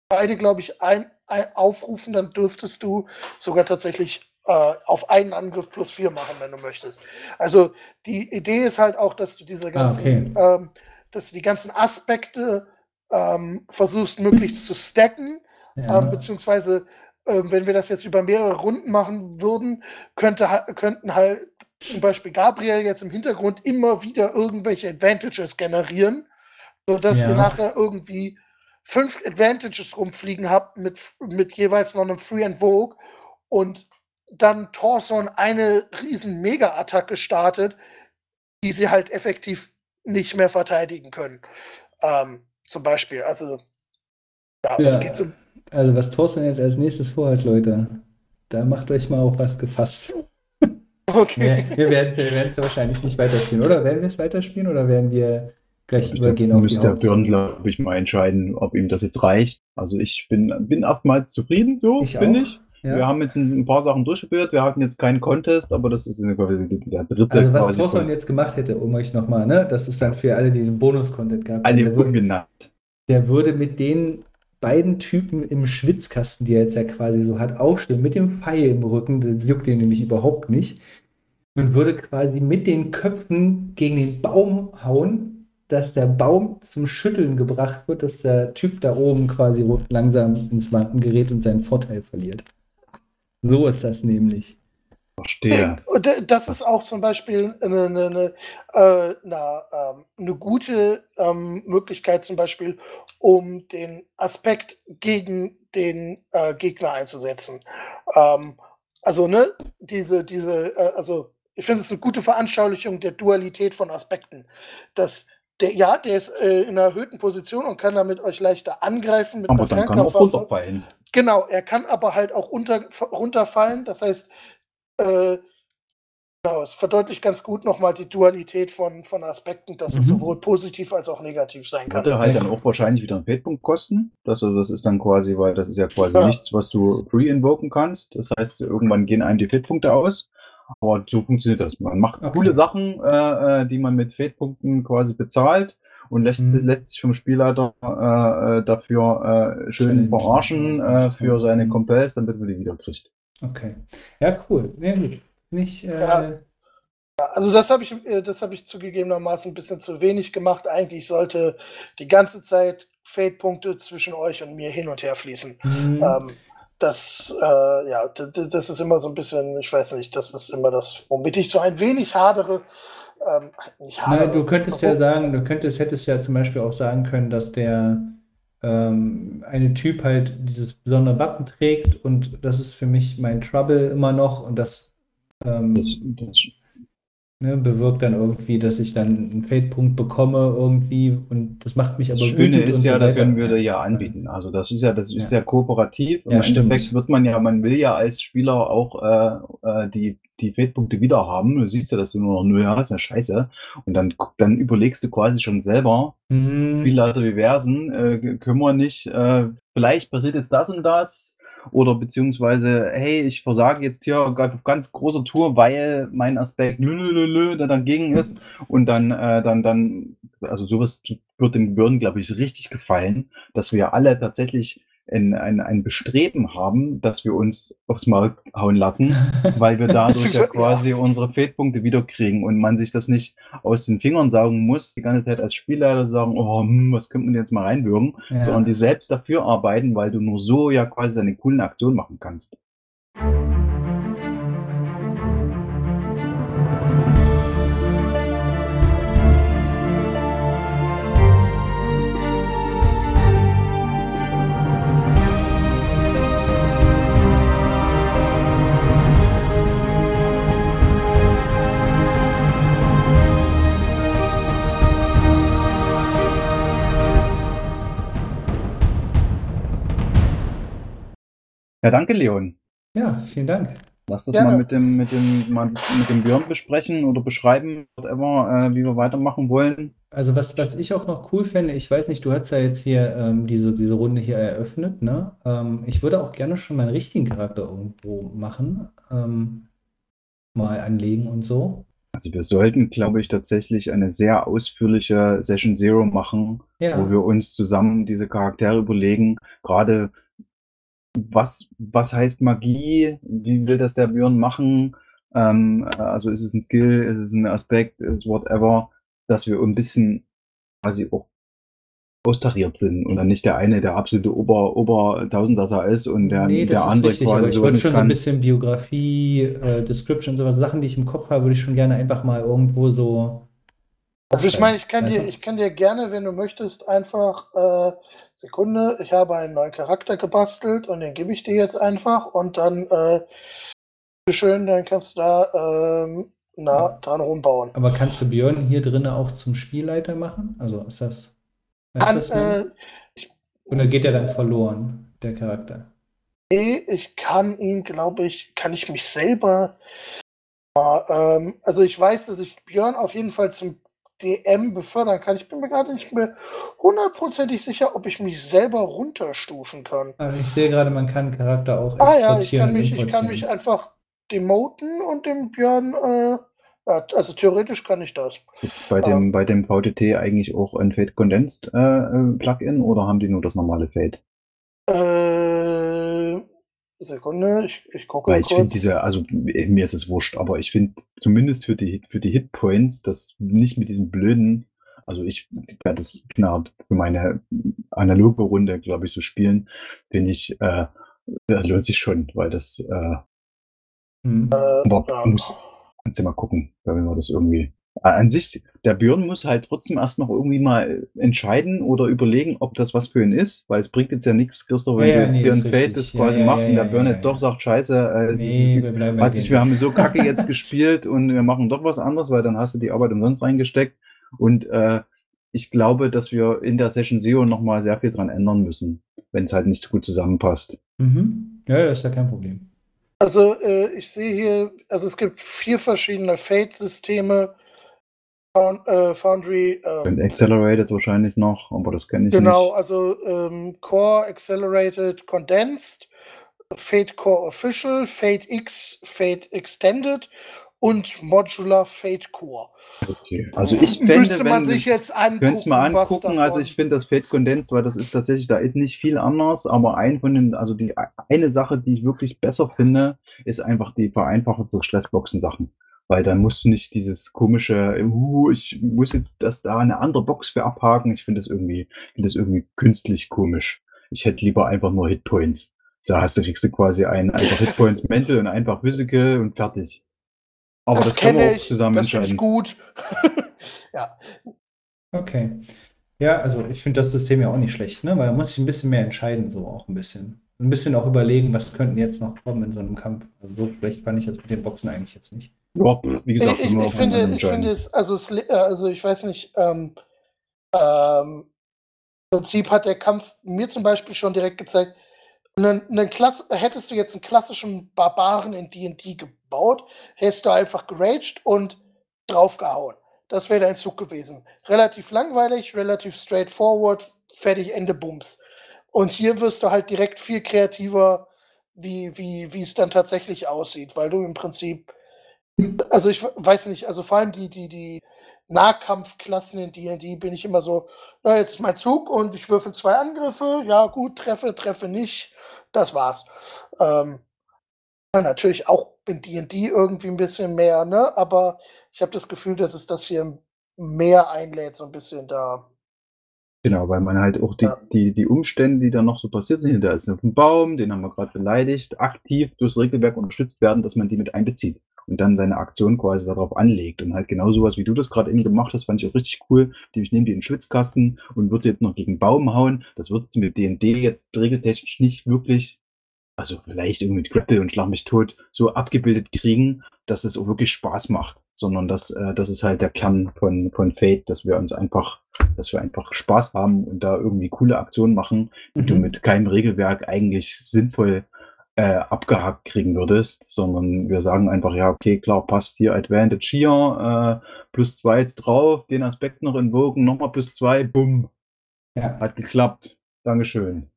beide, glaube ich, ein, ein, aufrufen, dann dürftest du sogar tatsächlich äh, auf einen Angriff plus vier machen, wenn du möchtest. Also die Idee ist halt auch, dass du diese ganzen, okay. ähm, dass du die ganzen Aspekte ähm, versuchst möglichst zu stacken, Ja. ähm, beziehungsweise ähm, wenn wir das jetzt über mehrere Runden machen würden, könnte, könnten halt zum Beispiel Gabriel jetzt im Hintergrund immer wieder irgendwelche Advantages generieren, sodass Ja. ihr nachher irgendwie fünf Advantages rumfliegen habt mit, mit jeweils noch einem Free and Vogue und dann Torson eine riesen Mega-Attacke startet, die sie halt effektiv nicht mehr verteidigen können. Ähm, zum Beispiel, also ja, es Ja. geht so Also was Thorsten jetzt als nächstes vorhat, Leute, da macht euch mal auf was gefasst. Okay. Wir, wir werden wir werden es wahrscheinlich nicht weiterspielen, oder? Werden wir es weiterspielen oder werden wir gleich Da übergehen auf die müsste der Björn, glaube ich, mal entscheiden, ob ihm das jetzt reicht. Also ich bin, bin erstmals zufrieden, so, Ich finde auch, ich. ja. Wir haben jetzt ein, ein paar Sachen durchgeführt. Wir hatten jetzt keinen Contest, aber das ist quasi der dritte Also was Thorsten jetzt gemacht hätte, um euch nochmal, ne? Das ist dann für alle, die den Bonus-Content haben. alle Der würde, der würde mit den beiden Typen im Schwitzkasten, die er jetzt ja quasi so hat, aufstehen, mit dem Pfeil im Rücken, das juckt ihn nämlich überhaupt nicht, und würde quasi mit den Köpfen gegen den Baum hauen, dass der Baum zum Schütteln gebracht wird, dass der Typ da oben quasi langsam ins Wanken gerät und seinen Vorteil verliert. So ist das nämlich. Verstehe. Und äh, das ist auch zum Beispiel eine, eine, eine, äh, eine, ähm, eine gute ähm, Möglichkeit, zum Beispiel, um den Aspekt gegen den äh, Gegner einzusetzen. Ähm, also, ne, diese, diese, äh, also ich finde es eine gute Veranschaulichung der Dualität von Aspekten. Dass der, ja, der ist äh, in einer erhöhten Position und kann damit euch leichter angreifen mit Aber einer dann kann er auch runterfallen. Genau, er kann aber halt auch unter, runterfallen. Das heißt, äh, genau, es verdeutlicht ganz gut nochmal die Dualität von, von Aspekten, dass es Mhm. sowohl positiv als auch negativ sein kann. Würde halt dann auch wahrscheinlich wieder einen Feldpunkt kosten. Das, also das ist dann quasi, weil das ist ja quasi Ja. nichts, was du pre-invoken kannst. Das heißt, irgendwann gehen einem die Feldpunkte aus. Aber so funktioniert das. Man macht Okay. coole Sachen, äh, äh, die man mit Feldpunkten quasi bezahlt und lässt, Mhm. sich- lässt sich vom Spielleiter äh, äh, dafür äh, schön verarschen äh, für seine Mhm. Compels, damit man die wieder kriegt. Okay. Ja, cool. Ja, gut. Nicht, äh, Ja. Also das habe ich, äh, das habe ich zugegebenermaßen ein bisschen zu wenig gemacht. Eigentlich sollte die ganze Zeit Fate-Punkte zwischen euch und mir hin und her fließen. Mhm. Ähm, das, äh, ja, das ist immer so ein bisschen, ich weiß nicht, das ist immer das, womit ich so ein wenig hadere. Ähm, hadere. Na, du könntest ja sagen, du könntest, hättest ja zum Beispiel auch sagen können, dass der ähm, eine Typ halt dieses besondere Wappen trägt und das ist für mich mein Trouble immer noch und das, ähm, das, das ne, bewirkt dann irgendwie, dass ich dann einen Fade-Punkt bekomme irgendwie und das macht mich aber Das Schöne ist ja, so das können wir ja anbieten. Also das ist ja, das ist ja, ja kooperativ. Im ja, Endeffekt stimmt. wird man ja, man will ja als Spieler auch äh, äh, die, die Fade-Punkte wieder haben. Du siehst ja, dass du nur noch null hast, ja scheiße. Und dann, dann überlegst du quasi schon selber, mhm. Spielleiter wie Versen, äh, können wir nicht, äh, vielleicht passiert jetzt das und das, oder beziehungsweise, hey, ich versage jetzt hier auf ganz großer Tour, weil mein Aspekt lülülülü, der dagegen ist. Und dann, äh, dann, dann, also sowas wird den Behörden, glaube ich, richtig gefallen, dass wir alle tatsächlich ein, ein, ein Bestreben haben, dass wir uns aufs Maul hauen lassen, weil wir dadurch ja quasi ja. unsere Fehlpunkte wiederkriegen und man sich das nicht aus den Fingern saugen muss, die ganze Zeit als Spielleiter sagen, oh, hm, was könnte man jetzt mal reinwürgen, ja. sondern die selbst dafür arbeiten, weil du nur so ja quasi eine coole Aktion machen kannst. Ja, danke, Leon. Ja, vielen Dank. Lass das Gerne. mal mit dem, mit dem, mal mit dem Björn besprechen oder beschreiben, whatever, äh, wie wir weitermachen wollen. Also was, was ich auch noch cool fände, ich weiß nicht, du hast ja jetzt hier ähm, diese, diese Runde hier eröffnet, ne? Ähm, ich würde auch gerne schon meinen richtigen Charakter irgendwo machen, ähm, mal anlegen und so. Also wir sollten, glaube ich, tatsächlich eine sehr ausführliche Session Zero machen, ja. wo wir uns zusammen diese Charaktere überlegen, gerade was, was heißt Magie? Wie will das der Björn machen? Ähm, also ist es ein Skill, ist es ein Aspekt, ist whatever, dass wir ein bisschen quasi auch austariert sind und dann nicht der eine der absolute Ober, Ober Tausendsasser ist und der, nee, der andere richtig, quasi Ich würde schon kann. ein bisschen Biografie, äh, Description, sowas, Sachen, die ich im Kopf habe, würde ich schon gerne einfach mal irgendwo so also ich meine, ich kann dir, ich kann dir gerne, wenn du möchtest, einfach äh, Sekunde, ich habe einen neuen Charakter gebastelt und den gebe ich dir jetzt einfach und dann äh, schön, dann kannst du da ähm, na, dran rumbauen. Aber kannst du Björn hier drinnen auch zum Spielleiter machen? Also ist das. Kann, das äh, ich, Oder geht er dann verloren, der Charakter? Nee, ich kann ihn, glaube ich, kann ich mich selber. Ähm, also ich weiß, dass ich Björn auf jeden Fall zum DM befördern kann. Ich bin mir gerade nicht mehr hundertprozentig sicher, ob ich mich selber runterstufen kann. Aber ich sehe gerade, man kann Charakter auch Ah ja, ich kann mich, ich kann mich einfach demoten und dem Björn, äh, ja, also theoretisch kann ich das. Bei dem, ähm, bei dem VTT eigentlich auch ein Fade Condensed äh, äh, Plugin oder haben die nur das normale Fade? Äh, Sekunde, ich, ich gucke Weil ich finde diese, also mir ist es wurscht, aber ich finde zumindest für die, für die Hitpoints, das nicht mit diesen blöden, also ich werde das knarrt für meine analoge Runde, glaube ich, so spielen, finde ich, äh, das lohnt sich schon, weil das, äh, hm. aber äh, muss, kannst du mal gucken, wenn wir das irgendwie äh, an sich, der Björn muss halt trotzdem erst noch irgendwie mal entscheiden oder überlegen, ob das was für ihn ist, weil es bringt jetzt ja nichts, Christoph, wenn ja, du jetzt nee, dir ein Feld das quasi ja, machst ja, und der Björn jetzt doch sagt, scheiße, äh, nee, wir, hat sich, wir haben so kacke jetzt gespielt und wir machen doch was anderes, weil dann hast du die Arbeit umsonst reingesteckt und äh, ich glaube, dass wir in der Session SEO nochmal sehr viel dran ändern müssen, wenn es halt nicht so gut zusammenpasst. Mhm. Ja, das ist ja kein Problem. Also äh, ich sehe hier, also es gibt vier verschiedene Fate-Systeme, äh, Foundry. Ähm, Accelerated wahrscheinlich noch, aber das kenne ich genau, nicht. Genau, also ähm, Core Accelerated Condensed, Fate Core Official, Fate X, Fate Extended und Modular Fate Core. Okay. Also ich fände, Müsste man wenn, sich jetzt angucken. mal angucken. Also ich finde das Fate Condensed, weil das ist tatsächlich, da ist nicht viel anders, aber ein von den, also die eine Sache, die ich wirklich besser finde, ist einfach die vereinfachte Stressboxen-Sachen. Weil dann musst du nicht dieses komische, uh, ich muss jetzt das da eine andere Box für abhaken. Ich finde das irgendwie, finde das irgendwie künstlich komisch. Ich hätte lieber einfach nur Hitpoints. Da hast du, kriegst du quasi einen einfach Hitpoints Mental und einfach Physical und fertig. Aber das, das kenne ich, zusammen das finde ich gut. ja. Okay. Ja, also ich finde das System ja auch nicht schlecht, ne? Weil man muss sich ein bisschen mehr entscheiden, so auch ein bisschen. Ein bisschen auch überlegen, was könnten jetzt noch kommen in so einem Kampf. Also so schlecht fand ich das mit den Boxen eigentlich jetzt nicht. Ja, wie gesagt, ich, ich, finde, ich finde es, also es, äh, also ich weiß nicht, ähm, ähm, im Prinzip hat der Kampf mir zum Beispiel schon direkt gezeigt, einen, einen Klass hättest du jetzt einen klassischen Barbaren in D&D gebaut, hättest du einfach geraged und draufgehauen. Das wäre dein Zug gewesen. Relativ langweilig, relativ straightforward, fertig, Ende, Bums. Und hier wirst du halt direkt viel kreativer, wie, wie, wie es dann tatsächlich aussieht, weil du im Prinzip, also ich weiß nicht, also vor allem die, die, die Nahkampfklassen in D&D bin ich immer so, na, jetzt ist mein Zug und ich würfel zwei Angriffe, ja gut, treffe, treffe nicht, das war's. Ähm, natürlich auch in D&D irgendwie ein bisschen mehr, ne, aber ich habe das Gefühl, dass es das hier mehr einlädt, so ein bisschen da. Genau, weil man halt auch die, ja. die, die Umstände, die da noch so passiert sind, da ist ein Baum, den haben wir gerade beleidigt, aktiv durchs Regelwerk unterstützt werden, dass man die mit einbezieht und dann seine Aktion quasi darauf anlegt. Und halt genau sowas, wie du das gerade eben gemacht hast, fand ich auch richtig cool. Ich nehme die in den Schwitzkasten und würde jetzt noch gegen Baum hauen. Das wird mit D&D jetzt regeltechnisch nicht wirklich also vielleicht irgendwie mit Grapple und Schlag mich tot so abgebildet kriegen, dass es auch wirklich Spaß macht, sondern dass äh, das ist halt der Kern von von Fate, dass wir uns einfach, dass wir einfach Spaß haben und da irgendwie coole Aktionen machen, die mhm. du mit keinem Regelwerk eigentlich sinnvoll äh, abgehakt kriegen würdest, sondern wir sagen einfach, ja, okay, klar, passt hier Advantage hier, äh, plus zwei jetzt drauf, den Aspekt noch invoken, nochmal plus zwei, bumm. Ja. Hat geklappt. Dankeschön.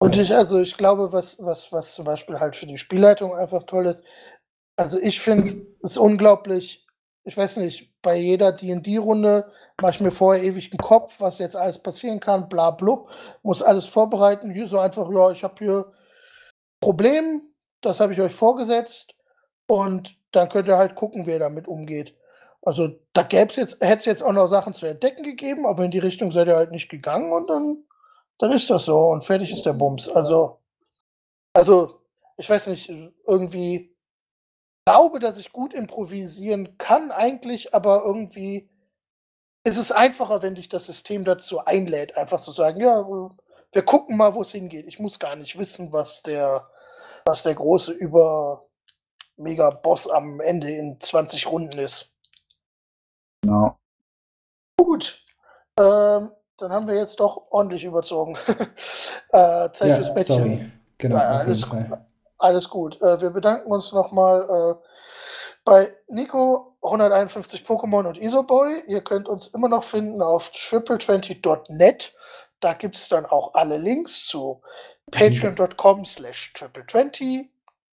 Und ich, also ich glaube, was, was, was zum Beispiel halt für die Spielleitung einfach toll ist, also ich finde es unglaublich, ich weiß nicht, bei jeder DD-Runde mache ich mir vorher ewig einen Kopf, was jetzt alles passieren kann, bla blub, muss alles vorbereiten. Hier so einfach, ja, ich habe hier Problem, das habe ich euch vorgesetzt und dann könnt ihr halt gucken, wer damit umgeht. Also da gäbe es jetzt, hätte es jetzt auch noch Sachen zu entdecken gegeben, aber in die Richtung seid ihr halt nicht gegangen und dann dann ist das so und fertig ist der Bums. Also, also ich weiß nicht, irgendwie glaube, dass ich gut improvisieren kann eigentlich, aber irgendwie ist es einfacher, wenn dich das System dazu einlädt, einfach zu sagen, ja, wir gucken mal, wo es hingeht. Ich muss gar nicht wissen, was der, was der große über Mega Boss am Ende in 20 Runden ist. Genau. Gut. Ähm, dann haben wir jetzt doch ordentlich überzogen. äh, Zeit ja, fürs Bettchen. Sorry. Genau, ja, alles, alles, gut. Äh, wir bedanken uns nochmal äh, bei Nico, 151 Pokémon und Isoboy. Ihr könnt uns immer noch finden auf triple20.net. Da gibt es dann auch alle Links zu patreon.com slash triple20.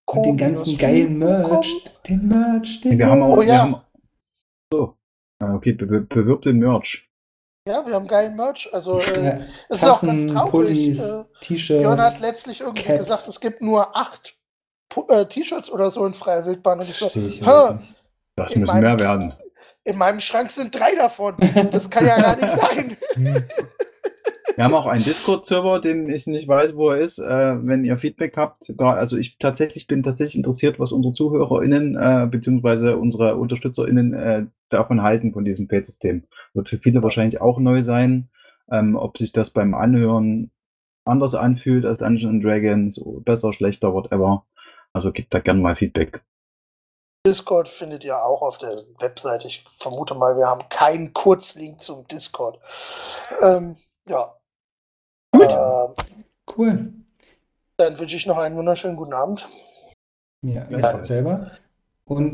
Und den ganzen geilen Merch. Den Merch, den wir Merch. Haben auch, oh ja. Haben, so. Okay, bewirb den Merch. Ja, wir haben geilen Merch. Also äh, es ist auch ganz traurig. äh, T-Shirts. Jörn hat letztlich irgendwie Cats. gesagt, es gibt nur acht äh, T-Shirts oder so in freier Wildbahn. Und ich so, ich das müssen mehr werden. In meinem Schrank sind drei davon. Das kann ja gar nicht sein. Wir haben auch einen Discord-Server, den ich nicht weiß, wo er ist. Äh, wenn ihr Feedback habt, also ich tatsächlich bin tatsächlich interessiert, was unsere ZuhörerInnen äh, beziehungsweise unsere UnterstützerInnen äh, davon halten von diesem Pad-System. Wird für viele wahrscheinlich auch neu sein. Ähm, ob sich das beim Anhören anders anfühlt als Dungeons Dragons, besser, schlechter, whatever. Also gibt da gerne mal Feedback. Discord findet ihr auch auf der Webseite. Ich vermute mal, wir haben keinen Kurzlink zum Discord. Ähm, ja, Gut. Äh, cool. Dann wünsche ich noch einen wunderschönen guten Abend. Ja, ja selber. Und